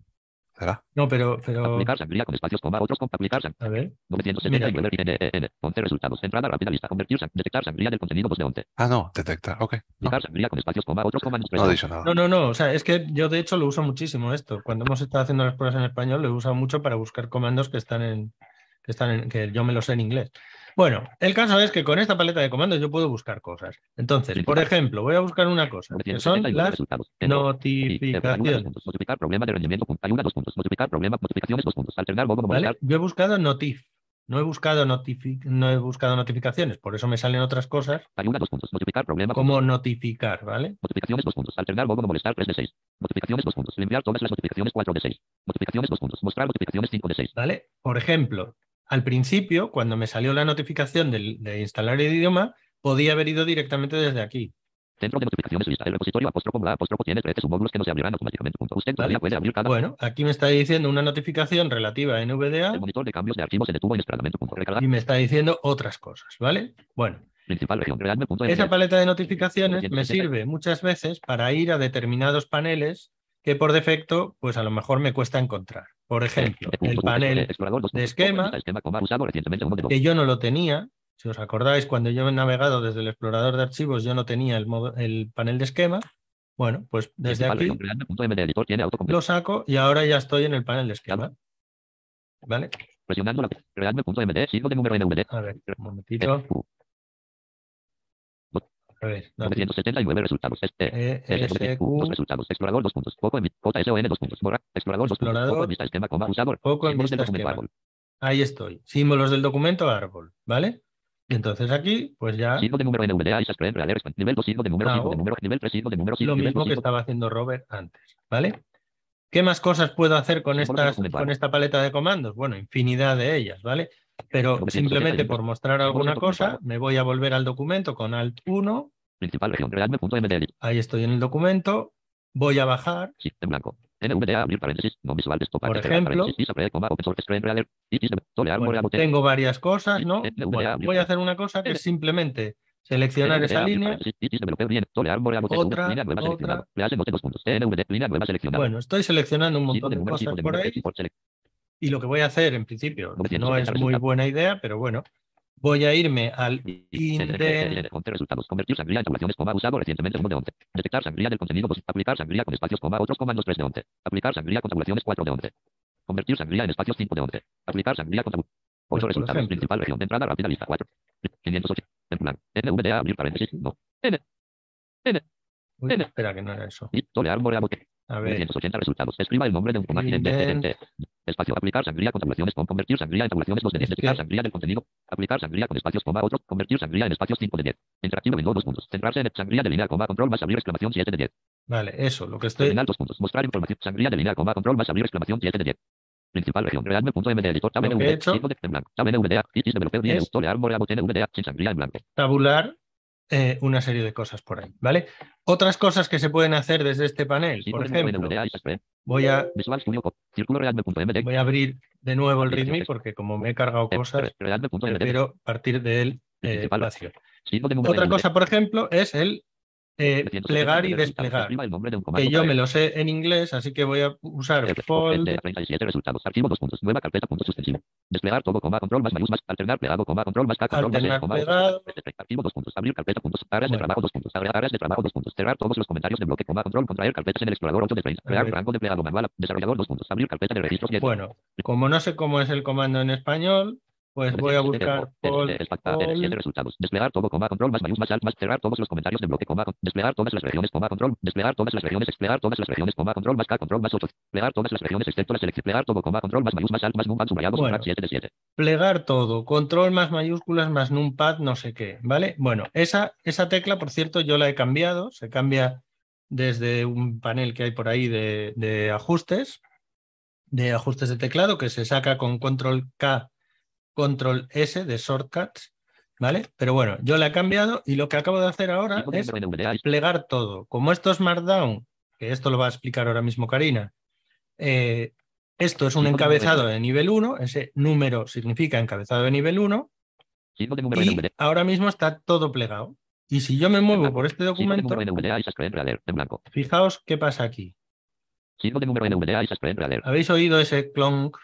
[SPEAKER 4] ¿Será?
[SPEAKER 1] no, pero, pero,
[SPEAKER 5] Aplicar sangría con espacios, coma, otros con aplicar sang-
[SPEAKER 1] a ver,
[SPEAKER 5] 979 N, N, 11 resultados. Entrada rápida lista. Convertir sang- detectar sangría del contenido 2 de 11.
[SPEAKER 4] Ah, no, detectar. Ok. No,
[SPEAKER 5] Aplicar sangría con espacios, coma, otros comandos.
[SPEAKER 4] no ha dicho nada.
[SPEAKER 1] No, no, no. O sea, es que yo de hecho lo uso muchísimo esto. Cuando hemos estado haciendo las pruebas en español, lo he usado mucho para buscar comandos que están en, que están en, que yo me los sé en inglés. Bueno, el caso es que con esta paleta de comandos yo puedo buscar cosas. Entonces, por ejemplo, voy a buscar una cosa, que son
[SPEAKER 5] 979
[SPEAKER 1] las notificaciones.
[SPEAKER 5] Notificar problema de rendimiento. Ayuda dos puntos. Notificar problema. Notificaciones dos puntos. Alternar modo
[SPEAKER 1] ¿Vale?
[SPEAKER 5] molestar.
[SPEAKER 1] Yo he buscado notif. No he buscado, no he buscado notificaciones, por eso me salen otras cosas
[SPEAKER 5] Ayuda dos puntos. Notificar problema.
[SPEAKER 1] como notificar, ¿vale?
[SPEAKER 5] Notificaciones dos puntos. Alternar modo molestar 3 de 6. Notificaciones dos puntos. Limpiar todas las notificaciones 4 de 6. Notificaciones dos puntos. Mostrar notificaciones 5 de 6.
[SPEAKER 1] ¿Vale? Por ejemplo, al principio, cuando me salió la notificación del- de, instalar el idioma, podía haber ido directamente desde aquí.
[SPEAKER 5] Centro de notificaciones lista. El repositorio apóstrofo la apóstrofo tiene 13 submódulos que no se abrirán automáticamente. Punto. Usted todavía
[SPEAKER 1] ¿vale?
[SPEAKER 5] puede abrir cada.
[SPEAKER 1] Bueno, aquí me está diciendo una notificación relativa a NVDA
[SPEAKER 5] El monitor de cambios de archivos se detuvo. Punto. Recargar.
[SPEAKER 1] y me está diciendo otras cosas, ¿vale? Bueno,
[SPEAKER 5] Principal región. Realme. Punto.
[SPEAKER 1] esa paleta de notificaciones me
[SPEAKER 5] 970.
[SPEAKER 1] sirve muchas veces para ir a determinados paneles que por defecto, pues a lo mejor me cuesta encontrar. Por ejemplo, el panel de esquema, que yo no lo tenía. Si os acordáis, cuando yo he navegado desde el explorador de archivos, yo no tenía el, modo- el panel de esquema. Bueno, pues desde aquí lo saco y ahora ya estoy en el panel de esquema. ¿Vale?
[SPEAKER 5] Presionando la Realme.md, signo de número NVD.
[SPEAKER 1] A ver, un momentito. A ver, dale.
[SPEAKER 5] 979 resultados. Este,
[SPEAKER 1] E,
[SPEAKER 5] dos
[SPEAKER 1] Q,
[SPEAKER 5] resultados. Explorador, dos puntos. Poco en mi- JSON, dos puntos. Borra, explorador, dos puntos.
[SPEAKER 1] Explorador.
[SPEAKER 5] Poco en vista, esquema, coma, usador.
[SPEAKER 1] poco en
[SPEAKER 5] Símbolos del
[SPEAKER 1] vista
[SPEAKER 5] documento,
[SPEAKER 1] esquema.
[SPEAKER 5] árbol.
[SPEAKER 1] Ahí estoy. Símbolos del documento árbol, ¿vale? Y entonces aquí, pues ya
[SPEAKER 5] Signo de número NVDA. Nivel 2, signo de número, signo de número, nivel 3, signo de número, signo
[SPEAKER 1] lo mismo
[SPEAKER 5] 2,
[SPEAKER 1] que estaba haciendo Robert antes, ¿vale? ¿Qué más cosas puedo hacer con, estas, con esta paleta de comandos? Bueno, infinidad de ellas, ¿vale? Pero
[SPEAKER 5] 971.
[SPEAKER 1] simplemente por mostrar alguna cosa, me voy a volver al documento con Alt 1,
[SPEAKER 5] Principal región,
[SPEAKER 1] ahí estoy en el documento, voy a bajar,
[SPEAKER 5] Sí, en blanco. NVDA, abrir paréntesis, no visual, desktop,
[SPEAKER 1] Por ejemplo. Bueno,
[SPEAKER 5] árbol,
[SPEAKER 1] tengo varias cosas, ¿no? Bueno, voy a hacer una cosa que es simplemente seleccionar esa línea. Otra, otra. Bueno, estoy seleccionando un montón
[SPEAKER 5] de
[SPEAKER 1] cosas por ahí. Y lo que voy a hacer en principio no
[SPEAKER 5] 970
[SPEAKER 1] es muy buena idea, pero bueno, voy a irme al
[SPEAKER 5] Fonte resultados. Convertir sangría en tabulaciones, coma, usado recientemente 1 de 11. Detectar sangría del contenido, posi- aplicar sangría con espacios, coma, otros comandos 3 de 11. Aplicar sangría con tabulaciones 4 de 11. Convertir sangría en espacios 5 de 11. Aplicar sangría con tabu-
[SPEAKER 1] Pues,
[SPEAKER 5] 8
[SPEAKER 1] por
[SPEAKER 5] resultados. Principal región de entrada rápida lista 4. 508. En plan. NVDA abrir paréntesis. No. N.
[SPEAKER 1] Uy, espera que no era eso.
[SPEAKER 5] Y bote.
[SPEAKER 1] A ver,
[SPEAKER 5] 380 resultados. Escriba el nombre de un comando.
[SPEAKER 1] Indent.
[SPEAKER 5] Espacio. Aplicar sangría con tabulaciones. Con convertir sangría en tabulaciones 2 de 10.
[SPEAKER 1] Es
[SPEAKER 5] Detectar
[SPEAKER 1] que-
[SPEAKER 5] sangría del contenido. Aplicar sangría con espacios, coma, otro. Convertir sangría en espacios 5 de 10. Interactivo window 2 puntos. Centrarse en sangría de coma, control más abrir exclamación 7 de 10.
[SPEAKER 1] vale, eso, lo que estoy,
[SPEAKER 5] Terminal 2 puntos. Mostrar información. Sangría de coma, control más abrir exclamación 7 de 10. Principal región. Realme.md editor. Tab NVDA. signo de- en blanco. Tab NVDA. Itis NVDA. Sin sangría en blanco.
[SPEAKER 1] tabular eh, una serie de cosas por ahí, ¿vale? Otras cosas que se pueden hacer desde este panel, por ejemplo, voy a, voy a abrir de nuevo el README porque como me he cargado cosas,
[SPEAKER 5] Realme.md.
[SPEAKER 1] prefiero partir del eh, Otra cosa, por ejemplo, es el eh,
[SPEAKER 5] 370
[SPEAKER 1] plegar y desplegar,
[SPEAKER 5] el nombre de un
[SPEAKER 1] que
[SPEAKER 5] comando
[SPEAKER 1] yo
[SPEAKER 5] para
[SPEAKER 1] me lo sé en inglés, así que voy a usar fold,
[SPEAKER 5] F, 37 resultados. Archivo dos puntos. Nueva carpeta punto suspensivo. Desplegar todo, coma, control más mayús más. Alternar plegado, coma, control más K, control más
[SPEAKER 1] Alternar
[SPEAKER 5] coma,
[SPEAKER 1] plegado.
[SPEAKER 5] Archivo dos puntos. Abrir carpeta puntos. Áreas de
[SPEAKER 1] Bueno.
[SPEAKER 5] trabajo dos puntos. Áreas áreas de trabajo dos puntos. Cerrar todos los comentarios de bloque, coma, control. Contraer carpetas en el explorador 8 de frames.
[SPEAKER 1] A
[SPEAKER 5] Crear
[SPEAKER 1] ver.
[SPEAKER 5] rango de plegado manual. Desarrollador dos puntos. Abrir carpeta de registros 10.
[SPEAKER 1] bueno, como no sé cómo es el comando en español, pues voy a buscar fold, fold,
[SPEAKER 5] resultados. Desplegar todo, coma, control más más alt más cerrar todos los comentarios de bloque, coma, desplegar todas las regiones, coma, control, desplegar todas las regiones, desplegar todas las regiones, coma, control más K, control más 8, desplegar todas las regiones excepto la selección, plegar todo, coma, control más mayús más alt más num, subrayados,
[SPEAKER 1] Bueno.
[SPEAKER 5] frac 7 de 7.
[SPEAKER 1] plegar todo, control más mayúsculas más numpad, no sé qué, ¿vale? Bueno, esa, esa tecla, por cierto, yo la he cambiado, se cambia desde un panel que hay por ahí de, de ajustes, de ajustes de teclado, que se saca con control K, control S de shortcuts, ¿vale? Pero bueno, yo la he cambiado y lo que acabo de hacer ahora es plegar todo. Como esto es Markdown, que esto lo va a explicar ahora mismo Karina, eh, esto es un encabezado de nivel 1, ese número significa encabezado de nivel 1,
[SPEAKER 5] signo de número
[SPEAKER 1] y
[SPEAKER 5] NVDA.
[SPEAKER 1] ahora mismo está todo plegado. Y si yo me muevo por este documento, fijaos qué pasa aquí. ¿Habéis oído ese clonk?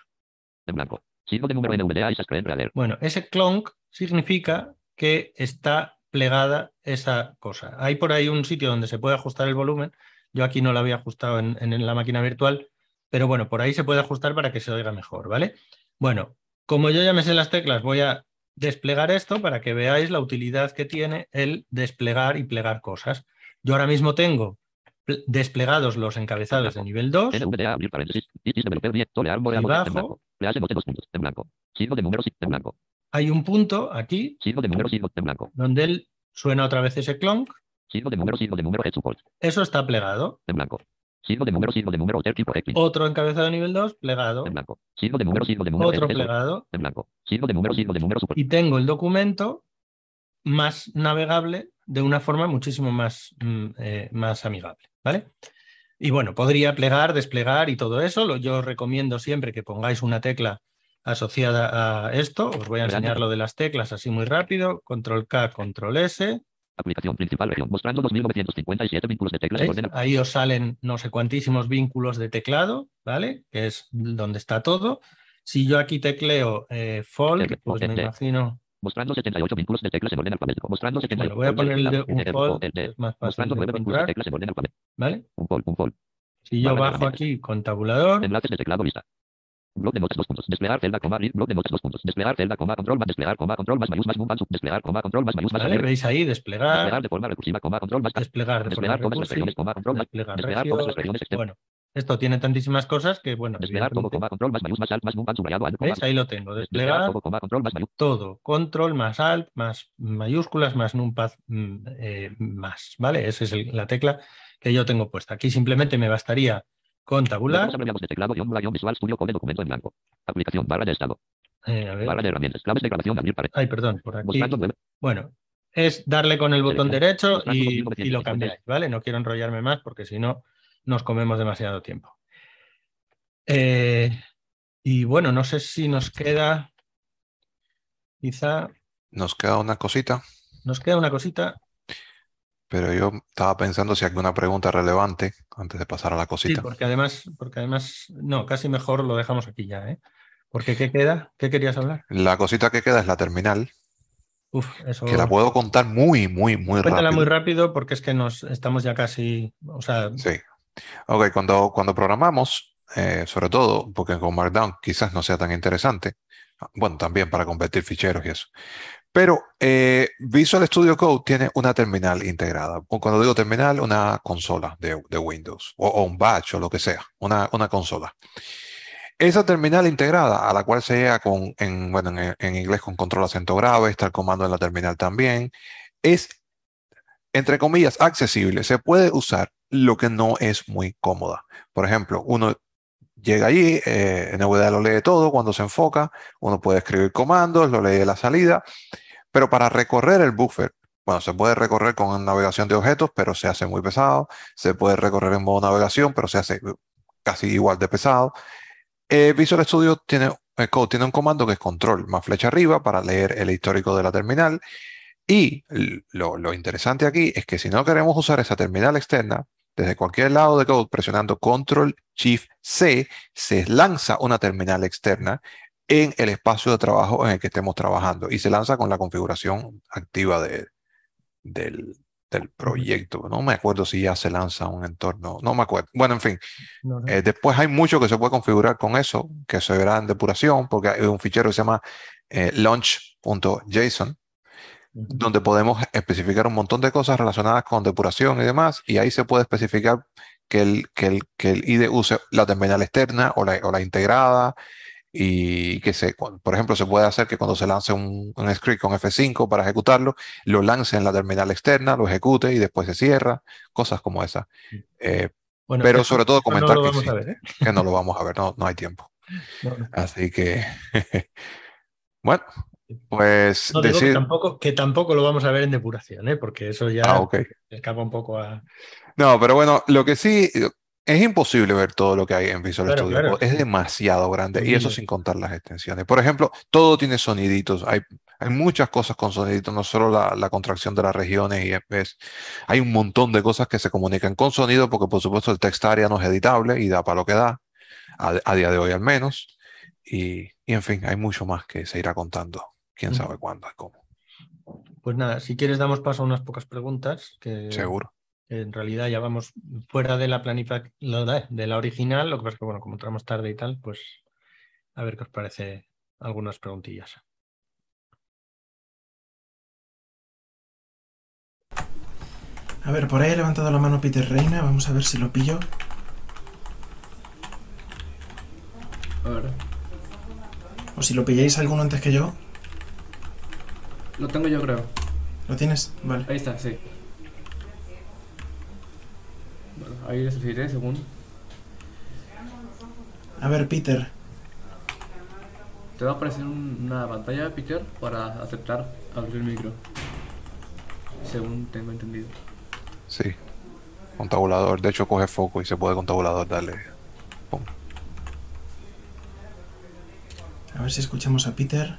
[SPEAKER 5] De número.
[SPEAKER 1] Bueno, ese clonk significa que está plegada esa cosa. Hay por ahí un sitio donde se puede ajustar el volumen. Yo aquí no lo había ajustado en, en la máquina virtual, pero bueno, por ahí se puede ajustar para que se oiga mejor, ¿vale? Bueno, como yo ya me sé las teclas, voy a desplegar esto para que veáis la utilidad que tiene el desplegar y plegar cosas. Yo ahora mismo tengo desplegados los encabezados de nivel 2.
[SPEAKER 5] NVDA, abrir paréntesis, itis developer 10, tolear morea
[SPEAKER 1] Y
[SPEAKER 5] bote,
[SPEAKER 1] bajo.
[SPEAKER 5] en blanco. Please bote dos puntos, en blanco. Signo de número sí, en blanco.
[SPEAKER 1] Hay un punto aquí donde él suena otra vez ese clonk. Eso está plegado.
[SPEAKER 5] Signo de número signo de número tipo Eclipse,
[SPEAKER 1] Otro encabezado de nivel 2, plegado.
[SPEAKER 5] en blanco. Signo de número signo de número
[SPEAKER 1] Otro plegado.
[SPEAKER 5] en blanco. Signo de número signo de número support.
[SPEAKER 1] Y tengo el documento más navegable de una forma muchísimo más, mm, eh, más amigable. ¿Vale? Y bueno, podría plegar, desplegar y todo eso. Lo- Yo os recomiendo siempre que pongáis una tecla asociada a esto. Os voy a enseñar lo de las teclas así muy rápido. Control K, Control S.
[SPEAKER 5] Aplicación principal región, mostrando 2957 vínculos de teclas.
[SPEAKER 1] Ahí os salen no sé cuantísimos vínculos de teclado, ¿vale? Que es donde está todo. Si yo aquí tecleo eh, fold,
[SPEAKER 5] F,
[SPEAKER 1] pues me imagino.
[SPEAKER 5] Mostrando 78 vínculos de teclas en orden alfabético. Mostrando 78.
[SPEAKER 1] Bueno, voy a poner el de un fold,
[SPEAKER 5] Mostrando
[SPEAKER 1] de
[SPEAKER 5] 9 vínculos de teclas en orden alfabético.
[SPEAKER 1] ¿vale?
[SPEAKER 5] Un fold, un fold.
[SPEAKER 1] Si yo bajo aquí con tabulador,
[SPEAKER 5] Enlaces de teclado lista. Bloc de notas dos puntos. Desplegar celda, coma, bloc de notas dos puntos. Desplegar celda, coma, control más desplegar, coma, control más mayús más num, sub, desplegar, coma, control más mayús más
[SPEAKER 1] ¿vale? ¿Veis ahí? Desplegar,
[SPEAKER 5] Desplegar de forma recursiva, coma, control más
[SPEAKER 1] desplegar de
[SPEAKER 5] desplegar
[SPEAKER 1] forma
[SPEAKER 5] todas las regiones,
[SPEAKER 1] recursiva,
[SPEAKER 5] coma, control más
[SPEAKER 1] desplegar
[SPEAKER 5] desplegar todas las
[SPEAKER 1] regiones. Bueno, esto tiene tantísimas cosas que, bueno,
[SPEAKER 5] Desplegar todo, coma, control más mayús más alt más num, subrayado, alt,
[SPEAKER 1] ¿veis? Ahí lo tengo.
[SPEAKER 5] desplegar
[SPEAKER 1] Desplegar
[SPEAKER 5] todo, coma, control más mayús.
[SPEAKER 1] todo. Control más alt, más mayúsculas, más numpad mm, eh, más, ¿vale? Esa es el- la tecla que yo tengo puesta. Aquí simplemente me bastaría con tabular.
[SPEAKER 5] De teclado, guion, guion, visual, studio, code, documento en blanco. Aplicación, barra de estado,
[SPEAKER 1] eh, a ver.
[SPEAKER 5] barra de herramientas, claves de grabación, abrir pared.
[SPEAKER 1] Ay, perdón, por aquí. Bueno, es darle con el botón derecho
[SPEAKER 5] Mostrando
[SPEAKER 1] y,
[SPEAKER 5] 2956.
[SPEAKER 1] y lo cambiáis, ¿vale? No quiero enrollarme más porque si no nos comemos demasiado tiempo. Eh, y bueno, no sé si nos queda, quizá
[SPEAKER 4] Nos queda una cosita,
[SPEAKER 1] nos queda una cosita.
[SPEAKER 4] pero yo estaba pensando si alguna pregunta relevante antes de pasar a la
[SPEAKER 1] Sí,
[SPEAKER 4] cosita.
[SPEAKER 1] porque además, porque además, no, casi mejor lo dejamos aquí ya, ¿eh? Porque ¿qué queda? ¿Qué querías hablar?
[SPEAKER 4] La cosita que queda es la terminal,
[SPEAKER 1] Uf, eso.
[SPEAKER 4] que la puedo contar muy, muy, muy
[SPEAKER 1] Cuéntala
[SPEAKER 4] rápido.
[SPEAKER 1] muy rápido porque es que nos estamos ya casi. O sea,
[SPEAKER 4] Sí. Ok, cuando, cuando programamos, eh, sobre todo, porque con Markdown quizás no sea tan interesante, bueno, también para convertir ficheros y eso. Pero eh, Visual Studio Code tiene una terminal integrada. Cuando digo terminal, una consola de, Windows o, un batch o lo que sea, una, una consola. Esa terminal integrada, a la cual se llega con, en, bueno, en, en inglés con control acento grave, está el comando en la terminal también, es, entre comillas, accesible. Se puede usar lo que no es muy cómoda. Por ejemplo, uno llega allí, NVDA lo lee todo cuando se enfoca, uno puede escribir comandos, lo lee la salida, pero para recorrer el buffer, bueno, se puede recorrer con navegación de objetos, pero se hace muy pesado, se puede recorrer en modo navegación, pero se hace casi igual de pesado. Eh, Visual Studio tiene, eh, Code tiene un comando que es control más flecha arriba para leer el histórico de la terminal. Y lo interesante aquí es que si no queremos usar esa terminal externa, desde cualquier lado de Code, presionando Control Shift C, se lanza una terminal externa en el espacio de trabajo en el que estemos trabajando y se lanza con la configuración activa de- del, del proyecto. No me acuerdo si ya se lanza un entorno, no me acuerdo. Bueno, en fin,
[SPEAKER 1] no
[SPEAKER 4] eh, después hay mucho que se puede configurar con eso, que se verá en depuración, porque hay un fichero que se llama eh, launch.json. donde podemos especificar un montón de cosas relacionadas con depuración y demás, y ahí se puede especificar que el, que el, que el IDE use la terminal externa o la, o la integrada, y que se, por ejemplo, se puede hacer que cuando se lance un, un script con F5 para ejecutarlo, lo lance en la terminal externa, lo ejecute y después se cierra, cosas como esas. Eh,
[SPEAKER 1] Bueno,
[SPEAKER 4] pero sobre todo
[SPEAKER 1] no
[SPEAKER 4] comentar que sí.
[SPEAKER 1] ver, ¿eh?
[SPEAKER 4] que no lo vamos a ver, no, no hay tiempo.
[SPEAKER 1] No.
[SPEAKER 4] Así que, bueno, pues
[SPEAKER 1] No, digo que
[SPEAKER 4] decir,
[SPEAKER 1] tampoco, que tampoco lo vamos a ver en depuración, ¿eh? porque eso ya
[SPEAKER 4] ah,
[SPEAKER 1] escapa un poco a.
[SPEAKER 4] No, pero bueno, lo que sí, es imposible ver todo lo que hay en Visual
[SPEAKER 1] Claro,
[SPEAKER 4] Studio
[SPEAKER 1] claro.
[SPEAKER 4] Es demasiado grande y eso sin contar las extensiones. Por ejemplo, todo tiene soniditos. Hay, hay muchas cosas con soniditos, no solo la, la contracción de las regiones y es, hay un montón de cosas que se comunican con sonido porque por supuesto el text area no es editable y da para lo que da, a, a día de hoy al menos. Y, y en fin, hay mucho más que se irá contando. Quién
[SPEAKER 1] Mm.
[SPEAKER 4] sabe cuándo y cómo.
[SPEAKER 1] Pues nada, si quieres damos paso a unas pocas preguntas que,
[SPEAKER 4] Seguro.
[SPEAKER 1] en realidad ya vamos fuera de la planificación de la original, lo que pasa es que bueno, como entramos tarde y tal, pues a ver qué os parece algunas preguntillas.
[SPEAKER 3] A ver, por ahí ha levantado la mano Peter Reina, vamos a ver si lo pillo.
[SPEAKER 7] A ver.
[SPEAKER 3] O si lo pilláis alguno antes que yo.
[SPEAKER 7] Lo tengo yo, creo.
[SPEAKER 3] ¿Lo tienes? Vale.
[SPEAKER 7] Ahí está, sí. Bueno, ahí les seguiré según.
[SPEAKER 3] A ver, Peter.
[SPEAKER 7] Te va a aparecer un- una pantalla, Peter, para aceptar abrir el micro. Según tengo entendido.
[SPEAKER 4] Sí. Con tabulador. De hecho, coge foco y se puede con tabulador darle. pum.
[SPEAKER 3] A ver si escuchamos a Peter.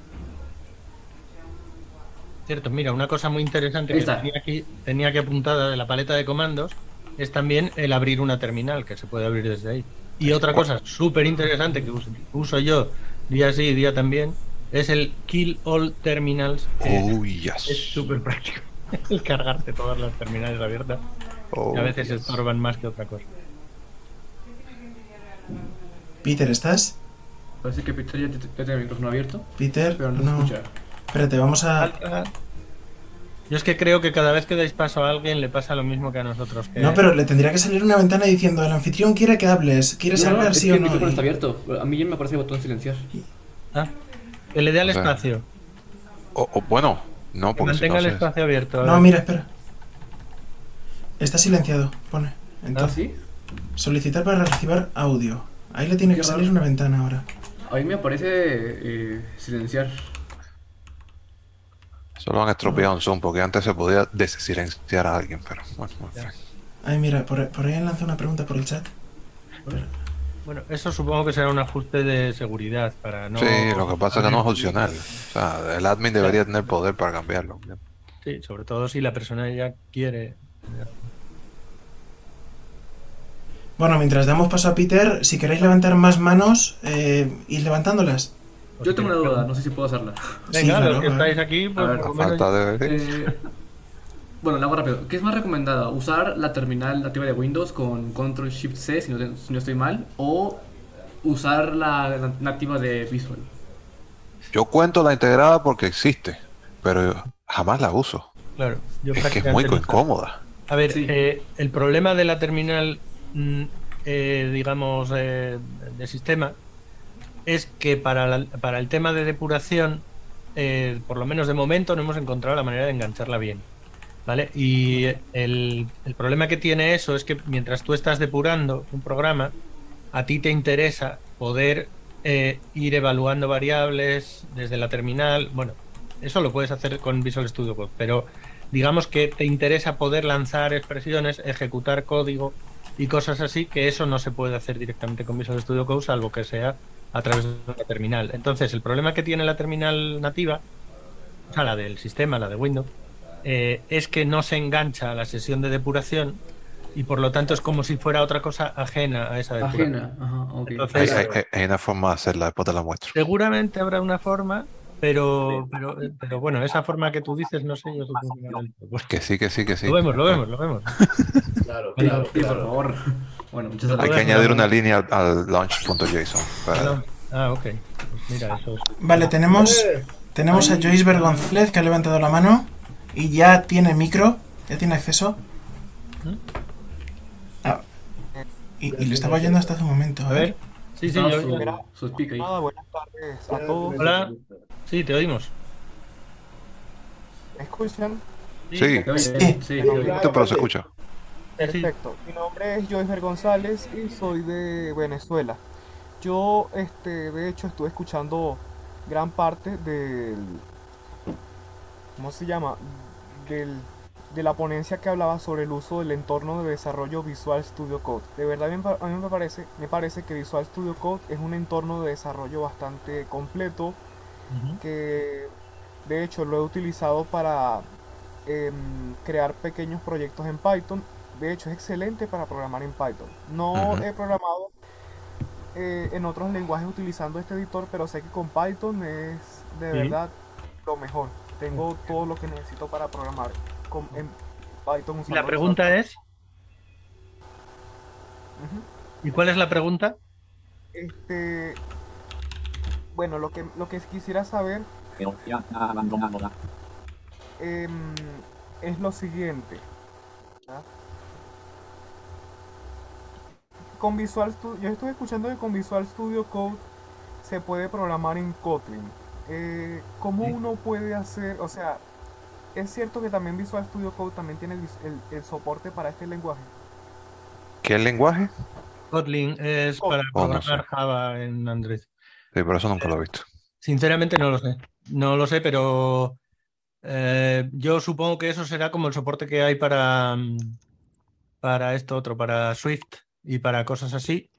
[SPEAKER 1] Cierto, mira, una cosa muy interesante que tenía aquí, tenía aquí apuntada de la paleta de comandos es también el abrir una terminal, que se puede abrir desde ahí. Y otra cosa súper interesante que uso, uso yo día sí y día también es el Kill All Terminals. que
[SPEAKER 4] Oh,
[SPEAKER 1] Es
[SPEAKER 4] yes.
[SPEAKER 1] súper práctico el cargarte todas las terminales abiertas.
[SPEAKER 4] Oh,
[SPEAKER 1] que a veces
[SPEAKER 4] yes.
[SPEAKER 1] estorban más que otra cosa.
[SPEAKER 3] Peter, ¿estás?
[SPEAKER 7] Parece que Peter ya, tiene el micrófono abierto,
[SPEAKER 3] Peter,
[SPEAKER 7] pero no,
[SPEAKER 3] no.
[SPEAKER 7] escucha.
[SPEAKER 3] Espérate, vamos a.
[SPEAKER 1] Yo es que creo que cada vez que dais paso a alguien le pasa lo mismo que a nosotros. que-
[SPEAKER 3] No, pero le tendría que salir una ventana diciendo: el anfitrión quiere que hables. ¿Quieres
[SPEAKER 7] No, no,
[SPEAKER 3] hablar,
[SPEAKER 7] es
[SPEAKER 3] sí
[SPEAKER 7] que
[SPEAKER 3] o
[SPEAKER 7] el
[SPEAKER 3] no?
[SPEAKER 7] micrófono
[SPEAKER 3] Y-
[SPEAKER 7] está abierto. A mí ya me aparece el botón silenciar.
[SPEAKER 1] Ah, que le dé al
[SPEAKER 4] O sea,
[SPEAKER 1] espacio.
[SPEAKER 4] O- o bueno, no,
[SPEAKER 1] Que
[SPEAKER 4] porque si
[SPEAKER 1] mantenga
[SPEAKER 4] no
[SPEAKER 1] el espacio abierto.
[SPEAKER 3] No,
[SPEAKER 1] ver.
[SPEAKER 3] mira, espera. Está silenciado, pone.
[SPEAKER 7] ¿Ah,
[SPEAKER 3] Entonces,
[SPEAKER 7] sí?
[SPEAKER 3] solicitar para recibir audio. Ahí le tiene que salir
[SPEAKER 7] raro.
[SPEAKER 3] una ventana ahora.
[SPEAKER 7] A mí me aparece eh, silenciar.
[SPEAKER 4] Solo han estropeado un Zoom porque antes se podía desilenciar a alguien, pero bueno, en fin.
[SPEAKER 3] Ay, mira, por, por ahí han lanzado una pregunta por el chat.
[SPEAKER 1] Bueno, eso supongo que será un ajuste de seguridad para no.
[SPEAKER 4] Sí, lo que pasa es que no es opcional. O sea, el admin debería tener poder para cambiarlo.
[SPEAKER 1] Sí, sobre todo si la persona ya quiere.
[SPEAKER 3] Bueno, mientras damos paso a Peter, si queréis levantar más manos, eh, id levantándolas.
[SPEAKER 7] Yo tengo una duda, no sé si puedo hacerla.
[SPEAKER 3] Sí,
[SPEAKER 1] Venga,
[SPEAKER 3] claro,
[SPEAKER 1] los que estáis aquí, pues
[SPEAKER 7] A ver,
[SPEAKER 1] por lo
[SPEAKER 4] A
[SPEAKER 1] menos-
[SPEAKER 4] falta de...
[SPEAKER 7] Eh, bueno, la hago rápido. ¿Qué es más recomendada? ¿Usar la terminal nativa de Windows con Control Shift C, si no, si no estoy mal? ¿O usar la nativa de Visual?
[SPEAKER 4] Yo cuento la integrada porque existe, pero jamás la uso.
[SPEAKER 1] Claro, yo
[SPEAKER 4] Es que es muy incómoda.
[SPEAKER 1] A ver,
[SPEAKER 7] Sí.
[SPEAKER 1] eh, el problema de la terminal, mm, eh, digamos, eh, de sistema, es que para, para el tema de depuración, eh, por lo menos de momento, no hemos encontrado la manera de engancharla bien. ¿Vale? Y el, el problema que tiene eso es que mientras tú estás depurando un programa, a ti te interesa poder eh, ir evaluando variables desde la terminal. Bueno, eso lo puedes hacer con Visual Studio Code, pero digamos que te interesa poder lanzar expresiones, ejecutar código y cosas así, que eso no se puede hacer directamente con Visual Studio Code, salvo que sea a través de la terminal. Entonces, el problema que tiene la terminal nativa, o sea, la del sistema, la de Windows, eh, es que no se engancha a la sesión de depuración y por lo tanto es como si fuera otra cosa ajena a esa depuración.
[SPEAKER 7] Ajena. Ajá, ok.
[SPEAKER 1] Entonces-
[SPEAKER 4] Hay, hay- hay una forma de hacerla, después te la muestro.
[SPEAKER 1] Seguramente habrá una forma, pero, pero, pero bueno, esa forma que tú dices, no sé, yo supongo que Pues,
[SPEAKER 4] sí, que sí, que sí.
[SPEAKER 1] Lo vemos, lo vemos, lo vemos.
[SPEAKER 8] Claro, claro,
[SPEAKER 7] Sí, por
[SPEAKER 8] claro.
[SPEAKER 7] favor. Bueno, muchas
[SPEAKER 4] Hay
[SPEAKER 7] gracias.
[SPEAKER 4] que añadir una línea al, al launch.json. para-
[SPEAKER 1] Ah, ok. Pues mira, eso es.
[SPEAKER 3] Vale, tenemos, tenemos a Joyce Bergonzlez que ha levantado la mano y ya tiene micro, ya tiene acceso. Ah, y, y le estaba oyendo hasta hace un momento.
[SPEAKER 1] A ver. Sí, sí, yo.
[SPEAKER 7] su, su ahí.
[SPEAKER 9] Buenas tardes a todos.
[SPEAKER 1] Hola. Sí, te oímos.
[SPEAKER 9] ¿Me escuchan?
[SPEAKER 4] Sí,
[SPEAKER 7] ¿Te oye?
[SPEAKER 3] Sí.
[SPEAKER 7] Sí, sí,
[SPEAKER 4] pero se escucha.
[SPEAKER 1] Sí.
[SPEAKER 9] Perfecto. Mi nombre es Joyfer González y soy de Venezuela. Yo, este, de hecho, estuve escuchando gran parte del, ¿cómo se llama? Del, de la ponencia que hablaba sobre el uso del entorno de desarrollo Visual Studio Code. De verdad, a mí, me parece, me parece que Visual Studio Code es un entorno de desarrollo bastante completo que de hecho lo he utilizado para em, crear pequeños proyectos en Python. De hecho es excelente para programar en Python. No he programado eh, en otros lenguajes utilizando este editor, pero sé que con Python es de
[SPEAKER 1] Sí.
[SPEAKER 9] verdad lo mejor. Tengo todo lo que necesito para programar con, en Python. Usando
[SPEAKER 1] la pregunta es. ¿y cuál es la pregunta?
[SPEAKER 9] Este, bueno, lo que, lo que quisiera saber em, es lo siguiente. Con Visual Studio, yo estoy escuchando que con Visual Studio Code se puede programar en Kotlin. Eh, ¿Cómo
[SPEAKER 1] Sí.
[SPEAKER 9] uno puede hacer, o sea, es cierto que también Visual Studio Code también tiene el, vis- el- el soporte para este lenguaje?
[SPEAKER 4] ¿Qué lenguaje?
[SPEAKER 1] Kotlin es para
[SPEAKER 4] Oh, no
[SPEAKER 1] programar
[SPEAKER 4] sé.
[SPEAKER 1] Java en Android.
[SPEAKER 4] Sí, pero eso nunca lo he visto.
[SPEAKER 1] Sinceramente no lo sé. No lo sé, pero eh, yo supongo que eso será como el soporte que hay para, mm, para esto otro, para Swift y para cosas así,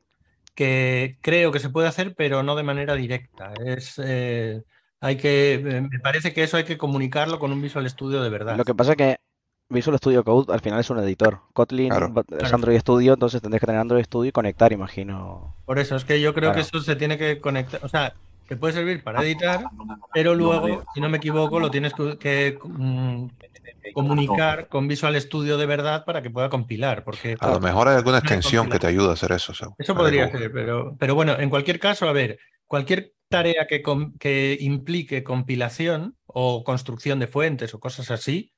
[SPEAKER 1] que creo que se puede hacer, pero no de manera directa. Es, eh, hay que, me parece que eso hay que comunicarlo con un Visual Studio de verdad.
[SPEAKER 6] Lo que pasa es que Visual Studio Code al final es un editor. Kotlin
[SPEAKER 4] Claro.
[SPEAKER 6] es
[SPEAKER 1] Claro.
[SPEAKER 6] Android Studio, entonces tendrás que tener Android Studio y conectar, imagino.
[SPEAKER 1] Por eso es que yo creo que eso se tiene que conectar, o sea, te puede servir para editar, pero luego, si no me equivoco, lo tienes que, que, mm, comunicar con Visual Studio de verdad para que pueda compilar, porque
[SPEAKER 4] A lo mejor hay alguna
[SPEAKER 1] Una
[SPEAKER 4] extensión que te ayude a hacer eso. o sea,
[SPEAKER 1] eso podría ser, pero, pero bueno, en cualquier caso, a ver, cualquier tarea que, que implique compilación o construcción de fuentes o cosas así,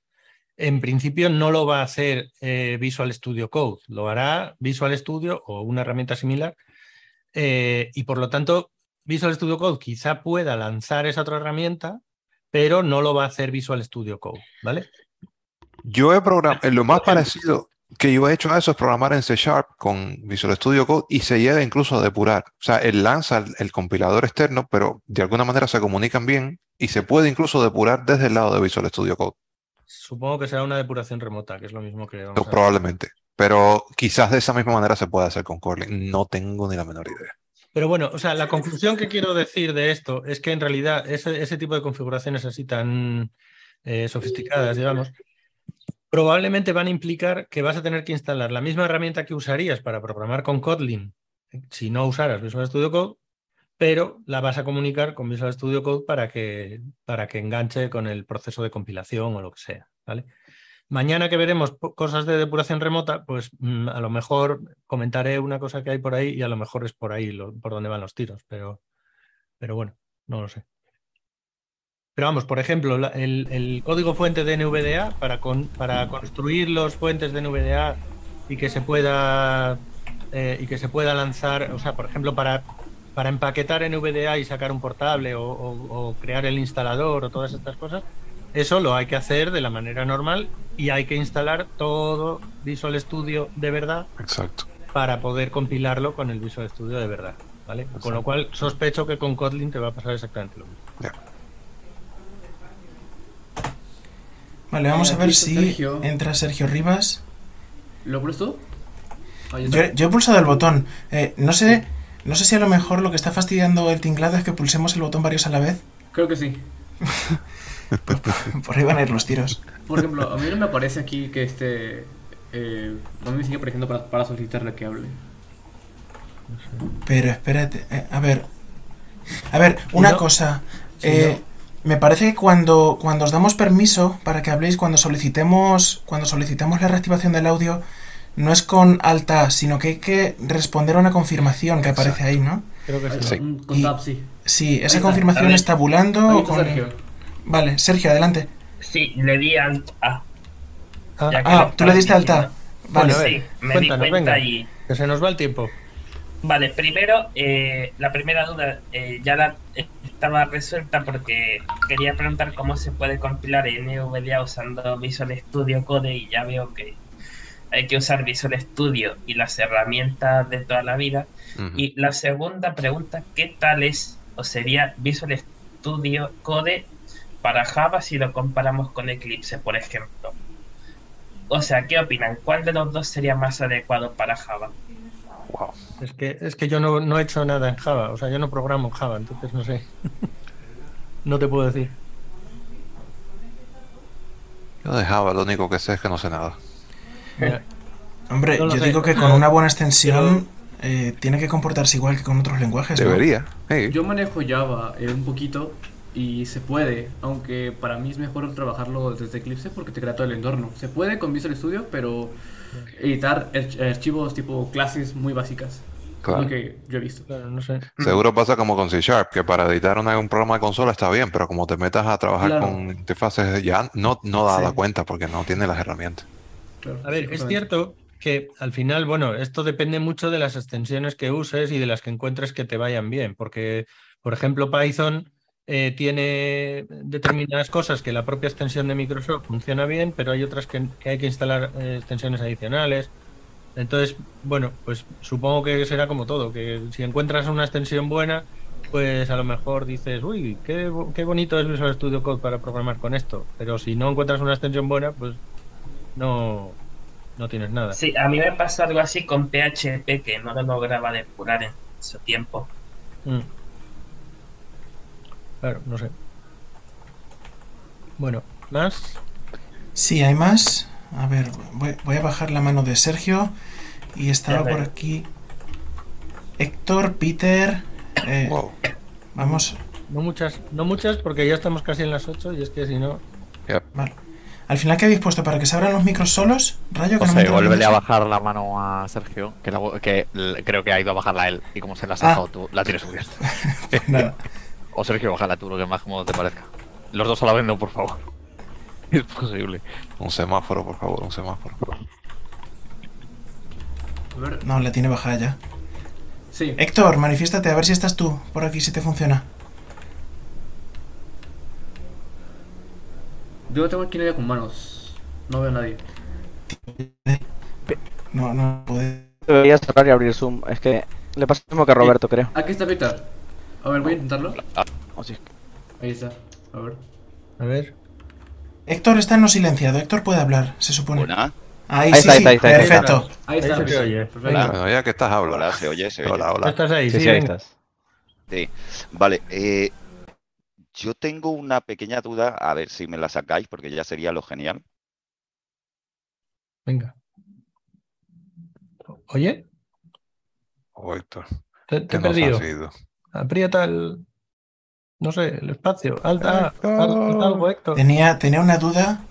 [SPEAKER 1] en principio no lo va a hacer eh, Visual Studio Code, lo hará Visual Studio o una herramienta similar, eh, y por lo tanto Visual Studio Code quizá pueda lanzar esa otra herramienta, pero no lo va a hacer Visual Studio Code, ¿vale?
[SPEAKER 4] Yo he programado, lo más parecido que yo he hecho a eso es programar en C Sharp con Visual Studio Code y se llega incluso a depurar. O sea, él lanza el, el compilador externo, pero de alguna manera se comunican bien y se puede incluso depurar desde el lado de Visual Studio Code,
[SPEAKER 1] Supongo que será una depuración remota, que es lo mismo que vamos a
[SPEAKER 4] probablemente. Pero quizás de esa misma manera se pueda hacer con Kotlin. No tengo ni la menor idea.
[SPEAKER 1] Pero bueno, o sea, la conclusión que quiero decir de esto es que en realidad ese, tipo de configuraciones así tan eh, sofisticadas, digamos, probablemente van a implicar que vas a tener que instalar la misma herramienta que usarías para programar con Kotlin si no usaras Visual Studio Code, pero la vas a comunicar con Visual Studio Code para que, para que enganche con el proceso de compilación o lo que sea. ¿vale? Mañana que veremos cosas de depuración remota, pues mm, a lo mejor comentaré una cosa que hay por ahí y a lo mejor es por ahí lo- por donde van los tiros, pero, pero bueno, no lo sé. Pero vamos, por ejemplo, la- el, código fuente de NVDA para, con- para construir los fuentes de NVDA y que se pueda eh, y que se pueda lanzar, o sea, por ejemplo, para, para empaquetar NVDA y sacar un portable o- o crear el instalador o todas estas cosas, eso lo hay que hacer de la manera normal y hay que instalar todo Visual Studio de verdad
[SPEAKER 4] Exacto.
[SPEAKER 1] para poder compilarlo con el Visual Studio de verdad. ¿vale? Con lo cual sospecho que con Kotlin te va a pasar exactamente lo mismo.
[SPEAKER 4] Ya.
[SPEAKER 3] Vale, vamos a ver si
[SPEAKER 7] Sergio.
[SPEAKER 3] entra Sergio Rivas.
[SPEAKER 7] ¿Lo pones tú? Ahí
[SPEAKER 3] Yo, yo he pulsado el botón. Eh, no sé, no sé si a lo mejor lo que está fastidiando el tinglado es que pulsemos el botón varios a la vez.
[SPEAKER 7] Creo que sí.
[SPEAKER 3] Por ahí van a ir los tiros.
[SPEAKER 7] Por ejemplo, a mí no me aparece aquí que este. Eh, no me sigue apareciendo para, para solicitarle que hable.
[SPEAKER 3] Pero espérate, eh, a ver. A ver, una
[SPEAKER 1] no-
[SPEAKER 3] cosa. eh, Me parece que cuando, cuando os damos permiso para que habléis, cuando solicitemos, cuando solicitamos la reactivación del audio, no es con alta, sino que hay que responder a una confirmación que aparece ahí, ¿no?
[SPEAKER 1] Creo que sí.
[SPEAKER 7] está,
[SPEAKER 4] Sí.
[SPEAKER 3] Y-
[SPEAKER 7] tab, sí.
[SPEAKER 3] Sí, esa
[SPEAKER 7] está,
[SPEAKER 3] confirmación
[SPEAKER 8] a ver.
[SPEAKER 3] es tabulando
[SPEAKER 7] está
[SPEAKER 3] con...
[SPEAKER 7] Sergio.
[SPEAKER 3] Vale, Sergio, adelante.
[SPEAKER 8] Sí, le di al A.
[SPEAKER 1] Ah,
[SPEAKER 3] Ah, tú le diste. Vale,
[SPEAKER 1] Bueno, a ver,
[SPEAKER 8] Sí, me di
[SPEAKER 1] cuéntanos,
[SPEAKER 8] cuenta
[SPEAKER 1] venga.
[SPEAKER 8] y...
[SPEAKER 1] que se nos va el tiempo.
[SPEAKER 8] Vale, primero, eh, la primera duda eh, ya la estaba resuelta porque quería preguntar cómo se puede compilar NVDA usando Visual Studio Code y ya veo que hay que usar Visual Studio y las herramientas de toda la vida. Y la segunda pregunta, ¿qué tal es o sería Visual Studio Code para Java si lo comparamos con Eclipse, por ejemplo? O sea, ¿qué opinan? ¿Cuál de los dos sería más adecuado para Java?
[SPEAKER 4] Wow.
[SPEAKER 1] Es que, es que yo no, no he hecho nada en Java, o sea, yo no programo en Java, entonces no sé. no te puedo decir.
[SPEAKER 4] Yo de Java lo único que sé es que no sé nada.
[SPEAKER 1] Mira,
[SPEAKER 3] Hombre,
[SPEAKER 1] No
[SPEAKER 3] yo
[SPEAKER 1] sé.
[SPEAKER 3] digo que con una buena extensión eh, tiene que comportarse igual que con otros lenguajes, ¿no?
[SPEAKER 4] Debería.
[SPEAKER 7] Yo manejo Java eh, un poquito y se puede, aunque para mí es mejor trabajarlo desde Eclipse porque te crea todo el entorno. Se puede con Visual Studio, pero editar arch- archivos tipo clases muy básicas.
[SPEAKER 4] Claro.
[SPEAKER 7] Lo que yo he visto.
[SPEAKER 1] claro, no sé.
[SPEAKER 4] Seguro pasa como con C Sharp, que para editar una- un programa de consola está bien, pero como te metas a trabajar
[SPEAKER 7] Claro.
[SPEAKER 4] con interfaces ya no, no da la
[SPEAKER 7] Sí.
[SPEAKER 4] cuenta porque no tiene las herramientas.
[SPEAKER 7] Claro,
[SPEAKER 1] A ver,
[SPEAKER 7] sí,
[SPEAKER 1] es cierto que al final, bueno, esto depende mucho de las extensiones que uses y de las que encuentres que te vayan bien, porque, por ejemplo, Python eh, tiene determinadas cosas que la propia extensión de Microsoft funciona bien, pero hay otras que, que hay que instalar eh, extensiones adicionales. Entonces, bueno, pues supongo que será como todo, que si encuentras una extensión buena, pues a lo mejor dices, uy, qué, qué bonito es Visual Studio Code para programar con esto, pero si no encuentras una extensión buena, pues no, no tienes nada.
[SPEAKER 8] Sí, a mí me pasó algo así con PHP que no lo lograba depurar en su tiempo.
[SPEAKER 1] Mm. Claro, no sé. Bueno, más.
[SPEAKER 3] Sí, hay más. A ver, voy, voy a bajar la mano de Sergio. Y estaba por aquí Héctor, Peter. eh,
[SPEAKER 4] Wow.
[SPEAKER 3] Vamos,
[SPEAKER 1] No muchas, no muchas porque ya estamos casi en las 8 y es que si no.
[SPEAKER 3] vale. Al final, ¿qué habéis puesto? ¿Para que se abran los micros solos? Rayo, que no me
[SPEAKER 2] José,
[SPEAKER 3] entra
[SPEAKER 2] vuélvele a bajar la mano a Sergio, que, la- que creo que ha ido a bajarla él. Y como se la has
[SPEAKER 3] Ah.
[SPEAKER 2] dejado tú, la tienes subida.
[SPEAKER 3] Nada.
[SPEAKER 2] O Sergio, bájala tú, lo que más cómodo te parezca. Los dos a la vez no, por favor. Es posible.
[SPEAKER 4] Un semáforo, por favor, un semáforo.
[SPEAKER 7] A ver,
[SPEAKER 3] No, la tiene bajada ya.
[SPEAKER 7] sí.
[SPEAKER 3] Héctor, manifiéstate, a ver si estás tú por aquí, si te funciona.
[SPEAKER 7] Yo tengo aquí nadie con manos. No veo a nadie.
[SPEAKER 3] No, no puede.
[SPEAKER 6] Debería cerrar y abrir Zoom. Es que le pasa lo mismo que a Roberto, creo.
[SPEAKER 7] Aquí está Víctor. A ver, voy a intentarlo.
[SPEAKER 6] O.
[SPEAKER 7] Ahí está. A ver.
[SPEAKER 1] A ver.
[SPEAKER 3] Héctor está no silenciado. Héctor puede hablar, se supone.
[SPEAKER 10] Hola,
[SPEAKER 3] Ahí,
[SPEAKER 6] Ahí
[SPEAKER 3] sí,
[SPEAKER 6] está,
[SPEAKER 3] sí,
[SPEAKER 6] ahí está, ahí está, ahí está.
[SPEAKER 3] perfecto.
[SPEAKER 7] Ahí está.
[SPEAKER 1] Se oye.
[SPEAKER 7] Perfecto.
[SPEAKER 4] Ya que estás, habla.
[SPEAKER 10] hola, se oye, se oye.
[SPEAKER 4] Hola,
[SPEAKER 1] ¿Tú
[SPEAKER 4] hola.
[SPEAKER 1] estás ahí?
[SPEAKER 6] Sí,
[SPEAKER 1] Sí,
[SPEAKER 6] sí, ahí estás.
[SPEAKER 10] Sí. Vale, eh, yo tengo una pequeña duda, a ver si me la sacáis, porque ya sería lo genial.
[SPEAKER 1] Venga. Oye,
[SPEAKER 4] Oh, Héctor,
[SPEAKER 1] te, te
[SPEAKER 4] ¿qué
[SPEAKER 1] he perdido. Aprieta el. No sé, el espacio. Alta, algo, Héctor.
[SPEAKER 3] Tenía, tenía una duda.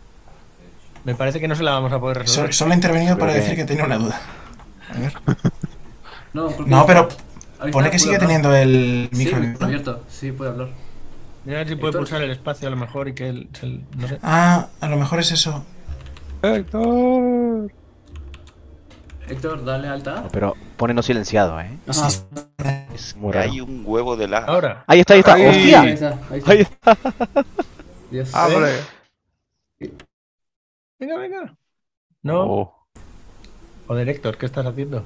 [SPEAKER 1] Me parece que no se la vamos a poder
[SPEAKER 3] so-
[SPEAKER 1] resolver.
[SPEAKER 3] solo he intervenido para decir
[SPEAKER 10] que-
[SPEAKER 3] tenía una duda. A ver.
[SPEAKER 7] No,
[SPEAKER 3] No, pero pone que sigue
[SPEAKER 7] hablar.
[SPEAKER 3] teniendo el
[SPEAKER 7] Sí,
[SPEAKER 3] micro
[SPEAKER 7] micro
[SPEAKER 3] abierto.
[SPEAKER 7] Sí, puede hablar.
[SPEAKER 1] Mira a ver si puede
[SPEAKER 7] Héctor.
[SPEAKER 1] pulsar el espacio a lo mejor y que él. se- no sé.
[SPEAKER 3] Ah, a lo mejor es eso.
[SPEAKER 4] Héctor.
[SPEAKER 7] Héctor, dale alta.
[SPEAKER 6] Pero pone no silenciado, ¿eh?
[SPEAKER 7] Ajá.
[SPEAKER 6] Es
[SPEAKER 10] Que hay un huevo de la.
[SPEAKER 1] Ahora.
[SPEAKER 6] Ahí está, ahí está.
[SPEAKER 4] Ahí.
[SPEAKER 7] Ahí
[SPEAKER 6] ¡Hostia!
[SPEAKER 7] está, ahí está.
[SPEAKER 6] Ahí está.
[SPEAKER 7] Dios.
[SPEAKER 4] Abre.
[SPEAKER 1] Venga, venga. No.
[SPEAKER 4] Oh.
[SPEAKER 1] Joder, Héctor, ¿qué estás haciendo?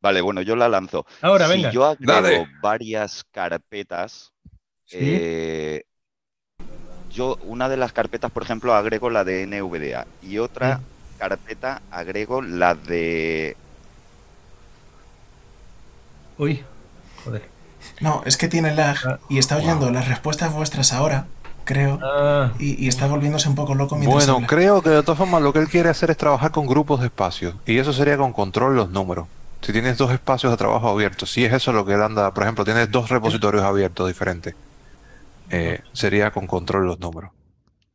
[SPEAKER 10] Vale, bueno, yo la lanzo.
[SPEAKER 1] Ahora,
[SPEAKER 10] si
[SPEAKER 1] venga.
[SPEAKER 10] yo agrego
[SPEAKER 4] Dale.
[SPEAKER 10] varias carpetas,
[SPEAKER 1] Sí.
[SPEAKER 10] eh, yo una de las carpetas, por ejemplo, agrego la de NVDA y otra carpeta agrego la de...
[SPEAKER 1] Uy. Joder.
[SPEAKER 3] No, es que tiene lag y está oyendo las respuestas vuestras ahora, creo.
[SPEAKER 1] Ah,
[SPEAKER 3] Y, y está volviéndose un poco loco mientras
[SPEAKER 4] Bueno,
[SPEAKER 3] habla.
[SPEAKER 4] creo que de todas formas lo que él quiere hacer es trabajar con grupos de espacios. Y eso sería con control los números. Si tienes dos espacios de trabajo abiertos, si es eso lo que él anda, por ejemplo, tienes dos repositorios abiertos diferentes, eh, sería con control los números.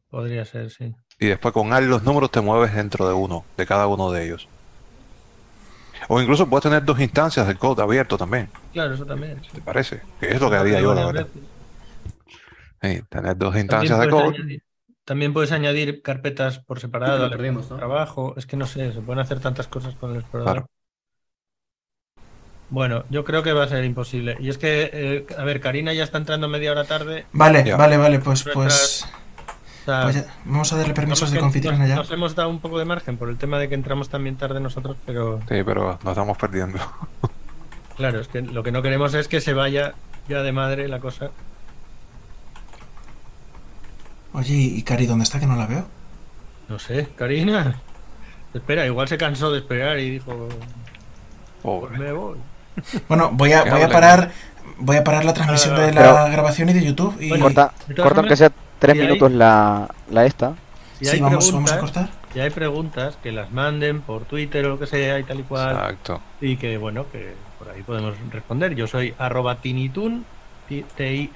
[SPEAKER 1] podría ser, sí.
[SPEAKER 4] Y después con AL los números te mueves dentro de uno, de cada uno de ellos. O incluso puedes tener dos instancias del code abierto también,
[SPEAKER 1] Claro, eso también.
[SPEAKER 4] ¿te parece? Que es lo que haría yo, la verdad. Sí, tener dos instancias de code.
[SPEAKER 1] puedes, añadir, también puedes añadir carpetas por separado
[SPEAKER 7] perdimos, ¿no?
[SPEAKER 1] trabajo. Es que no sé, se pueden hacer tantas cosas con el explorador.
[SPEAKER 4] Claro.
[SPEAKER 1] Bueno, yo creo que va a ser imposible. Y es que, eh, a ver, Karina ya está entrando media hora tarde.
[SPEAKER 3] Vale,
[SPEAKER 4] Ya.
[SPEAKER 3] vale, vale, pues, pues,
[SPEAKER 1] O sea,
[SPEAKER 3] pues ya- vamos a darle permisos de
[SPEAKER 1] nos,
[SPEAKER 3] allá.
[SPEAKER 1] nos hemos dado un poco de margen por el tema de que entramos también tarde nosotros, pero
[SPEAKER 4] Sí, pero nos estamos perdiendo.
[SPEAKER 1] claro, es que lo que no queremos es que se vaya ya de madre la cosa.
[SPEAKER 3] Oye, ¿y Cari dónde está que no la veo?
[SPEAKER 1] No sé, Karina. Espera, igual se cansó de esperar y dijo, pues
[SPEAKER 4] Pobre.
[SPEAKER 1] me voy.
[SPEAKER 3] Bueno, voy a, voy a parar voy a parar la transmisión de la
[SPEAKER 6] Pero-
[SPEAKER 3] grabación y de YouTube y
[SPEAKER 6] Corta, corta aunque sea tres
[SPEAKER 1] si hay-
[SPEAKER 6] minutos la, la esta.
[SPEAKER 1] Si
[SPEAKER 3] sí,
[SPEAKER 1] hay
[SPEAKER 3] vamos, vamos a
[SPEAKER 1] preguntas,
[SPEAKER 3] cortar.
[SPEAKER 1] si hay preguntas, que las manden por Twitter o lo que sea y tal y cual.
[SPEAKER 4] Exacto.
[SPEAKER 1] Y que bueno, que por ahí podemos responder. Yo soy arroba tinitun, T- T-I